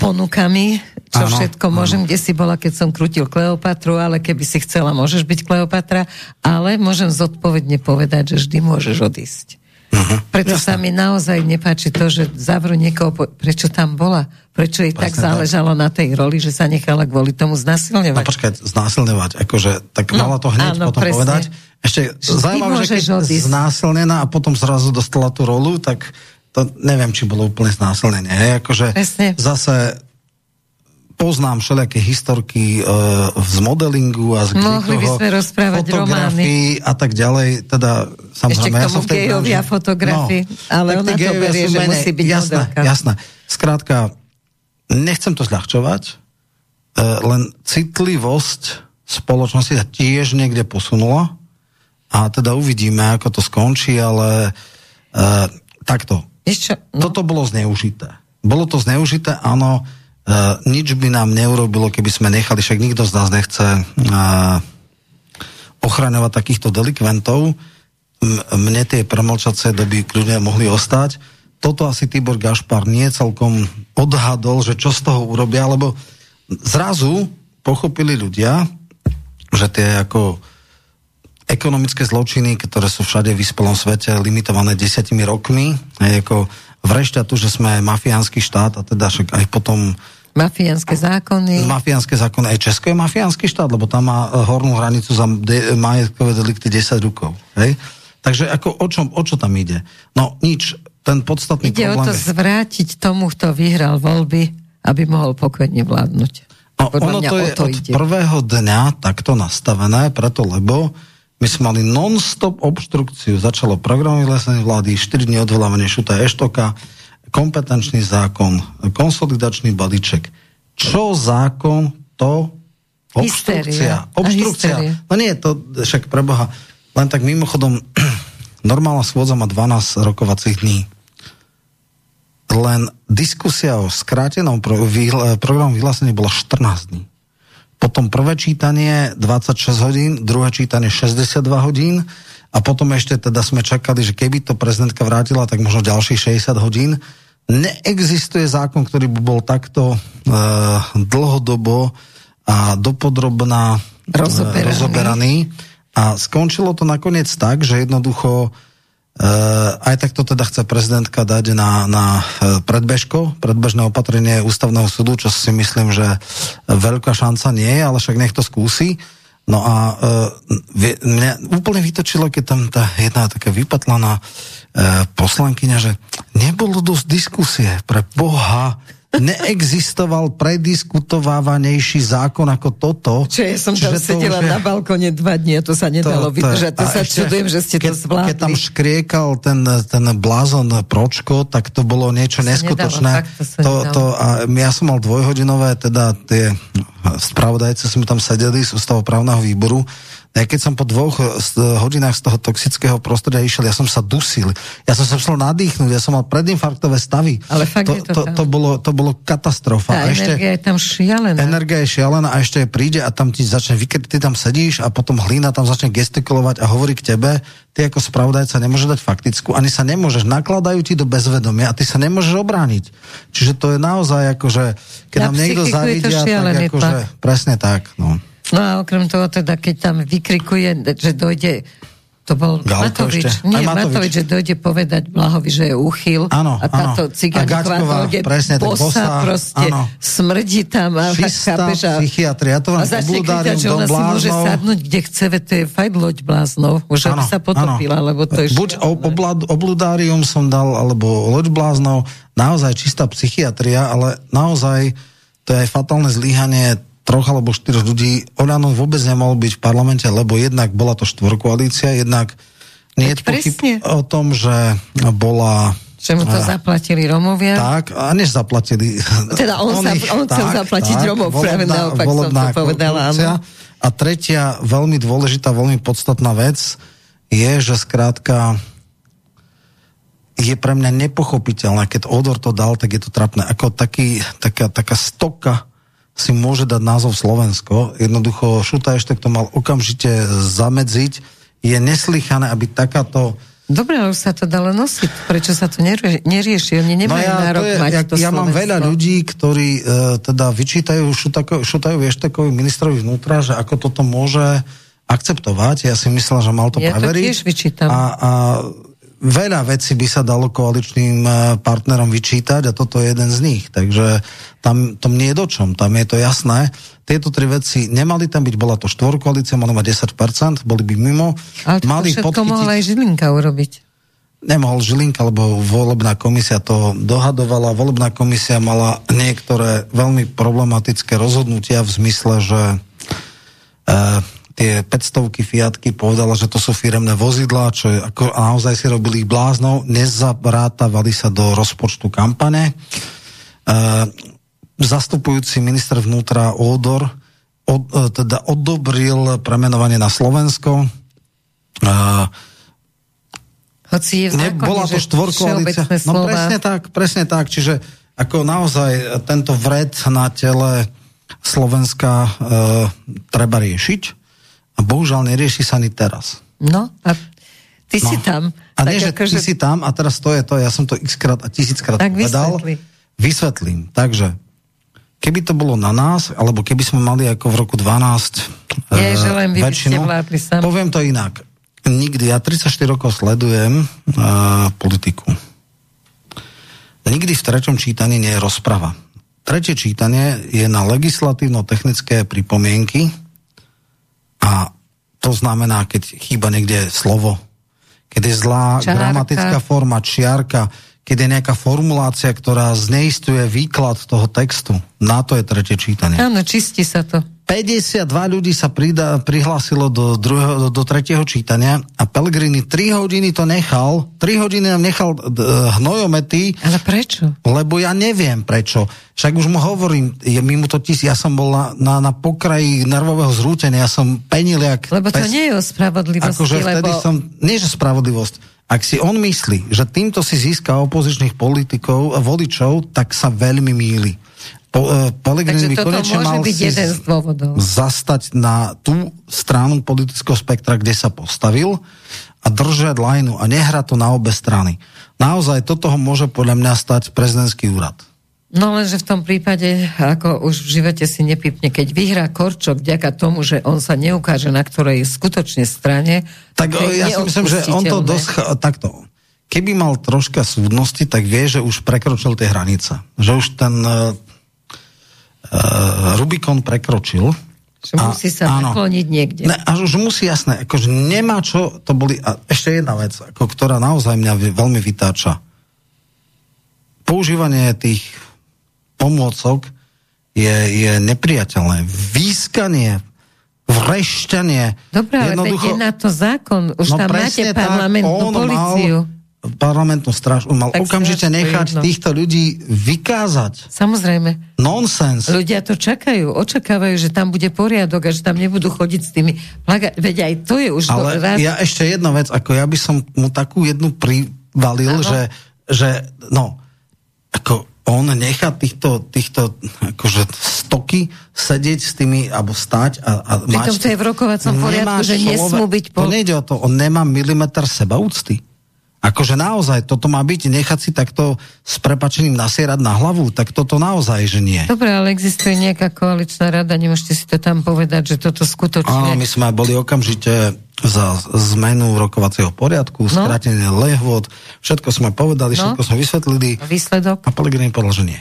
ponukami, čo ano, všetko môžem, ano. kde si bola, keď som krútil Kleopatru, ale keby si chcela, môžeš byť Kleopatra, ale môžem zodpovedne povedať, že vždy môžeš odísť. Uh-huh. Preto Jasne. sa mi naozaj nepáči to, že zavrú niekoho, prečo tam bola, prečo jej Presne tak záležalo tak. na tej roli, že sa nechala kvôli tomu znásilňovať. No počkaj, znásilňovať, akože, tak no, mala to hneď áno, potom presne. povedať. Ešte zaujímavé, že keď odísť. znásilnená a potom zrazu dostala tú rolu, tak to neviem, či bolo úplne znásilnenie. Hej, akože Presne. zase poznám všelijaké historky uh, z modelingu a z Mohli by sme rozprávať romány. a tak ďalej. Teda, samozrejme, Ešte k tomu ja gejovia fotografii, no, ale ona to berie, že menej, musí byť jasné, modelka. Jasné. Skrátka, nechcem to zľahčovať, uh, len citlivosť spoločnosti sa tiež niekde posunula a teda uvidíme, ako to skončí, ale uh, takto. Ešte, no. Toto bolo zneužité. Bolo to zneužité, áno, Uh, nič by nám neurobilo, keby sme nechali, však nikto z nás nechce uh, ochraňovať takýchto delikventov. M- mne tie premlčacie doby kľudne mohli ostať. Toto asi Tibor Gašpar nie celkom odhadol, že čo z toho urobia, lebo zrazu pochopili ľudia, že tie ako ekonomické zločiny, ktoré sú všade v vyspelom svete limitované desiatimi rokmi, ako vrešťa tu, že sme mafiánsky štát a teda však aj potom Mafiánske zákony. Mafiánske zákony. Aj Česko je mafiánsky štát, lebo tam má eh, hornú hranicu za de- majetkové delikty 10 rukov. Hej? Takže ako o, čom, o čo tam ide? No nič. ten podstatný Ide o problém to je... zvrátiť tomu, kto vyhral voľby, aby mohol pokojne vládnuť. No, Podľa ono to o je to od ide. prvého dňa takto nastavené, preto lebo my sme mali non-stop obštrukciu. Začalo programové vyhlásenie vlády, 4 dní odvolávanie Šuta Eštoka, kompetenčný zákon, konsolidačný balíček. Čo zákon, to obštrukcia. Hystéria. A Obštrukcia. No nie, to však preboha. Len tak mimochodom, normálna schôdza má 12 rokovacích dní len diskusia o skrátenom pro, vyhl, programu vyhlásení bola 14 dní. Potom prvé čítanie 26 hodín, druhé čítanie 62 hodín a potom ešte teda sme čakali, že keby to prezidentka vrátila, tak možno ďalších 60 hodín. Neexistuje zákon, ktorý by bol takto uh, dlhodobo a dopodrobná e, Rozoberaný. rozoberaný. A skončilo to nakoniec tak, že jednoducho Uh, aj tak to teda chce prezidentka dať na, na uh, predbežko, predbežné opatrenie ústavného súdu, čo si myslím, že veľká šanca nie je, ale však nech to skúsi. No a vie, mňa úplne vytočilo, keď tam tá jedna taká vypatlaná uh, poslankyňa, že nebolo dosť diskusie pre Boha, neexistoval prediskutovávanejší zákon ako toto. Čo ja som tam to sedela je- na balkone dva dni a to sa nedalo to- vydržať. To sa ešte, čudujem, že ste keď, to zvládli. Keď tam škriekal ten, ten blázon Pročko, tak to bolo niečo To neskutočné. nedalo, to to, nedalo. to, a ja som mal dvojhodinové, teda tie spravodajce sme tam sedeli z ústavoprávneho výboru. Ja keď som po dvoch eh, s- hodinách z toho toxického prostredia išiel, ja som sa dusil. Ja som sa chcel nadýchnuť, ja som mal predinfarktové stavy. Ale fakt to, je to to, to, bolo, to bolo katastrofa. Tá a ešte, energia je tam šialená. Energia je šialená a ešte príde a tam ti začne vykryť, ty tam sedíš a potom hlína tam začne gestikulovať a hovorí k tebe, ty ako spravodajca nemôžeš dať faktickú, ani sa nemôžeš, nakladajú ti do bezvedomia a ty sa nemôžeš obrániť. Čiže to je naozaj akože, keď Na nám niekto zavidia, tak akože, presne tak, no. No a okrem toho teda, keď tam vykrikuje, že dojde to bol Galko Matovič. ešte? Nie, Aj Matovič. Matovič. že dojde povedať Blahovi, že je úchyl. Áno, a táto A Gačková, dojde presne, bosa, bosa, proste áno. smrdí tam. A, Čistá chápeš, a, psychiatria, to a vám začne obludárium kričať, že ona si môže sadnúť, kde chce, veď to je fajn loď bláznov. Už aby sa potopila, áno. lebo to je Buď obludárium som dal, alebo loď bláznov, naozaj čistá psychiatria, ale naozaj to je fatálne zlíhanie troch alebo štyroch ľudí. Oľano vôbec nemal byť v parlamente, lebo jednak bola to štvorkoalícia, jednak nie je pochyb o tom, že bola Že mu to a, zaplatili Romovia. tak, a než zaplatili. Teda on sa- on chcel zaplatiť Romov, práve naopak som to povedala, korupcia. A tretia, veľmi dôležitá, veľmi podstatná vec je, že skrátka je pre mňa nepochopiteľné, keď Odor to dal, tak je to trapné. Ako taký, taká, taká stoka si môže dať názov Slovensko. Jednoducho Šuta ešte to mal okamžite zamedziť. Je neslychané, aby takáto Dobre, už sa to dalo nosiť. Prečo sa to nerie- nerieši? Oni nemajú nárok No to je, mať ja, to ja mám Slovensko. veľa ľudí, ktorí uh, teda vyčítajú Šutako, Šutajú Vieštekovi ministrovi vnútra, že ako toto môže akceptovať. Ja si myslel, že mal to Ja to preveriť. tiež vyčítam. A, a veľa vecí by sa dalo koaličným eh, partnerom vyčítať a toto je jeden z nich. Takže tam to nie je dočom, tam je to jasné. Tieto tri veci nemali tam byť, bola to štvorkoalícia, mali mať 10%, boli by mimo. Ale to mali všetko mohla aj Žilinka urobiť. nemohol Žilinka, lebo volebná komisia to dohadovala. Volebná komisia mala niektoré veľmi problematické rozhodnutia v zmysle, že e, tie 500 Fiatky povedala, že to sú firemné vozidlá, čo je, ako, a naozaj si robili ich bláznou, nezabrátavali sa do rozpočtu kampane. E, zastupujúci minister vnútra Ódor od, e, teda odobril premenovanie na Slovensko. E, Hoci je v Ne, zákone, bola to štvorkoalícia. No slova. presne tak, presne tak. Čiže ako naozaj tento vred na tele Slovenska e, treba riešiť a bohužiaľ nerieši sa ani teraz. No, a ty No. si tam. A tak nie, že akože- ty si tam a teraz to je to, ja som to xkrát a tisíckrát Tak povedal. vysvetli. Vysvetlím. Takže, keby to bolo na nás, alebo keby sme mali ako v roku 12 Nie, e, že len vy väčšinu, vládli sami. poviem to inak. Nikdy, ja 34 rokov sledujem uh, politiku. Nikdy v treťom čítaní nie je rozprava. Tretie čítanie je na legislatívno-technické pripomienky a to znamená, keď chýba niekde slovo, keď je zlá Čárka. gramatická forma, čiarka, keď je nejaká formulácia, ktorá zneistuje výklad toho textu. Na to je tretie čítanie. Áno, čistí sa to. 52 ľudí sa prida, prihlásilo do, druhého, do, do tretieho čítania a Pellegrini 3 hodiny to nechal, 3 hodiny nám nechal d, hnojomety. Ale prečo? Lebo ja neviem prečo. Však už mu hovorím, je, mimo to tis, ja som bol na, na, na pokraji nervového zrútenia, ja som penil jak... Lebo to pes, nie je o spravodlivosti, akože lebo... vtedy som, nie že spravodlivosť, ak si on myslí, že týmto si získa opozičných politikov a voličov, tak sa veľmi míli. Po, uh, Pelegrini konečne mal zastať na tú stranu politického spektra, kde sa postavil a držať lajnu a nehrať to na obe strany. Naozaj toto ho môže podľa mňa stať prezidentský úrad. No lenže v tom prípade, ako už v živote si nepipne, keď vyhrá Korčok vďaka tomu, že on sa neukáže na ktorej skutočne strane, tak ja si myslím, že on to dosť takto. Keby mal troška súdnosti, tak vie, že už prekročil tie hranice. Že už ten uh, Rubikon prekročil. Že musí sa áno, nakloniť niekde. Ne, a už musí, jasné, akože nemá čo, to boli, a ešte jedna vec, ako, ktorá naozaj mňa veľmi vytáča. Používanie tých pomôcok je, je nepriateľné. Výskanie, vrešťanie. Dobre, ale jednoducho... je na to zákon. Už no tam máte parlamentnú policiu. Mal parlamentnú stráž, on mal tak okamžite nechať jedno. týchto ľudí vykázať. Samozrejme. Nonsens. Ľudia to čakajú, očakávajú, že tam bude poriadok a že tam nebudú chodiť s tými plaga... Veď aj to je už... Ale raz... ja ešte jedna vec, ako ja by som mu takú jednu privalil, že, že no, ako on nechá týchto, týchto akože stoky sedieť s tými, alebo stať a, a mať... to je v rokovacom poriadku, že nesmú byť... Po... To nejde o to, on nemá milimeter sebaúcty. Akože naozaj, toto má byť, nechať si takto s prepačením nasierať na hlavu, tak toto naozaj, že nie. Dobre, ale existuje nejaká koaličná rada, nemôžete si to tam povedať, že toto skutočne... Áno, my sme boli okamžite za zmenu rokovacieho poriadku, no? skrátenie lehvod, všetko sme povedali, no? všetko sme vysvetlili. A výsledok? A Pelegrini povedal, že nie.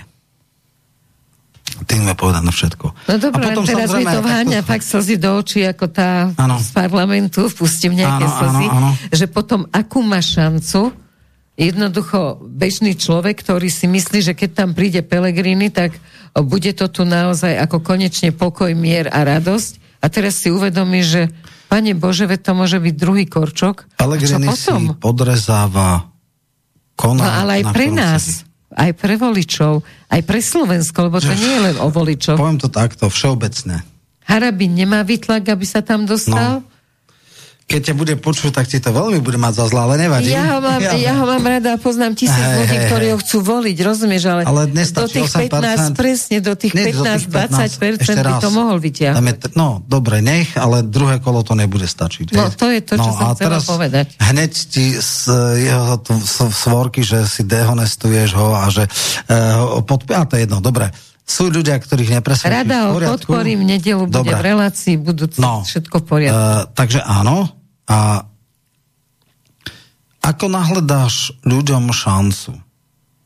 Tým je povedané všetko. No dobre, potom, teraz mi to vháňa to... fakt slzy do očí, ako tá ano. z parlamentu, pustím nejaké ano, slzy, ano, ano. že potom akú má šancu jednoducho bežný človek, ktorý si myslí, že keď tam príde Pelegrini, tak bude to tu naozaj ako konečne pokoj, mier a radosť. A teraz si uvedomí, že Pane Bože, to môže byť druhý korčok. Pelegrini si podrezáva koná. No ale aj pre nás. Aj pre voličov, aj pre Slovensko, lebo to nie je len o voličoch. Poviem to takto, všeobecne. Harabin nemá vytlak, aby sa tam dostal? No keď ťa bude počuť, tak ti to veľmi bude mať za zlá, ale nevadí. Ja ho mám, ja, ja ho mám rada a poznám tisíc hey, ľudí, hey, ktorí ho chcú voliť, rozumieš, ale, ale do tých 15, presne, do tých 15-20% by to mohol vyťahnuť. No, dobre, nech, ale druhé kolo to nebude stačiť. No, to je to, čo no, som chcela povedať. hneď ti z jeho svorky, že si dehonestuješ ho a že uh, pod, a to je jedno, dobre sú ľudia, ktorých nepresvedčíš Rada ho podporím, nedelu bude Dobre. v relácii, budú no, všetko v poriadku. Uh, takže áno. A ako nahledáš ľuďom šancu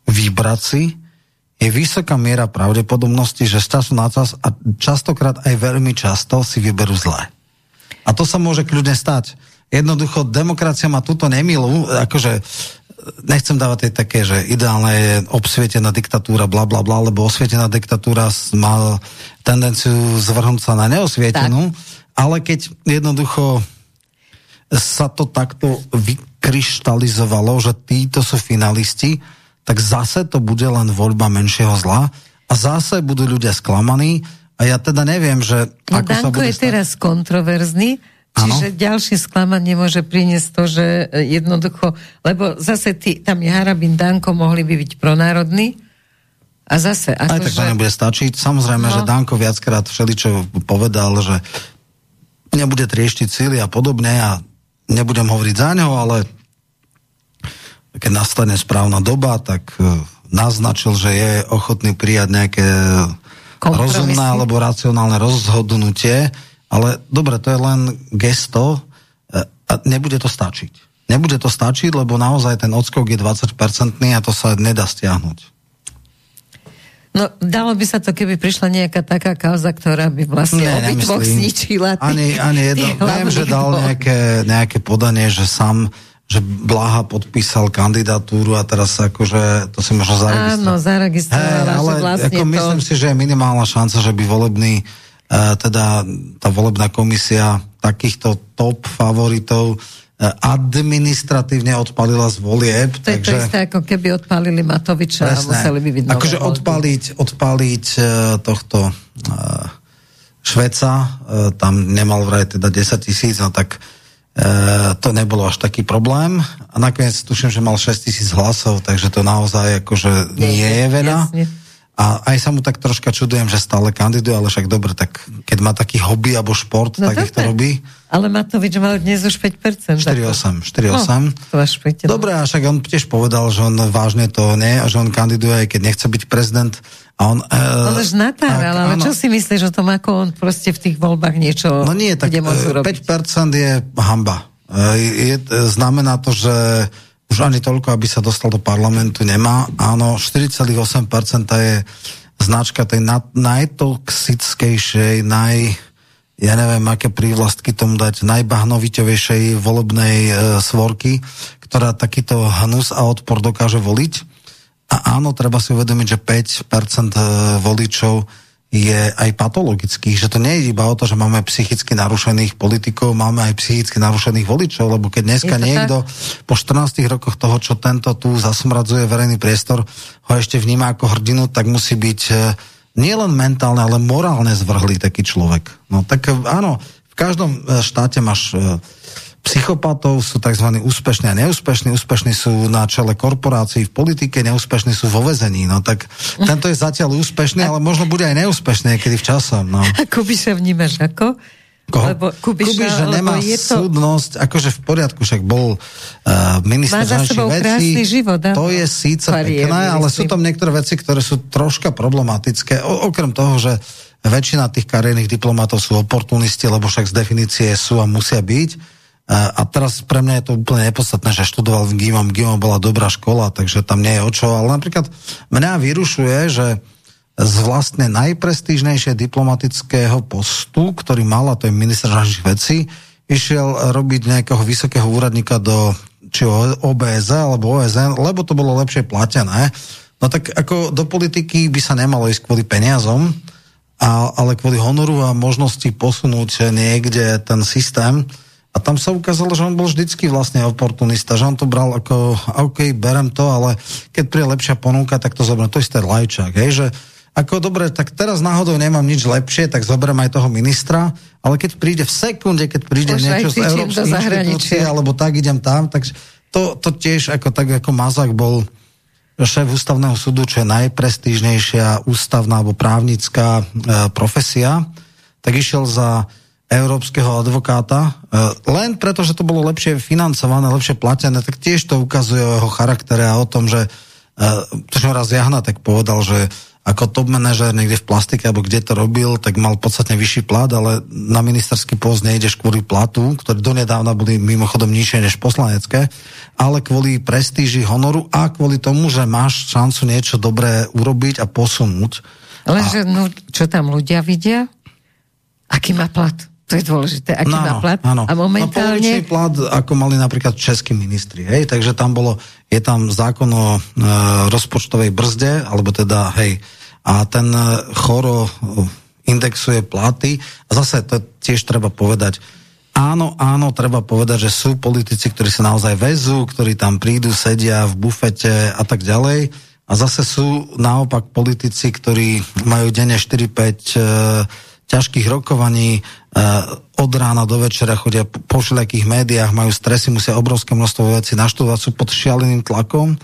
vybrať si, je vysoká miera pravdepodobnosti, že z času na čas a častokrát aj veľmi často si vyberú zlé. A to sa môže kľudne stať. Jednoducho, demokracia má túto nemilu, akože nechcem dávať tej také, že ideálne je obsvietená diktatúra, bla bla bla, lebo osvietená diktatúra má tendenciu zvrhnúť sa na neosvietenú, tak. ale keď jednoducho sa to takto vykryštalizovalo, že títo sú finalisti, tak zase to bude len voľba menšieho zla a zase budú ľudia sklamaní a ja teda neviem, že... No ako Danko sa bude je stať... teraz kontroverzný, Čiže ano. ďalšie sklamanie môže priniesť to, že jednoducho, lebo zase ty, tam je Harabin Danko mohli by byť pronárodní a zase... Ako Aj tak že... to nebude stačiť. Samozrejme, no. že Danko viackrát všeličo povedal, že nebude trieštiť síly a podobne a nebudem hovoriť za ňo, ale keď nastane správna doba, tak e, naznačil, že je ochotný prijať nejaké rozumné alebo racionálne rozhodnutie, ale dobre, to je len gesto e, a nebude to stačiť. Nebude to stačiť, lebo naozaj ten odskok je 20-percentný a to sa nedá stiahnuť. No, dalo by sa to, keby prišla nejaká taká kauza, ktorá by vlastne ne, obidvoch zničila. Ani, ani jedno. Viem, že dal nejaké, nejaké podanie, že sám že Blaha podpísal kandidatúru a teraz akože to si možno zaregistroval. Áno, zaregistrovala, hey, ale vlastne ako to... myslím si, že je minimálna šanca, že by volebný teda tá volebná komisia takýchto top favoritov uh, administratívne odpalila z volieb. To takže... je to isté, ako keby odpálili Matoviča presne, a museli by byť Akože odpaliť, odpaliť uh, tohto Šveca, tam nemal vraj teda 10 tisíc, no tak E, to nebolo až taký problém. A nakoniec tuším, že mal 6 tisíc hlasov, takže to naozaj akože nie, nie je veľa. Jasne. A aj sa mu tak troška čudujem, že stále kandiduje, ale však dobre, tak keď má taký hobby alebo šport, no tak ich to robí. Ale Matovič mal dnes už 5%. 4,8. 4,8. No, dobre, a však on tiež povedal, že on vážne to nie, a že on kandiduje, aj keď nechce byť prezident. A on, uh, on už natáral, ale áno. čo si myslíš o tom, ako on proste v tých voľbách niečo No nie, tak 5% je hamba. Je, znamená to, že už ani toľko, aby sa dostal do parlamentu, nemá. Áno, 4,8% je značka tej na, najtoxickejšej, naj, ja neviem, aké prívlastky tomu dať, najbahnoviťovejšej volebnej e, svorky, ktorá takýto hnus a odpor dokáže voliť. A áno, treba si uvedomiť, že 5% e, voličov je aj patologický, že to nie je iba o to, že máme psychicky narušených politikov, máme aj psychicky narušených voličov, lebo keď dneska niekto tak? po 14 rokoch toho, čo tento tu zasmradzuje verejný priestor, ho ešte vníma ako hrdinu, tak musí byť e, nielen mentálne, ale morálne zvrhlý taký človek. No tak e, áno, v každom e, štáte máš psychopatov, sú tzv. úspešní a neúspešní. Úspešní sú na čele korporácií v politike, neúspešní sú vo vezení. No tak tento je zatiaľ úspešný, ale možno bude aj neúspešný kedy v časom. No. A Kubiša vnímaš ako? Koho? Lebo Kubiša, Kubiš, že nemá je to... súdnosť, akože v poriadku, však bol uh, minister zahraničných vecí. život, to je síce pekné, ale sú tam niektoré veci, ktoré sú troška problematické. O, okrem toho, že väčšina tých kariérnych diplomatov sú oportunisti, lebo však z definície sú a musia byť a teraz pre mňa je to úplne nepodstatné, že študoval v GIMom. GIMom bola dobrá škola, takže tam nie je o čo. Ale napríklad mňa vyrušuje, že z vlastne najprestížnejšie diplomatického postu, ktorý mal, a to je minister zahraničných vecí, išiel robiť nejakého vysokého úradníka do či OBZ alebo OSN, lebo to bolo lepšie platené. No tak ako do politiky by sa nemalo ísť kvôli peniazom, ale kvôli honoru a možnosti posunúť niekde ten systém, a tam sa ukázalo, že on bol vždycky vlastne oportunista, že on to bral ako, OK, berem to, ale keď príde lepšia ponuka, tak to zoberiem. To isté lajčák, hej, že ako dobre, tak teraz náhodou nemám nič lepšie, tak zoberiem aj toho ministra, ale keď príde v sekunde, keď príde Už niečo z európskej inštitúcie, alebo tak idem tam, tak to, to tiež ako tak ako Mazak bol šéf ústavného súdu, čo je najprestížnejšia ústavná alebo právnická e, profesia, tak išiel za európskeho advokáta, e, len preto, že to bolo lepšie financované, lepšie platené, tak tiež to ukazuje o jeho charaktere a o tom, že e, to, raz Jahna tak povedal, že ako top manažer niekde v plastike, alebo kde to robil, tak mal podstatne vyšší plat, ale na ministerský post nejdeš kvôli platu, ktoré donedávna boli mimochodom nižšie než poslanecké, ale kvôli prestíži, honoru a kvôli tomu, že máš šancu niečo dobré urobiť a posunúť. Lenže a... no, čo tam ľudia vidia? Aký má plat? To je dôležité. Aký no, má plat? Áno. A momentálne... No, plat, ako mali napríklad českí ministri. Hej? Takže tam bolo, je tam zákon o e, rozpočtovej brzde, alebo teda, hej, a ten e, choro e, indexuje platy. A zase to tiež treba povedať, Áno, áno, treba povedať, že sú politici, ktorí sa naozaj vezú, ktorí tam prídu, sedia v bufete a tak ďalej. A zase sú naopak politici, ktorí majú denne 4-5 ťažkých rokovaní, e, od rána do večera chodia po všelijakých médiách, majú stresy, musia obrovské množstvo vecí naštudovať, sú pod šialeným tlakom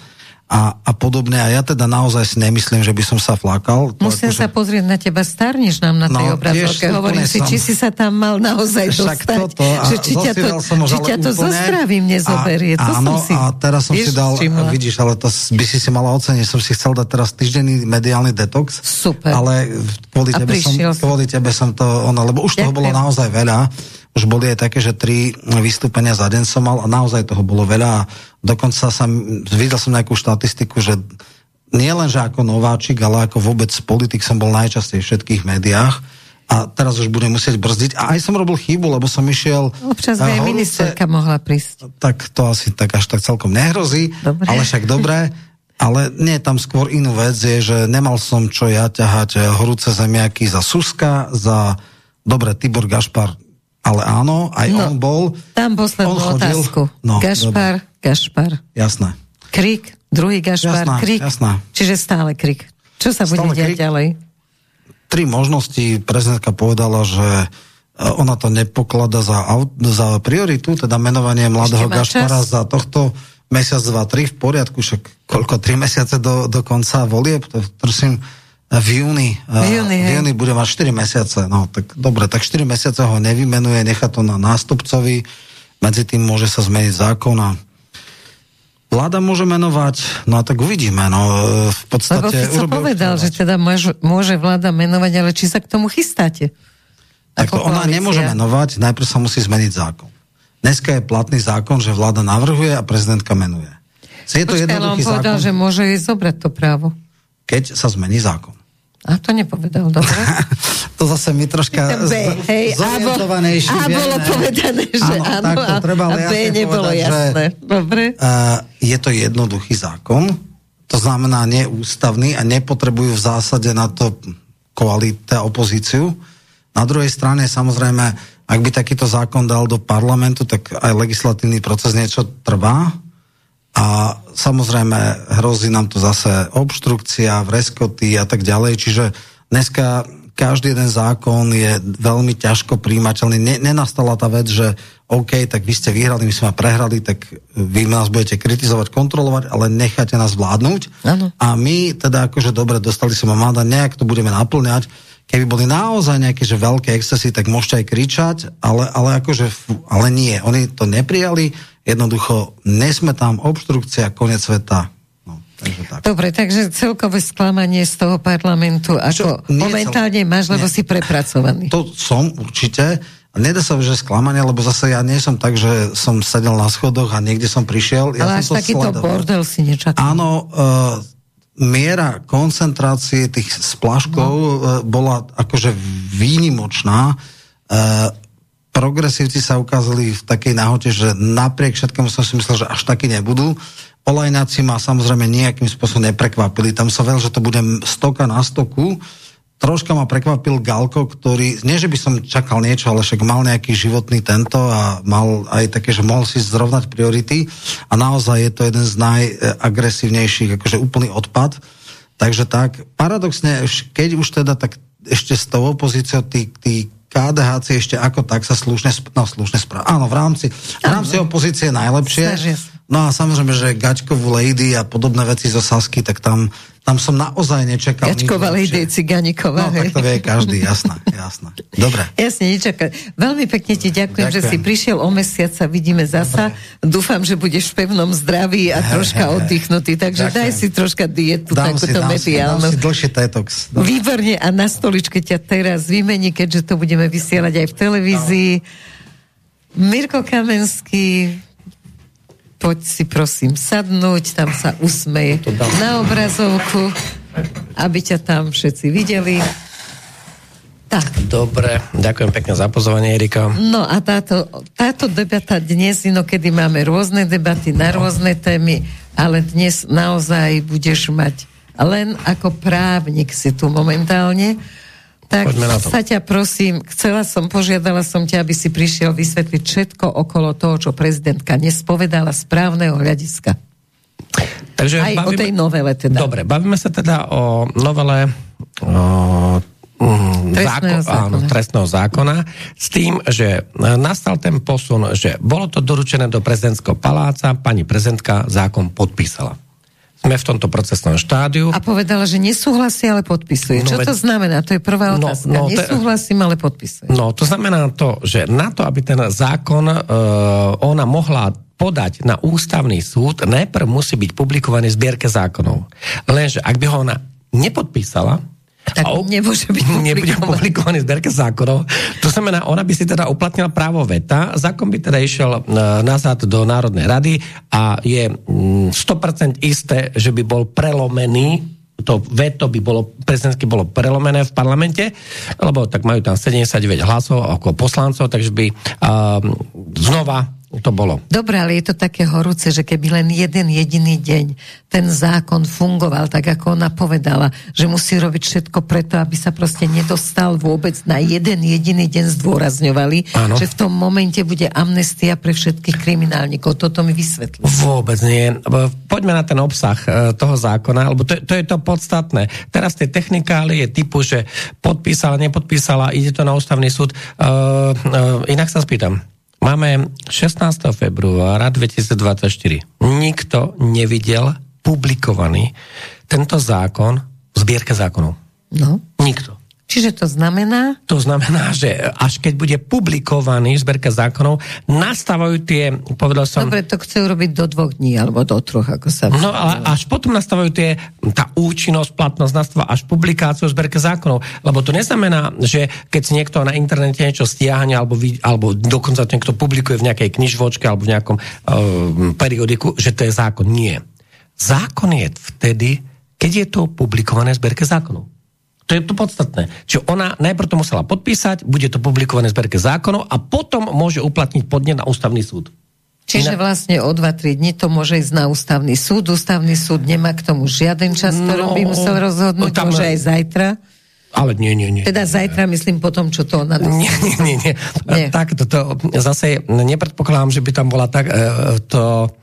a, a podobne. A ja teda naozaj si nemyslím, že by som sa flakal. Musím sa že... pozrieť na teba, starneš nám na tej no, obrazovke. Hovorím si, som... či si sa tam mal naozaj Však dostať. Toto, a že či ťa to, som či ťa to úplne... zozdravím nezoberie. A, to áno, som si... a teraz som si dal, vidíš, ale to by si si mala oceniť. Som si chcel dať teraz týždenný mediálny detox. Super. Ale kvôli tebe, som, kvôli tebe som to, ono, lebo už toho bolo naozaj veľa už boli aj také, že tri vystúpenia za deň som mal a naozaj toho bolo veľa a dokonca som, videl som nejakú štatistiku, že nie len, že ako nováčik, ale ako vôbec politik som bol najčastej v všetkých médiách a teraz už budem musieť brzdiť. A aj som robil chybu, lebo som išiel... Občas eh, by ministerka mohla prísť. tak to asi tak až tak celkom nehrozí, Dobre. ale však dobré. Ale nie, tam skôr inú vec je, že nemal som čo ja ťahať eh, horúce zemiaky za Suska, za, dobre, Tibor Gašpar, ale áno, aj No, on bol. Tam poslednú On chodil? otázku. No, Gašpar, Gašpar, Jasné. Krik, druhý Gašpar, Jasná, Krik. jasná. Čiže stále Krik. Čo sa bude Stále diať Krik. ďalej? Tri možnosti prezidentka povedala, že eh, ona to nepoklada za, za prioritu, teda menovanie mladého Gašpara čas? za tohto mesiac, dva, tri v poriadku, však koľko, tri mesiace do, do konca volieb, to prosím, v júni, V júni, v júni bude mať 4 mesiace, no tak dobre, tak 4 mesiace ho nevymenuje, nechá to na nástupcovi, medzi tým môže sa zmeniť zákon a vláda môže menovať, no tak uvidíme, no v Lebo podstate... Fico urobil- povedal, že teda môže, môže vláda menovať, ale či sa k tomu chystáte? Tak to ona koalícia. nemôže menovať, najprv sa musí zmeniť zákon. Dneska je platný zákon, že vláda navrhuje a prezidentka menuje. Je to Počkaj, ale on jednoduchý povedal, zákon, že môže jej zobrať to právo. keď sa zmení zákon. A to nepovedal, dobre? to zase mi troška B, hej, A, zorientovanejší bolo povedané, že Áno, áno, takto, a, treba a B nebolo povedať, že- jasné. Dobre? Uh, je to jednoduchý zákon, to znamená neústavný a nepotrebujú v zásade na to koalita opozíciu. Na druhej strane samozrejme, ak by takýto zákon dal do parlamentu, tak aj legislatívny proces niečo trvá a samozrejme hrozí nám tu zase obštrukcia, vreskoty a tak ďalej, čiže dneska každý jeden zákon je veľmi ťažko príjimateľný. Ne, nenastala tá vec, že OK, tak vy ste vyhrali, my sme prehrali, tak vy nás budete kritizovať, kontrolovať, ale necháte nás vládnuť. Áno. A my teda akože dobre, dostali sme mandát, nejak to budeme naplňať. Keby boli naozaj nejaké že veľké excesy, tak môžete aj kričať, ale, ale akože, ale nie. Oni to neprijali, jednoducho nesme tam, obštrukcia, koniec sveta. No, takže tak. Dobre, takže celkové sklamanie z toho parlamentu, ako Čo, momentálne cel- máš, lebo nie. si prepracovaný. To som určite. Nedá sa, že sklamanie, lebo zase ja nie som tak, že som sedel na schodoch a niekde som prišiel. Ja ale až som to takýto sledoval. bordel si nečakal. Áno, uh, miera koncentrácie tých splaškov no. uh, bola akože výnimočná. Uh, progresívci sa ukázali v takej náhote, že napriek všetkému som si myslel, že až takí nebudú. Olajnáci ma samozrejme nejakým spôsobom neprekvapili. Tam sa veľ, že to bude stoka na stoku. Troška ma prekvapil Galko, ktorý, nie že by som čakal niečo, ale však mal nejaký životný tento a mal aj také, že mohol si zrovnať priority a naozaj je to jeden z najagresívnejších, akože úplný odpad. Takže tak, paradoxne, keď už teda, tak ešte s tou opozíciou tí, tí KDH ešte ako tak sa slušne, no slušne správa. Áno, v rámci, v rámci opozície je najlepšie. Snažia sa. No a samozrejme, že Gačkovú lady a podobné veci zo Sasky, tak tam, tam som naozaj nečakal. Gačková. Lady Ciganíková. No, tak to vie každý, jasná, jasná. Dobre. Jasne, nečakaj. Veľmi pekne ti ďakujem, že si Ďakujem. prišiel o mesiac sa vidíme zasa. Dúfam, že budeš v pevnom zdraví a troška oddychnutý, takže Ďakujem. daj si troška dietu, Dám takúto dám si, dám mediálnu. si dlhšie detox. Dobre. Výborne a na stoličke ťa teraz vymení, keďže to budeme vysielať aj v televízii. Mirko Kamenský, poď si prosím sadnúť, tam sa usmeje na obrazovku, aby ťa tam všetci videli. Tak, Dobre, ďakujem pekne za pozvanie, Erika. no a táto, táto debata dnes, inokedy máme rôzne debaty na rôzne témy, ale dnes naozaj budeš mať len ako právnik si tu momentálne. Tak Poďme na to. sa ťa prosím, chcela som, požiadala som ťa, aby si prišiel vysvetliť všetko okolo toho, čo prezidentka nespovedala z právneho hľadiska. Takže Aj o tej novele teda. Dobre, bavíme sa teda o novele o, mm, Trestného áno, zákona. trestného zákona s tým, že nastal ten posun, že bolo to doručené do prezidentského paláca, pani prezidentka zákon podpísala. Sme v tomto procesnom štádiu. A povedala, že nesúhlasí, ale podpisuje. No Čo veď- to znamená? To je prvá No, otázka. no, te- Nesúhlasím, ale podpisuje. No, to znamená to, že na to, aby ten zákon e, ona mohla podať na ústavný súd, najprv musí byť publikovaný v zbierke zákonov. Lenže ak by ho ona nepodpísala, Tak a o- nemôže byť nebude publikovaný. publikovaný v zákonov, to znamená, ona by si teda uplatnila právo veta, zákon by teda išiel e, nazad do Národnej rady a je mm, 100% isté, že by bol prelomený. To veto by bolo, prezidentské bolo prelomené v parlamente, lebo tak majú tam 79 hlasov ako poslancov, takže by uh, znova to bolo. Dobre, ale je to také horúce, že keby len jeden jediný deň ten zákon fungoval tak, ako ona povedala, že musí robiť všetko preto, aby sa proste nedostal vôbec na jeden jediný deň zdôrazňovali, ano. že v tom momente bude amnestia pre všetkých kriminálnikov. Toto mi vysvetlí. Vôbec nie. Poďme na ten obsah e, toho zákona, lebo to, to je to podstatné. Teraz tie technikály je typu, že podpísala, nepodpísala, ide to na ústavný súd. Uh, uh, inak sa spýtam, Máme 16. februára 2024. Nikto nevidel publikovaný tento zákon v zbierke zákonov. No. Nikto. Čiže to znamená? To znamená, že až keď bude publikovaný zberka zákonov, nastávajú tie, povedal som... Dobre, to chcú robiť do dvoch dní, alebo do troch, ako sa... No ale až potom nastávajú tie, tá účinnosť, platnosť nastáva až publikáciu zberka zákonov. Lebo to neznamená, že keď si niekto na internete niečo stiahne, alebo, alebo dokonca to niekto publikuje v nejakej knižvočke, alebo v nejakom uh, periodiku, že to je zákon. Nie. Zákon je vtedy, keď je to publikované v zberke zákonov. To je to podstatné. Čiže ona najprv to musela podpísať, bude to publikované v zberke zákonov a potom môže uplatniť podnet na ústavný súd. Čiže vlastne o 2-3 dní to môže ísť na ústavný súd. Ústavný súd nemá k tomu žiaden čas, ktorom no, by musel rozhodnúť, tam, môže aj zajtra. Ale nie, nie, nie. Teda zajtra myslím potom, čo to ona Nie, nie, nie. nie. nie. Tak, to, to, zase nepredpokladám, že by tam bola tak, e, to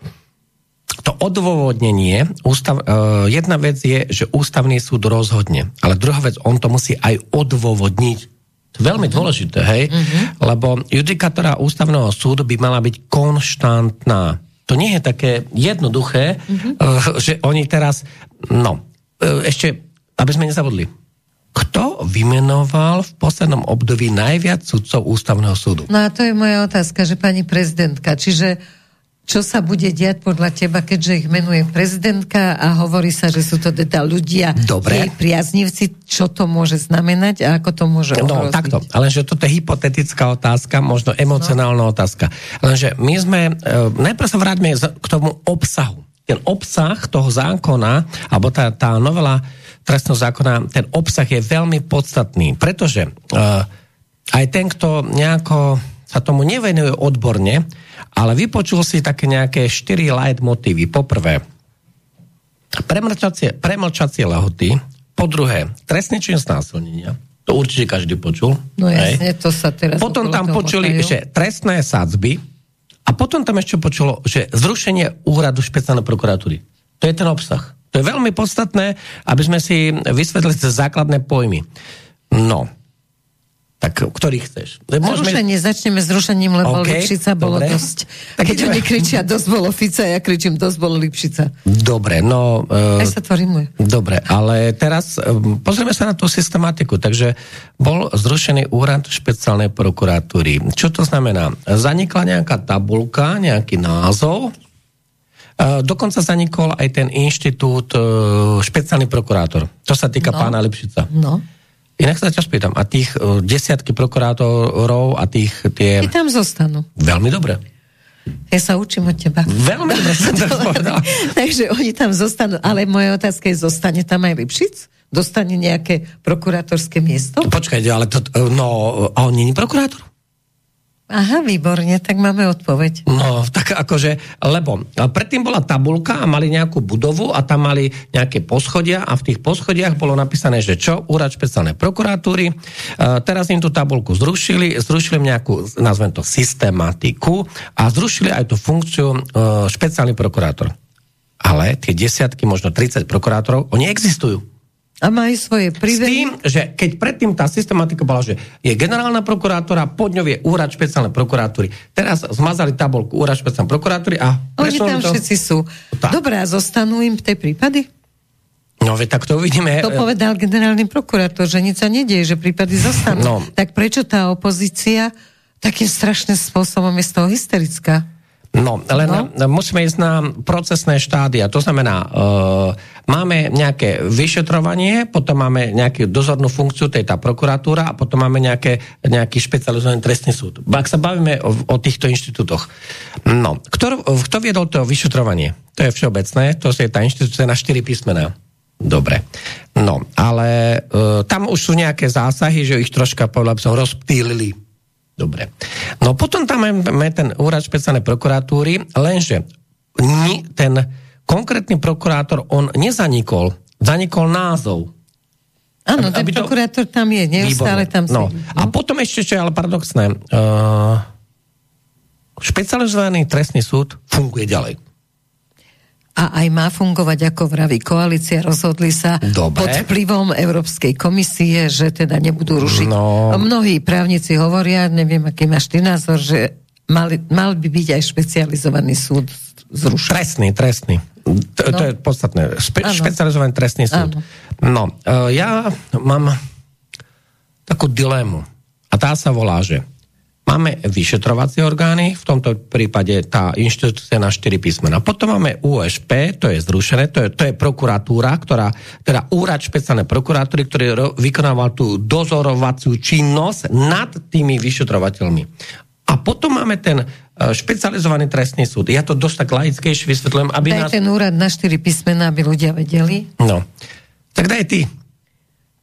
to odôvodnenie, ústav, uh, jedna vec je, že ústavný súd rozhodne, ale druhá vec, on to musí aj odôvodniť. To je veľmi uh-huh. dôležité, hej? Uh-huh. Lebo judikatora ústavného súdu by mala byť konštantná. To nie je také jednoduché, uh-huh. uh, že oni teraz, no, uh, ešte, aby sme nezabudli, kto vymenoval v poslednom období najviac sudcov ústavného súdu? No a to je moja otázka, že pani prezidentka, čiže čo sa bude diať podľa teba, keďže ich menuje prezidentka a hovorí sa, že sú to teda ľudia, Dobre. jej priaznivci, čo to môže znamenať a ako to môže no, ohroziť? No takto, ale že toto je hypotetická otázka, možno emocionálna no. otázka. Lenže my sme, e, najprv sa vráťme k tomu obsahu. Ten obsah toho zákona, alebo tá, tá novela trestného zákona, ten obsah je veľmi podstatný, pretože e, aj ten, kto nejako sa tomu nevenuje odborne, ale vypočul si také nejaké štyri light motívy. Poprvé, premlčacie, premlčacie lehoty, po druhé, trestný čin znásilnenia, to určite každý počul. No jasne, to sa teraz... Potom tam počuli, motajú. že trestné sadzby a potom tam ešte počulo, že zrušenie úradu špeciálnej prokuratúry. To je ten obsah. To je veľmi podstatné, aby sme si vysvetlili základné pojmy. No, tak ktorý chceš? Môžeme... Zrušenie, začneme s rušením, lebo okay, Lipšica bolo dobre. dosť. Tak Keď oni kričia, dosť bolo Fica, ja kričím, dosť bolo Lipšica. Dobre, no... Uh, Aj sa to rimuje. Dobre, ale teraz um, pozrieme sa na tú systematiku. Takže bol zrušený úrad špeciálnej prokuratúry. Čo to znamená? Zanikla nejaká tabulka, nejaký názov, uh, dokonca zanikol aj ten inštitút špeciálny prokurátor. To sa týka no. pána Lipšica. No. Inak sa ťa spýtam, a tých uh, desiatky prokurátorov a tých tie... I tam zostanú. Veľmi dobre. Ja sa učím od teba. Veľmi dobre som to Takže oni tam zostanú. Ale moja otázka je, zostane tam aj Lipšic? Dostane nejaké prokurátorské miesto? Počkajte, ale to, no, a on není prokurátor? Aha, výborne, tak máme odpoveď. No, tak akože, lebo predtým bola tabulka a mali nejakú budovu a tam mali nejaké poschodia a v tých poschodiach bolo napísané, že čo, úrad špeciálnej prokuratúry. Uh, teraz im tú tabulku zrušili, zrušili nejakú, nazvem to, systematiku a zrušili aj tú funkciu uh, špeciálny prokurátor. Ale tie desiatky, možno 30 prokurátorov, oni existujú. A majú svoje priveny. S tým, že keď predtým tá systematika bola, že je generálna prokurátora, pod ňou je úrad špeciálnej prokuratúry. Teraz zmazali tabulku úrad špeciálnej prokuratúry a... Oni tam to... všetci sú. Tak. Dobre, a zostanú im tie prípady? No, veď tak to uvidíme. To povedal generálny prokurátor, že nič sa nedieje, že prípady zostanú. No. Tak prečo tá opozícia takým strašným spôsobom je z toho hysterická? No, len no. musíme ísť na procesné štádia. To znamená, uh, máme nejaké vyšetrovanie, potom máme nejakú dozornú funkciu, to je tá prokuratúra, a potom máme nejaké, nejaký špecializovaný trestný súd. Ak sa bavíme o, o týchto inštitútoch. No, kto, kto viedol to vyšetrovanie? To je všeobecné, to je tá inštitúcia na štyri písmená. Dobre. No, ale uh, tam už sú nejaké zásahy, že ich troška, povedal by som, rozptýlili. Dobre. No potom tam máme ten úrad špeciálnej prokuratúry, lenže ni, ten konkrétny prokurátor, on nezanikol. Zanikol názov. Áno, ten to... prokurátor tam je, neustále tam no. A potom ešte, čo je ale paradoxné, uh, špecializovaný trestný súd funguje ďalej a aj má fungovať, ako vraví koalícia. Rozhodli sa Dobre. pod vplyvom Európskej komisie, že teda nebudú rušiť. No. Mnohí právnici hovoria, neviem, aký máš ty názor, že mal, mal by byť aj špecializovaný súd zrušený. Trestný, trestný. To, no. to je podstatné. Špe, špecializovaný trestný súd. Ano. No, uh, ja mám takú dilemu. A tá sa volá, že Máme vyšetrovacie orgány, v tomto prípade tá inštitúcia na 4 písmena. Potom máme USP, to je zrušené, to je, to je prokuratúra, ktorá, teda úrad špeciálnej prokuratúry, ktorý vykonával tú dozorovaciu činnosť nad tými vyšetrovateľmi. A potom máme ten e, špecializovaný trestný súd. Ja to dosť tak laickejšie vysvetľujem, aby daj nás... ten úrad na 4 písmena, aby ľudia vedeli. No. Tak daj ty.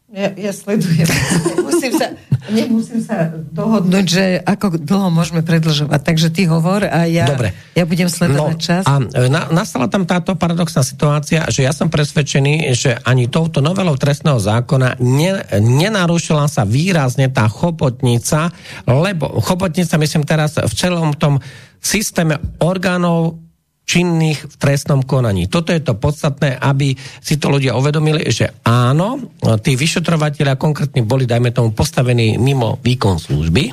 Ja, ja sledujem. Musím sa, nemusím sa dohodnúť, že ako dlho môžeme predlžovať. Takže ty hovor a ja, Dobre. ja budem sledovať no, čas. A e, na, nastala tam táto paradoxná situácia, že ja som presvedčený, že ani touto novelou trestného zákona ne, nenarušila sa výrazne tá chobotnica, lebo chobotnica, myslím teraz v celom tom systéme orgánov činných v trestnom konaní. Toto je to podstatné, aby si to ľudia uvedomili, že áno, tí vyšetrovateľia konkrétne boli, dajme tomu, postavení mimo výkon služby.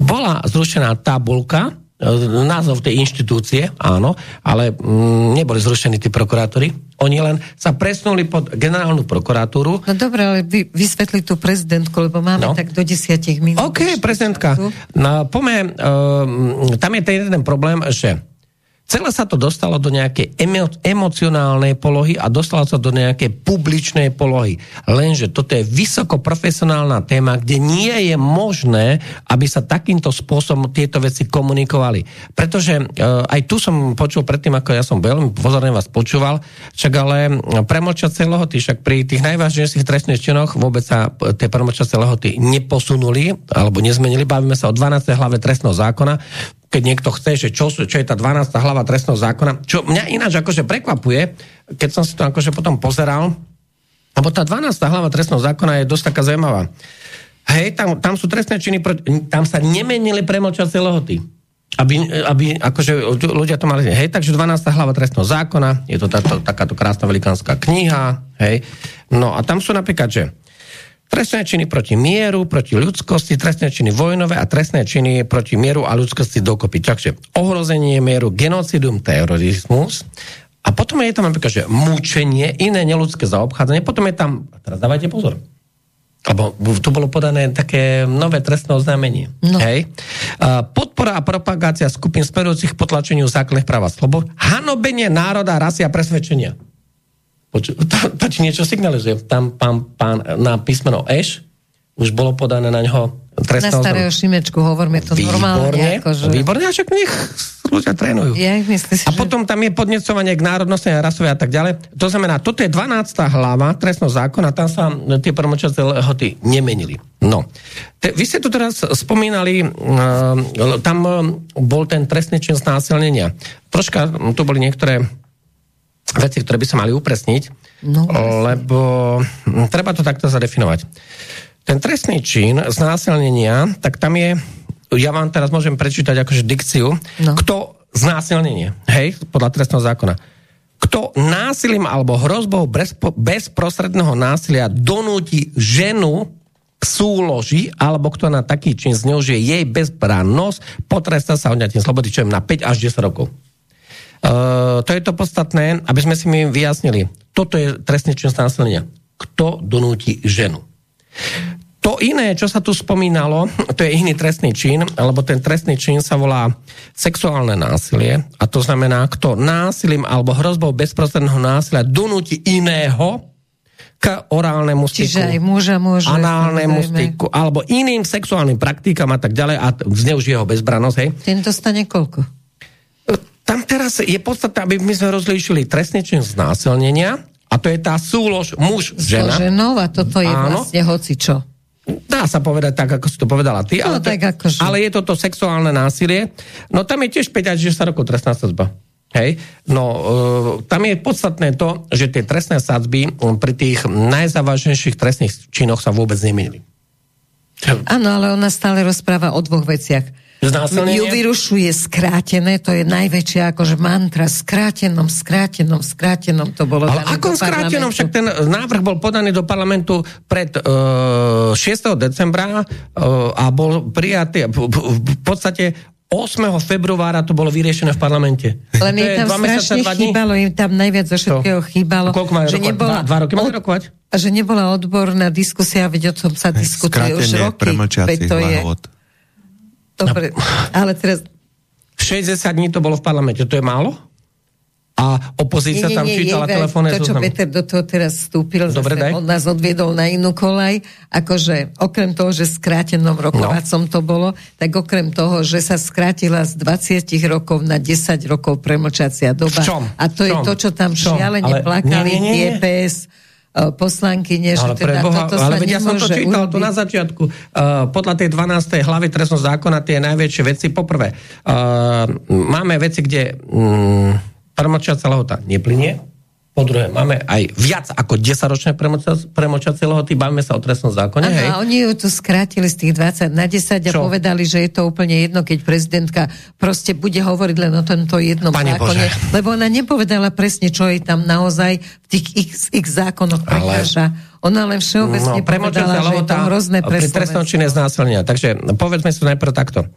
Bola zrušená tabulka, e, názov tej inštitúcie, áno, ale mm, neboli zrušení tí prokurátori. Oni len sa presnuli pod generálnu prokuratúru. No dobre, ale vy, vysvetli tú prezidentku, lebo máme no. tak do desiatich minút. OK, prezidentka. No, pome, uh, tam je ten jeden problém, že Celé sa to dostalo do nejakej emo- emocionálnej polohy a dostalo sa do nejakej publičnej polohy. Lenže toto je vysoko profesionálna téma, kde nie je možné, aby sa takýmto spôsobom tieto veci komunikovali. Pretože e, aj tu som počul predtým, ako ja som veľmi pozorne vás počúval, však ale premlčacie lehoty, však pri tých najvážnejších trestných činoch vôbec sa tie premlčacie lehoty neposunuli alebo nezmenili. Bavíme sa o 12. hlave trestného zákona keď niekto chce, že čo, čo je tá 12. hlava trestného zákona, čo mňa ináč akože prekvapuje, keď som si to akože potom pozeral, lebo tá 12. hlava trestného zákona je dosť taká zaujímavá. Hej, tam, tam sú trestné činy, tam sa nemenili premlčacie lehoty. Aby, aby akože ľudia to mali, hej, takže 12. hlava trestného zákona, je to táto, takáto krásna velikánska kniha, hej, no a tam sú napríklad, že Trestné činy proti mieru, proti ľudskosti, trestné činy vojnové a trestné činy proti mieru a ľudskosti dokopy. Takže ohrozenie mieru, genocidum, terorizmus. A potom je tam napríklad, že mučenie, iné neludské zaobchádzanie. Potom je tam, a teraz dávajte pozor, lebo tu bolo podané také nové trestné oznámenie. No. Hej. Podpora a propagácia skupín smerujúcich potlačeniu základných práv a slobod, hanobenie národa, rasy a presvedčenia. Poču, to, to ti niečo signalizuje. Tam pán, pán na písmeno Eš už bolo podané na ňo trestné Na starého Šimečku hovoríme to výborne, normálne. Akože... Výborne, však nech ľudia trénujú. Ja myslím a potom tam je podnecovanie k národnosti a rasové a tak ďalej. To znamená, toto je 12. hlava trestného zákona, tam sa tie promočacie lehoty nemenili. No. Te, vy ste tu teraz spomínali, uh, tam bol ten trestný čin znásilnenia. Troška tu boli niektoré veci, ktoré by sa mali upresniť, no, lebo hm, treba to takto zadefinovať. Ten trestný čin znásilnenia, tak tam je, ja vám teraz môžem prečítať akože dikciu, no. kto znásilnenie, hej, podľa trestného zákona, kto násilím alebo hrozbou bezprostredného násilia donúti ženu k súloži, alebo kto na taký čin zneužije jej bezbrannosť, potresta sa odňatím slobody, čo je na 5 až 10 rokov. Uh, to je to podstatné, aby sme si my vyjasnili. Toto je trestný čin násilenia. Kto donúti ženu? To iné, čo sa tu spomínalo, to je iný trestný čin, alebo ten trestný čin sa volá sexuálne násilie. A to znamená, kto násilím alebo hrozbou bezprostredného násilia donúti iného k orálnemu styku, Čiže aj muža môže, análnemu styku, alebo iným sexuálnym praktikám a tak ďalej a zneužije ho bezbranosť. Hej. Tento stane koľko? Tam teraz je podstatné, aby my sme rozlíšili trestný čin znásilnenia a to je tá súlož muž, žena. ženou a toto je Áno. vlastne hocičo. Dá sa povedať tak, ako si to povedala ty, No, ale, to, tak akože. ale je toto sexuálne násilie. No tam je tiež 5 až 10 rokov trestná sadzba. Hej? No, e, tam je podstatné to, že tie trestné sadzby m, pri tých najzávažnejších trestných činoch sa vôbec nemenili. Áno, ale ona stále rozpráva o dvoch veciach. Znásilnenie? Ju vyrušuje skrátené, to je najväčšia akože mantra, skrátenom, skrátenom, skrátenom, to bolo Ale dané ako skrátenom, parlamentu. však ten návrh bol podaný do parlamentu pred uh, 6. decembra uh, a bol prijatý, v, v, v podstate 8. februára to bolo vyriešené v parlamente. Len im tam strašne chýbalo, im tam najviac zo všetkého chýbalo. Koľko majú že rokovať? nebola, Dva- dva roky majú od- rokovať? A že nebola odborná diskusia, veď o tom sa diskutuje už Skrátenie roky. premlčiacich veď to je, dobre, ale teraz 60 dní to bolo v parlamente, to je málo? A opozícia tam čítala Ive, telefónne To, čo. Peter do toho teraz vstúpil, Dobre, zase daj. on nás odviedol na inú kolaj, akože okrem toho, že skrátenom rokovacom to bolo, tak okrem toho, že sa skrátila z 20 rokov na 10 rokov premlčacia doba. V čom? A to V je čom? to, čo tam šialene Ale- plakali nie, nie, nie, tie nie. PS e, poslankyne, že Ale pre teda Boha, toto ale sa ja som to čítal tu urobiť. na začiatku. Uh, podľa tej 12. hlavy trestného zákona tie najväčšie veci. Poprvé, uh, máme veci, kde um, premočiaca lehota neplynie. Po druhé, máme aj viac ako 10-ročné premočacie lehoty. Bavíme sa o trestnom zákone. Áno, hej? a oni ju tu skrátili z tých 20 na 10 a Čo? povedali, že je to úplne jedno, keď prezidentka proste bude hovoriť len o tomto jednom Pane zákone, Bože. lebo ona nepovedala presne, čo jej tam naozaj v tých x, x zákonoch Ale- prekáža. Ona len všeobecne No, povedala, že je to lehota hrozné pre pri trestnom Slovensko. čine znásilnenia. Takže povedzme si najprv takto.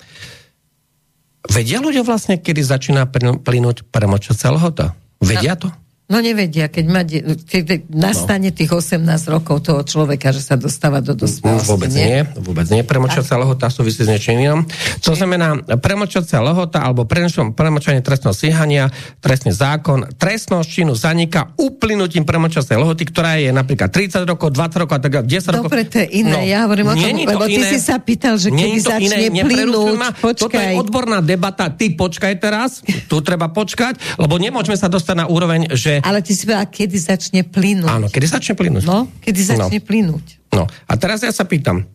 Vedia ľudia vlastne, kedy začína plyn- plynúť premočiacia lehota? Vedia to? No nevedia, keď, má, keď nastane tých 18 rokov toho človeka, že sa dostáva do dospelosti. Vôbec nie, vôbec nie. Premočacia lehota súvisí s niečím inom. To znamená, premočacia lehota alebo premočanie trestného stíhania, trestný zákon, trestnosť činu zanika uplynutím premočacej lehoty, ktorá je napríklad 30 rokov, 20 rokov a tak ďalej, 10 rokov. Dobre, to je iné. Ja hovorím o tom, nie to lebo ty si sa pýtal, že Nie kedy začne iné, plynúť. ma. Toto je Počkaj. odborná debata. Ty počkaj teraz, tu treba počkať, lebo nemôžeme sa dostať na úroveň, že... Ale ty si povedal, kedy začne plynúť. Áno, kedy začne plynúť? No, kedy začne plynúť. No a teraz ja sa pýtam,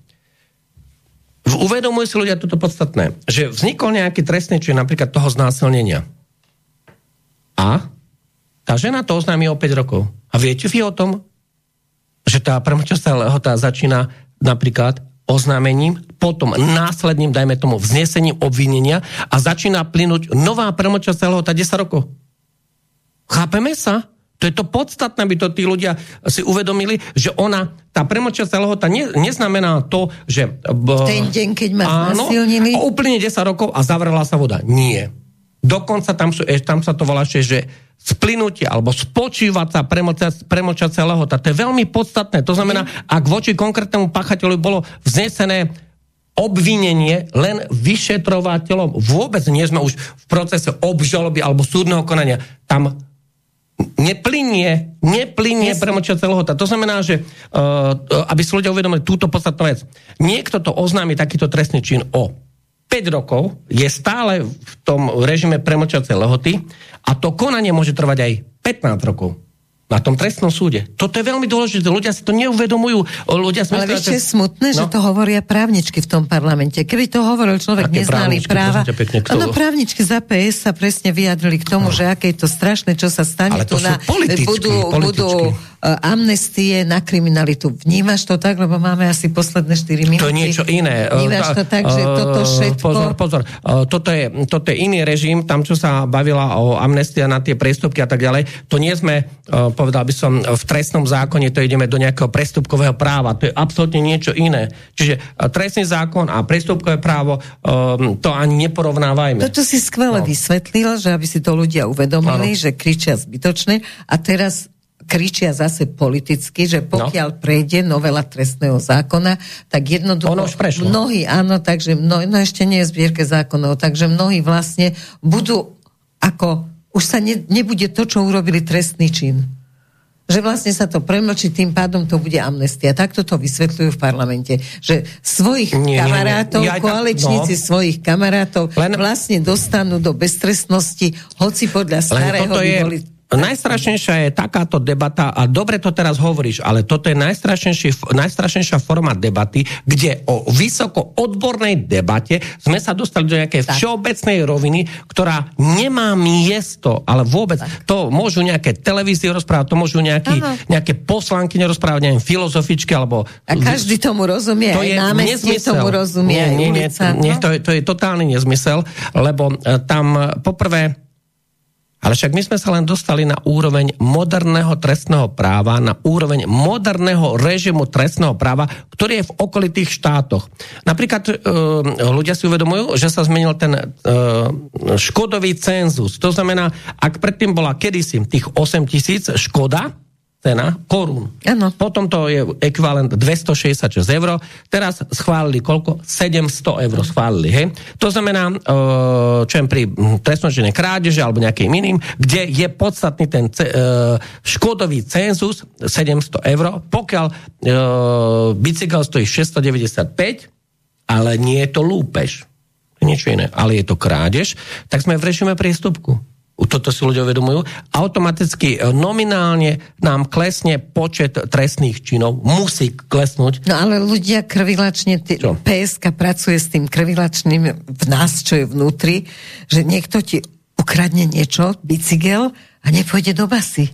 uvedomujú si ľudia toto podstatné, že vznikol nejaký trestný čin napríklad toho znásilnenia. A tá žena to oznámi o 5 rokov. A viete vy o tom, že tá premočasná lehota začína napríklad oznámením, potom následným, dajme tomu, vznesením obvinenia a začína plynúť nová premočasná lehota 10 rokov. Chápeme sa? To je to podstatné, aby to tí ľudia si uvedomili, že ona, tá premočiaca lehota ne, neznamená to, že... B, Ten deň, keď ma áno, znásilnili. a úplne 10 rokov a zavrela sa voda. Nie. Dokonca tam, sú, tam sa to volá ešte, že splynutie alebo premočacia, premočacia lehota. To je veľmi podstatné. To znamená, ak voči konkrétnemu pachateľu bolo vznesené obvinenie len vyšetrovateľom. Vôbec nie sme už v procese obžaloby alebo súdneho konania. Tam neplynie, neplynie premočiaca lehota. To znamená, že uh, aby si ľudia uvedomili túto podstatnú vec. Niekto to oznámi takýto trestný čin o 5 rokov, je stále v tom režime premočiacej lehoty a to konanie môže trvať aj 15 rokov na tom trestnom súde. Toto je veľmi dôležité. Ľudia si to neuvedomujú. Ľudia Ale vieš, čo je smutné, že No. to hovoria právničky v tom parlamente. Keby to hovoril človek Aké neznalý práva... pekne, kto? Právničky za PS sa presne vyjadrili k tomu, že aké je to strašné, čo sa stane. Ale to tu sú na, političky, budú, budú političky. uh, amnestie na kriminalitu. Vnímaš to tak, lebo máme asi posledné 4 minúty. To je niečo iné. Vnímaš to tak, že Eh, toto všetko... Pozor, pozor. Eh, Toto je, toto je iný režim, tam, čo sa bavila o amnestia na tie prestupky a tak ďalej. To nie sme, eh, povedal by som, v trestnom zákone, to ideme do nejakého prestupkového práva. To je absolútne niečo iné. Čiže eh, trestný zákon a prestupkové právo, eh, to ani neporovnávajme. Toto si skvele no. vysvetlil, že aby si to ľudia uvedomili, Áno. že kričia zbytočne a teraz kričia zase politicky, že pokiaľ no. prejde novela trestného zákona, tak jednoducho Ono už prešlo. mnohí, áno, takže mno, no ešte nie je zbierke zákonov, takže mnohí vlastne budú ako, už sa ne, nebude to, čo urobili trestný čin. Že vlastne sa to premlčí, tým pádom to bude amnestia. Takto to vysvetľujú v parlamente. Že svojich Nie, nie, nie. kamarátov, Ja aj tak- koaličníci no. svojich kamarátov Len- vlastne dostanú do beztrestnosti, hoci podľa Len starého toto by je, boli najstrašnejšia je takáto debata, a dobre to teraz hovoríš, ale toto je najstrašnejšia forma debaty, kde o vysoko odbornej debate sme sa dostali do nejakej tak. všeobecnej roviny, ktorá nemá miesto, ale vôbec. Tak. To môžu nejaké televízie rozprávať, to môžu nejaký, nejaké poslanky nerozprávať, neviem, filozofičky, alebo... A každý tomu rozumie, to aj námestie tomu rozumie, nie, nie, nie, ulica, nie, no? to, je, to je totálny nezmysel, lebo e, tam e, poprvé ale však my sme sa len dostali na úroveň moderného trestného práva, na úroveň moderného režimu trestného práva, ktorý je v okolitých štátoch. Napríklad e, ľudia si uvedomujú, že sa zmenil ten e, škodový cenzus. To znamená, ak predtým bola kedysi tých 8 tisíc škoda, cena korún. Ano. Potom to je ekvivalent 266 eur. Teraz schválili koľko? 700 eur schválili. Hej? To znamená, e, čo je pri trestnočine krádeže alebo nejakým iným, kde je podstatný ten e, škodový cenzus 700 eur. Pokiaľ e, bicykel stojí 695, ale nie je to lúpež, niečo iné, ale je to krádež, tak sme v režime priestupku toto si ľudia uvedomujú, automaticky e, nominálne nám klesne počet trestných činov, musí klesnúť. No ale ľudia krvilačne, t- PSK pracuje s tým krvilačným v nás, čo je vnútri, že niekto ti ukradne niečo, bicykel a nepôjde do basy.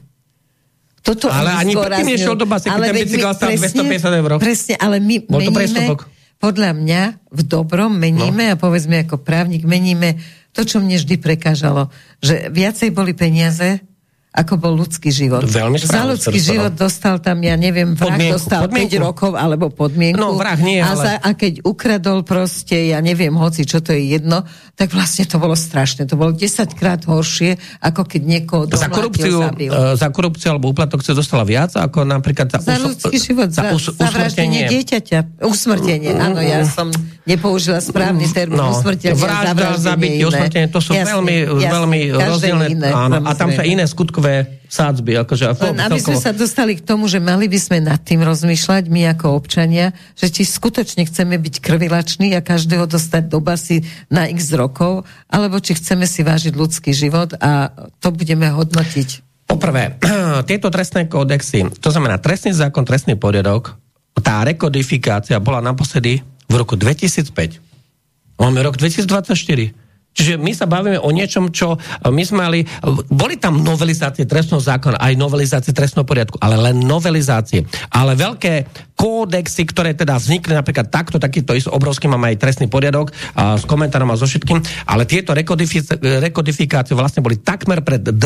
Toto ale ani predtým nešiel do basy, keď ten bicykel stál 250 eur. Presne, ale my Bol meníme, podľa mňa v dobrom meníme no. a povedzme ako právnik meníme to, čo mne vždy prekážalo, že viacej boli peniaze, ako bol ľudský život. Veľmi Za ľudský život dostal tam, ja neviem, vrah podmienku, dostal podmienku. 5 rokov alebo podmienku. No, vrah nie, a, ale... za, a keď ukradol proste, ja neviem, hoci čo to je jedno, tak vlastne to bolo strašné. To bolo 10 krát horšie, ako keď niekoho za korupciu, zabil. Uh, za korupciu alebo úplatok sa dostala viac, ako napríklad za, za ľudský život, za, us, za vraždenie dieťaťa. Usmrtenie, áno, ja som nepoužila správny termín. No, usmrtenie, vražda, zabitie, usmrtenie, to sú jasne, veľmi, jasne, veľmi rozdielne. Áno, a tam sa iné skutkové sádzby. Akože, Len aby sme sa dostali k tomu, že mali by sme nad tým rozmýšľať, my ako občania, že či skutočne chceme byť krvilační a každého dostať do basy na x rokov, alebo či chceme si vážiť ľudský život a to budeme hodnotiť. Poprvé, tieto trestné kódexy, to znamená trestný zákon, trestný poriadok, tá rekodifikácia bola naposledy v roku 2005. Máme rok 2024 Čiže my sa bavíme o niečom, čo my sme mali... Boli tam novelizácie trestného zákona, aj novelizácie trestného poriadku, ale len novelizácie. Ale veľké kódexy, ktoré teda vznikli napríklad takto, takýto obrovský mám aj trestný poriadok a s komentárom a so všetkým, ale tieto rekodifikácie vlastne boli takmer pred 20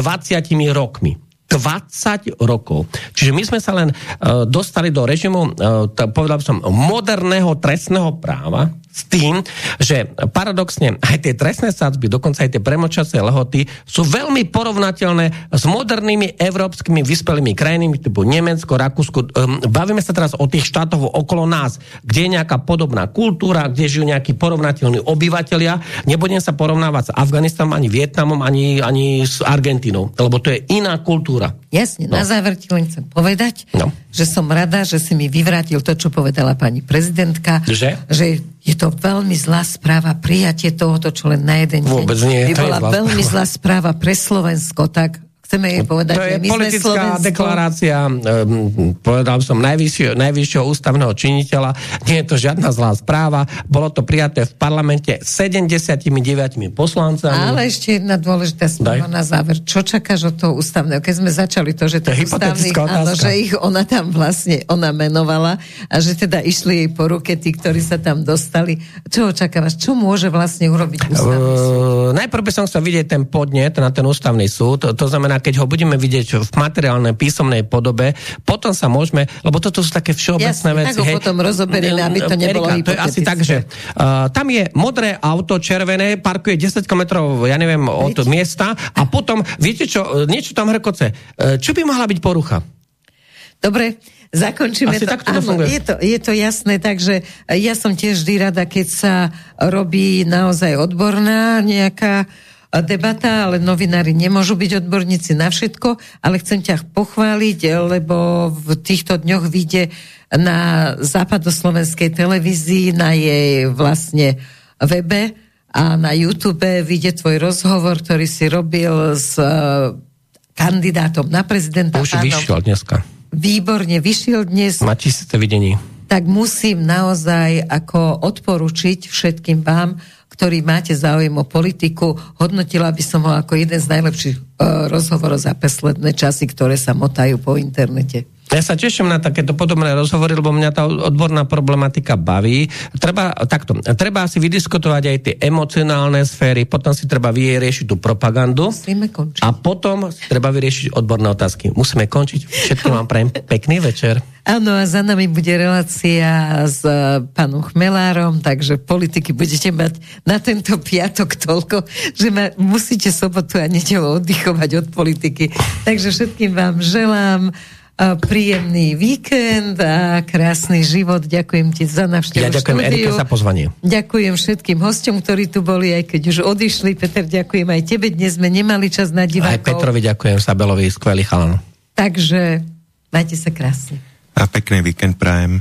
rokmi. 20 rokov. Čiže my sme sa len uh, dostali do režimu, uh, povedal som, moderného trestného práva, s tým, že paradoxne aj tie trestné sadzby, dokonca aj tie premočacie lehoty sú veľmi porovnateľné s modernými európskymi vyspelými krajinami typu Nemecko, Rakúsko. Um, bavíme sa teraz o tých štátoch okolo nás, kde je nejaká podobná kultúra, kde žijú nejakí porovnateľní obyvateľia. Nebudem sa porovnávať s Afganistanom, ani Vietnamom, ani, ani s Argentínou, lebo to je iná kultúra. Jasne, no. na záver ti len chcem povedať, no. Že som rada, že si mi vyvrátil to, čo povedala pani prezidentka, že, že je to veľmi zlá správa. Prijatie tohoto, čo len na jeden Vôbec deň nie, by bola veľmi zlá správa pre Slovensko, tak chceme jej povedať, to je my politická Slovensko... deklarácia, um, povedal som, najvyššieho, najvyššieho ústavného činiteľa. Nie je to žiadna zlá správa. Bolo to prijaté v parlamente 79 poslancami. Ale ešte jedna dôležitá správa na záver. Čo čakáš od toho ústavného? Keď sme začali to, že to ústavných, áno, že ich ona tam vlastne, ona menovala a že teda išli jej po ruke tí, ktorí sa tam dostali. Čo očakávaš? Čo môže vlastne urobiť ústavný súd? Uh, najprv by som chcel vidieť ten podnet na ten ústavný súd. To znamená, keď ho budeme vidieť v materiálnej písomnej podobe, potom sa môžeme, lebo toto sú také všeobecné Jasne, veci. Tak hej, potom rozoberieme, aby to nebolo Erika, to je asi tak, že uh, tam je modré auto, červené, parkuje 10 km, ja neviem, od Veď? miesta a potom, viete čo, niečo tam hrkoce. Uh, čo by mohla byť porucha? Dobre, zakončíme Asi to. to Áno, je to. Je to jasné, takže ja som tiež vždy rada, keď sa robí naozaj odborná nejaká debata, ale novinári nemôžu byť odborníci na všetko, ale chcem ťa pochváliť, lebo v týchto dňoch vyjde na západoslovenskej televízii, na jej vlastne webe a na YouTube vyjde tvoj rozhovor, ktorý si robil s kandidátom na prezidenta. Už pánom, vyšiel dneska. Výborne, vyšiel dnes. Má tisíce videní. Tak musím naozaj ako odporučiť všetkým vám, ktorí máte záujem o politiku, hodnotila by som ho ako jeden z najlepších uh, rozhovorov za posledné časy, ktoré sa motajú po internete. Ja sa teším na takéto podobné rozhovory, lebo mňa tá odborná problematika baví. Treba, takto, treba si vydiskutovať aj tie emocionálne sféry, potom si treba vyriešiť tú propagandu. A potom si treba vyriešiť odborné otázky. Musíme končiť. Všetko vám prajem pekný večer. Áno, a za nami bude relácia s e, pánom Chmelárom, takže politiky budete mať na tento piatok toľko, že ma musíte sobotu a nedelu oddychovať od politiky. Takže všetkým vám želám príjemný víkend a krásny život. Ďakujem ti za navštevu Ja ďakujem Erike za pozvanie. Ďakujem všetkým hostom, ktorí tu boli, aj keď už odišli. Peter, ďakujem aj tebe. Dnes sme nemali čas na divákov. Aj Petrovi ďakujem, Sabelovi, skvelý chalan. Takže majte sa krásne. A pekný víkend prajem.